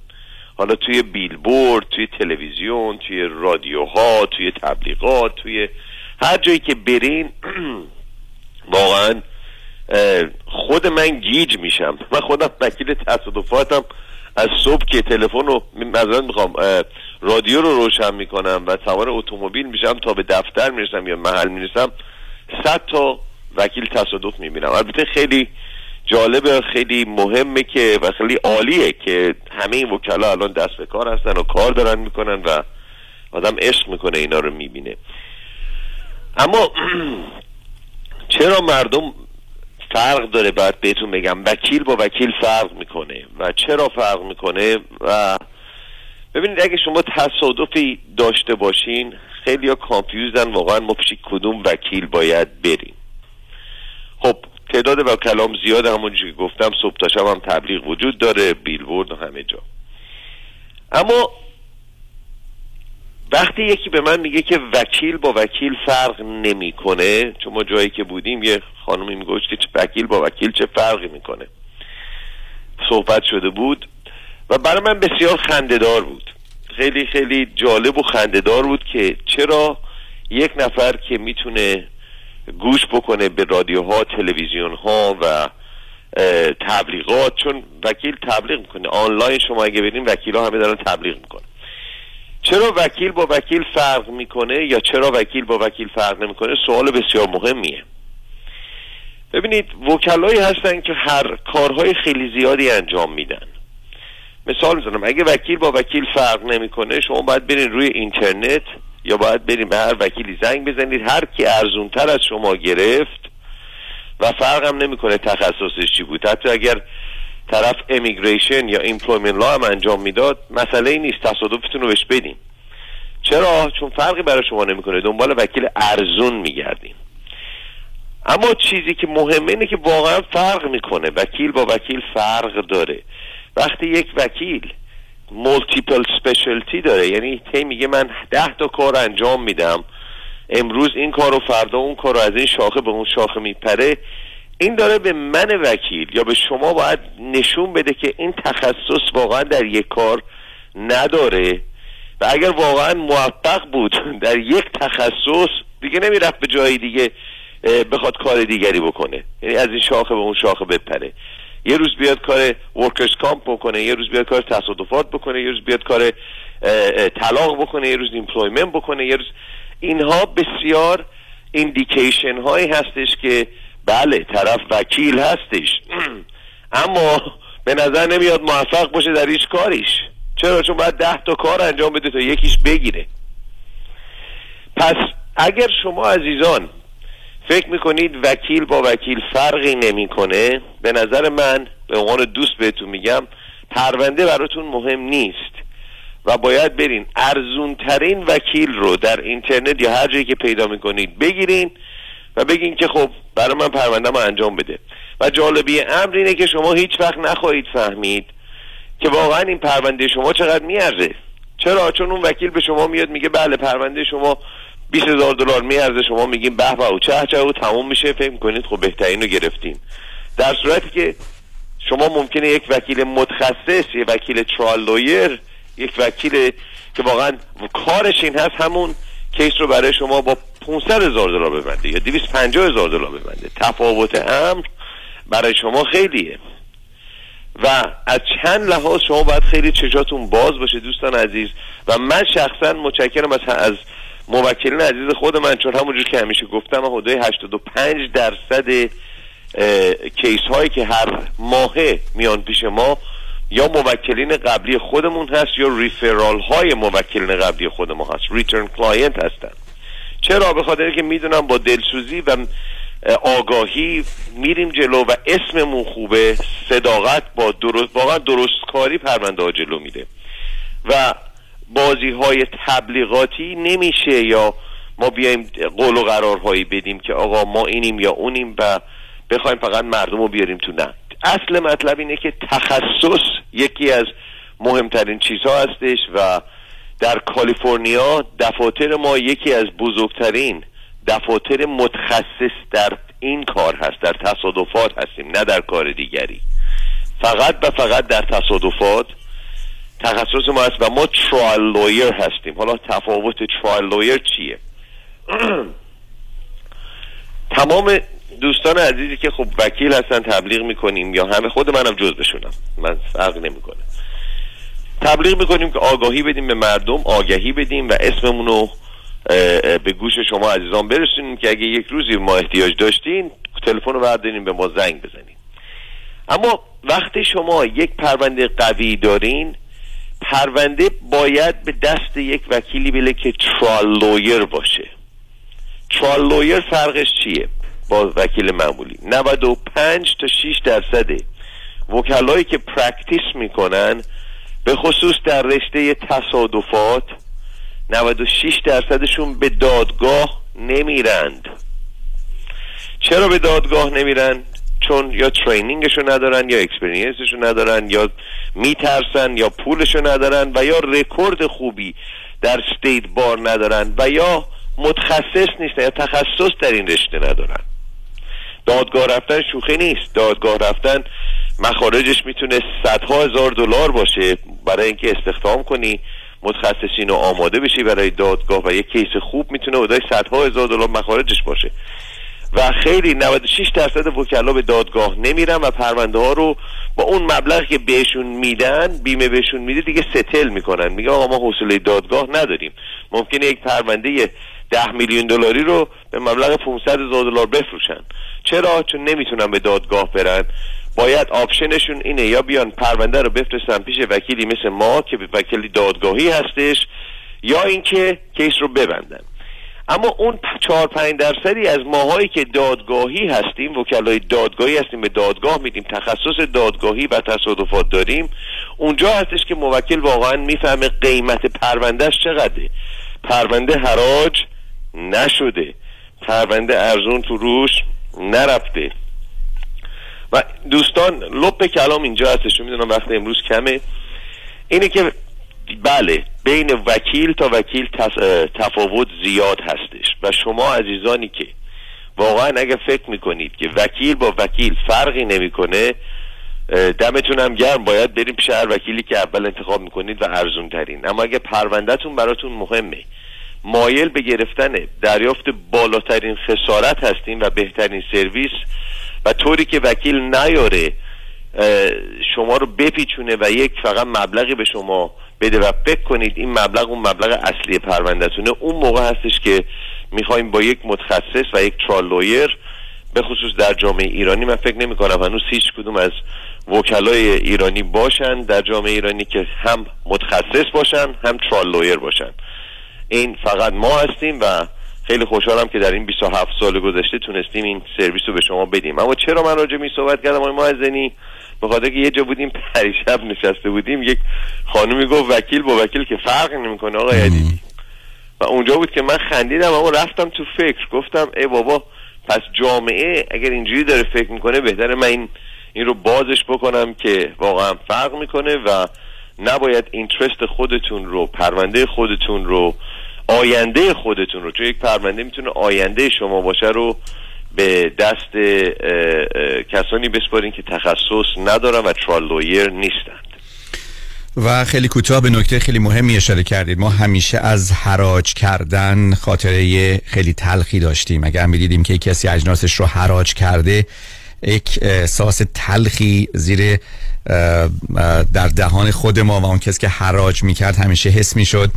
حالا توی بیلبورد توی تلویزیون توی رادیوها توی تبلیغات توی هر جایی که برین [clears throat] واقعا خود من گیج میشم من خودم وکیل تصادفاتم از صبح که تلفن رو مثلا می‌خوام رادیو رو روشن می‌کنم و سوار اتومبیل میشم تا به دفتر می‌رسم یا محل می‌رسم صد تا وکیل تصادف می‌بینم. البته خیلی جالبه خیلی مهمه که و خیلی عالیه که همه این وکلا الان دست به کار هستن و کار دارن می‌کنن و آدم عشق می‌کنه اینا رو می‌بینه. اما [clears throat] چرا مردم فرق داره باید بهتون بگم. وکیل با وکیل فرق می‌کنه. و چرا فرق می‌کنه؟ و ببینید اگه شما تصادفی داشته باشین خیلی ها کانفیوزن واقعا ما پیش کدوم وکیل باید بریم؟ خب تعداد کلام زیاد. همونجوری که گفتم صبح تا شب هم تبلیغ وجود داره. بیلبورد و همه جا. اما وقتی یکی به من میگه که وکیل با وکیل فرق نمی‌کنه چون ما جایی که بودیم یه خانمی میگوش که وکیل با وکیل چه فرقی می‌کنه. صحبت شده بود و برای من بسیار خندهدار بود. خیلی خیلی جالب و خندهدار بود که چرا یک نفر که می‌تونه گوش بکنه به رادیوها تلویزیون ها و تبلیغات چون وکیل تبلیغ می‌کنه. آنلاین شما اگه برین وکیل ها همه دارن تبلیغ می‌کنه چرا وکیل با وکیل فرق می‌کنه یا چرا وکیل با وکیل فرق نمی‌کنه؟ سوال بسیار مهمیه. ببینید وکلایی هستن که هر کارهای خیلی زیادی انجام میدن. مثال می‌زنم اگه وکیل با وکیل فرق نمی‌کنه شما باید برین روی اینترنت یا باید بریم به هر وکیلی زنگ بزنید. هر کی ارزون تر از شما گرفت و فرقم نمی‌کنه تخصصش چی بود. حتی اگر طرف immigration یا employment law هم انجام می‌داد مسئله ای نیست تصادفتون رو بهش بدین. چرا؟ چون فرقی برای شما نمی‌کنه. دنبال وکیل ارزون میگردیم اما چیزی که مهمه اینه که واقعا فرق می‌کنه. وکیل با وکیل فرق داره. وقتی یک وکیل multiple specialty داره یعنی وقتی میگه من ده تا کار انجام میدم امروز این کار و فردا اون کار رو از این شاخه به اون شاخه میپره این داره به من وکیل یا به شما باید نشون بده که این تخصص واقعا در یک کار نداره و اگر واقعا موفق بود [laughs] در یک تخصص دیگه نمی‌رفت به جای دیگه بخواد کار دیگری بکنه. یعنی از این شاخه به اون شاخه بپره. یه روز بیاد کار workers comp بکنه یه روز بیاد کار تصادفات بکنه یه روز بیاد کار طلاق بکنه یه روز employment بکنه یه روز اینها بسیار indication هایی هستش که بله طرف وکیل هستش. اما به نظر نمیاد موفق باشه در هیچ کاریش. چرا؟ چون باید ده تا کار انجام بده تا یکیش بگیره. پس اگر شما عزیزان فکر می‌کنید وکیل با وکیل فرقی نمی‌کنه به نظر من به عنوان دوست بهتون میگم پرونده براتون مهم نیست. و باید برین ارزون ترین وکیل رو در اینترنت یا هر جایی که پیدا می‌کنید بگیرین. و بگین که خب برای من پرونده ما انجام بده. و جالبی امر اینه که شما هیچ وقت نخواهید فهمید که واقعا این پرونده شما چقدر میارزه. چرا؟ چون اون وکیل به شما میاد میگه بله پرونده شما 20 هزار دلار میارزه. شما میگین به به و چه چه و تموم میشه. فکر می‌کنید خب بهترین رو گرفتین. در صورتی که شما ممکنه یک وکیل متخصص یک وکیل ترال لویر یک وکیل که واقعا کارش این هست همون کیس رو برای شما با 500 هزار دلار ببنده یا 250 هزار دلار ببنده. تفاوت امر برای شما خیلیه. و از چند لحاظ شما باید خیلی چشاتون باز باشه دوستان عزیز. و من شخصا متشکرم از از موکلین عزیز خود من چون همونجور که همیشه گفتم حدود 85 درصد case هایی که هر ماه میان پیش ما یا موکلین قبلی خودمون هست یا referral های موکلین قبلی خودمون هست. return client هستن. چرا؟ به خاطر که می‌دونم با دلسوزی و آگاهی میریم جلو و اسممون خوبه صداقت با درست واقعا درستکاری پرونده ها جلو میده. و بازی های تبلیغاتی نمیشه یا ما بیایم قول و قرارهایی بدیم که آقا ما اینیم یا اونیم و بخوایم فقط مردم رو بیاریم تو نه اصل مطلب اینه که تخصص یکی از مهمترین چیزها هستش و در کالیفرنیا دفاتر ما یکی از بزرگترین دفاتر متخصص در این کار هست در تصادفات هستیم نه در کار دیگری. فقط و فقط در تصادفات تخصص ما هست و ما ترایل لویر هستیم. حالا تفاوت ترایل لویر چیه؟ [clears throat] تمام دوستان عزیزی که خب وکیل هستن تبلیغ می‌کنیم یا همه خود منم جز بشونم من فرق نمی‌کنه. تبلیغ می‌کنیم که آگاهی بدیم به مردم آگهی بدیم و اسممون رو به گوش شما عزیزان برسونیم که اگه یک روزی ما احتیاج داشتین تلفن رو بردارین به ما زنگ بزنین. اما وقتی شما یک پرونده قوی دارین پرونده باید به دست یک وکیلی بله که trial lawyer باشه. trial lawyer فرقش چیه با وکیل معمولی؟ 95 تا 6 درصد وکلایی که practice می‌کنن به خصوص در رشته تصادفات 96 درصدشون به دادگاه نمیرند. چرا به دادگاه نمیرند چون یا training شو ندارن یا experience شو ندارن یا میترسن یا پولشو ندارن و یا رکورد خوبی در State Bar ندارن و یا متخصص نیستن یا تخصص در این رشته ندارن. دادگاه رفتن شوخی نیست. دادگاه رفتن مخارجش می‌تونه صدها هزار دلار باشه برای اینکه استخدام کنی متخصصین رو آماده بشی برای دادگاه و یک کیس خوب می‌تونه بودای صدها هزار دلار مخارجش باشه. و خیلی 96 درصد وکلا به دادگاه نمیرن و پرونده ها رو با اون مبلغی که بهشون میدن بیمه بهشون میده دیگه ستل می‌کنن. میگه آقا ما حوصله دادگاه نداریم. ممکنه یک پرونده ده میلیون دلاری رو به مبلغ 500 هزار دلار بفروشن. چرا؟ چون نمی‌تونن به دادگاه برن. باید آپشنشون اینه یا بیان پرونده رو بفرستن پیش وکیلی مثل ما که وکیلی دادگاهی هستش یا اینکه کیس رو ببندن. اما اون چهار پنج درصدی از ماهایی که دادگاهی هستیم وکلای دادگاهی هستیم به دادگاه میدیم تخصص دادگاهی و تصادفات داریم. اونجا هستش که موکل واقعا می‌فهمه قیمت پروندهش چقدره. پرونده حراج نشده. پرونده ارزون تو روش نرفته. و دوستان لپ کلام اینجا هستش می‌دونم وقت امروز کمه. اینه که بله بین وکیل تا وکیل تفاوت زیاد هستش. و شما عزیزانی که واقعا اگه فکر می‌کنید که وکیل با وکیل فرقی نمی‌کنه دمتون هم گرم. باید بریم پیش هر وکیلی که اول انتخاب می‌کنید و ارزون ترین اما اگه پروندهتون براتون مهمه مایل به گرفتن دریافت بالاترین خسارت هستیم و بهترین سرویس و طوری که وکیل نیاره شما رو بپیچونه و یک فقط مبلغی به شما بده و فکر کنید این مبلغ اون مبلغ اصلی پروندهتونه. اون موقع هستش که می‌خوایم با یک متخصص و یک ترالویر به خصوص در جامعه ایرانی من فکر نمی کنم هنوز هیچ کدوم از وکلای ایرانی باشن در جامعه ایرانی که هم متخصص باشن هم ترال باشن. این فقط ما هستیم و خیلی خوشحالم که در این 27 سال گذشته تونستیم این سرویس رو به شما بدیم. اما چرا من راجع می صحبت کردم؟ آقای معزنی به خاطر که یه جا بودیم پریشب نشسته بودیم یک خانومی گفت وکیل با وکیل که فرق نمی‌کنه آقای عدیدی و اونجا بود که من خندیدم اما رفتم تو فکر. گفتم ای بابا پس جامعه اگر اینجوری داره فکر می‌کنه بهتره من این این رو بازش بکنم که واقعا فرق می‌کنه و نباید اینترست خودتون رو پرونده خودتون رو آینده خودتون رو چون یک پرونده می‌تونه آینده شما باشه رو به دست کسانی بسپارین که تخصص ندارن و ترال نیستند و خیلی کوتاه به نکته خیلی مهمی اشاره کردید. ما همیشه از حراج کردن خاطره خیلی تلخی داشتیم. اگر می‌دیدیم که کسی اجناسش رو حراج کرده یک احساس تلخی زیر در دهان خود ما و اون کسی که حراج می‌کرد همیشه حس می‌شد.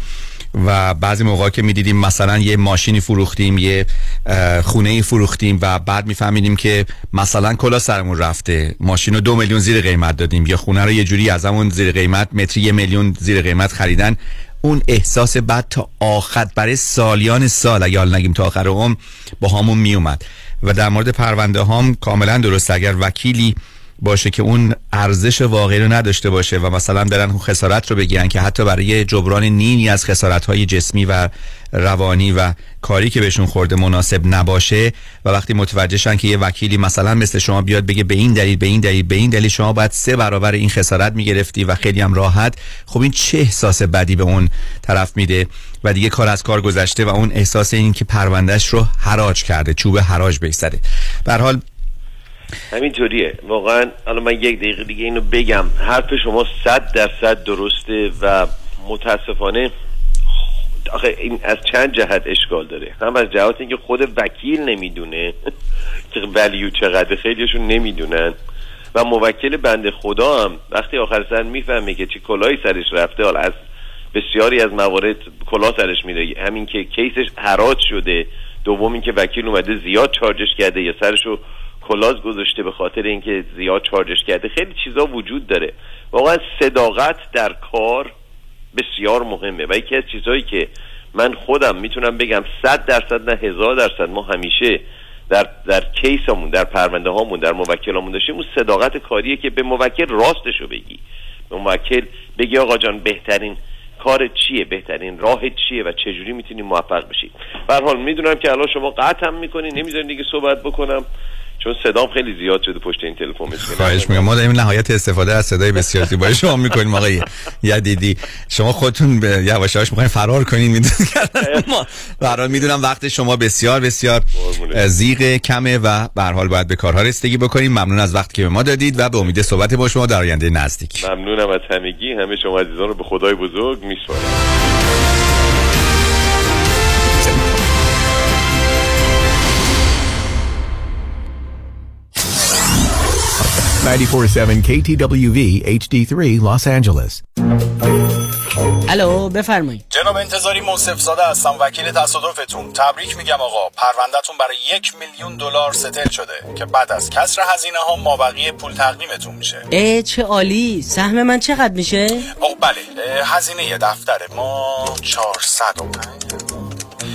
و بعضی موقع که می‌دیدیم مثلا یه ماشینی فروختیم یه خونه فروختیم و بعد میفهمیدیم که مثلا کلا سرمون رفته. ماشین رو دو میلیون زیر قیمت دادیم. یا خونه رو یه جوری از همون زیر قیمت متری یه میلیون زیر قیمت خریدن. اون احساس بعد تا آخر برای سالیان سال اگه حال نگیم تا آخر عمر با همون میومد. و در مورد پرونده هام کاملا درست. اگر وکیلی باشه که اون ارزش واقعی رو نداشته باشه و مثلا برن خسارت رو بگیرن که حتی برای جبران نیمی از خسارت های جسمی و روانی و کاری که بهشون خورده مناسب نباشه و وقتی متوجه شن که یه وکیلی مثلا مثل شما بیاد بگه به این دلیل به این دلیل به این دلیل شما باید سه برابر این خسارت می‌گرفتی و خیلی هم راحت خب این چه احساس بدی به اون طرف میده؟ و دیگه کار از کار گذشته و اون احساس این که پروندهش رو حراج کرده چوب حراج بیستده به حال همینطوریه. واقعا الان من یک دقیقه دیگه اینو بگم. حرف شما صد درصد درسته و متاسفانه آخه این از چند جهت اشکال داره. هم از جهت اینکه خود وکیل نمی‌دونه که ولیو چقدر خیلیشون نمی‌دونن. و موکل بنده خدا هم وقتی آخر سر می‌فهمه که چه کلاهی سرش رفته حالا از بسیاری از موارد کلاه سرش میره. همین که کیسش حراج شده دوم اینکه وکیل اومده زیاد چارجش کرده یا سرشو کلاز گذاشته به خاطر اینکه زیاد چارجش کرده خیلی چیزا وجود داره. واقعا صداقت در کار بسیار مهمه و یکی از چیزهایی که من خودم می‌تونم بگم صد درصد نه هزار درصد ما همیشه در در کیسمون در پرونده هامون در موکلامون داشتیم اون صداقت کاریه که به موکل راستشو بگی. به موکل بگی آقا جان بهترین کار چیه؟ بهترین راه چیه؟ و چجوری می‌تونی موفق بشی؟ به حال می‌دونم که الان شما قطع می‌کنی نمی‌ذارین دیگه صحبت بکنم. چون صدام خیلی زیاد شده پشت این تلفن خواهش میگم ما داریم نهایت استفاده از صدای بسیار زیبای شما می‌کنیم آقای یدیدی. شما خودتون به یواش یواش می‌خواین فرار کنین می‌دونید ما برای می‌دونم وقت شما بسیار بسیار زیغ کمه و به هر حال باید به کارها رسیدگی بکنیم. ممنون از وقتی که به ما دادید و به امید صحبت با شما در آینده نزدیک. ممنونم از همگی. همه شما عزیزان رو به خدای بزرگ میسپارم. 947 KTWV HD3 Los Angeles. الو بفرمایید. جناب انتظاری موصف زاده هستم وکیل تصادفتون. تبریک میگم آقا. پروندهتون برای یک میلیون دلار ستل شده که بعد از کسر هزینه ها مابقی پول تقدیمتون میشه. اه چه عالی. سهم من چقدر میشه؟ او بله. هزینه دفتر ما 405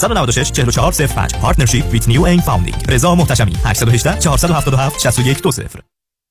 196 44 05 partnership with New In Funding رضا محتشمی. 818 477 6120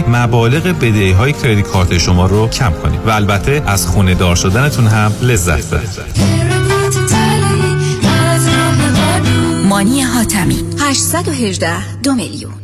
مبالغ بدهی های کردیت کارت شما رو کم کنید. و البته از خونه دار شدنتون هم لذت ببرید. مانی حاتمی. 818 دو میلیون.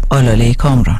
آلاله کامران.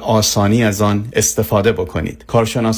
آسانی از آن استفاده بکنید. کارشناسان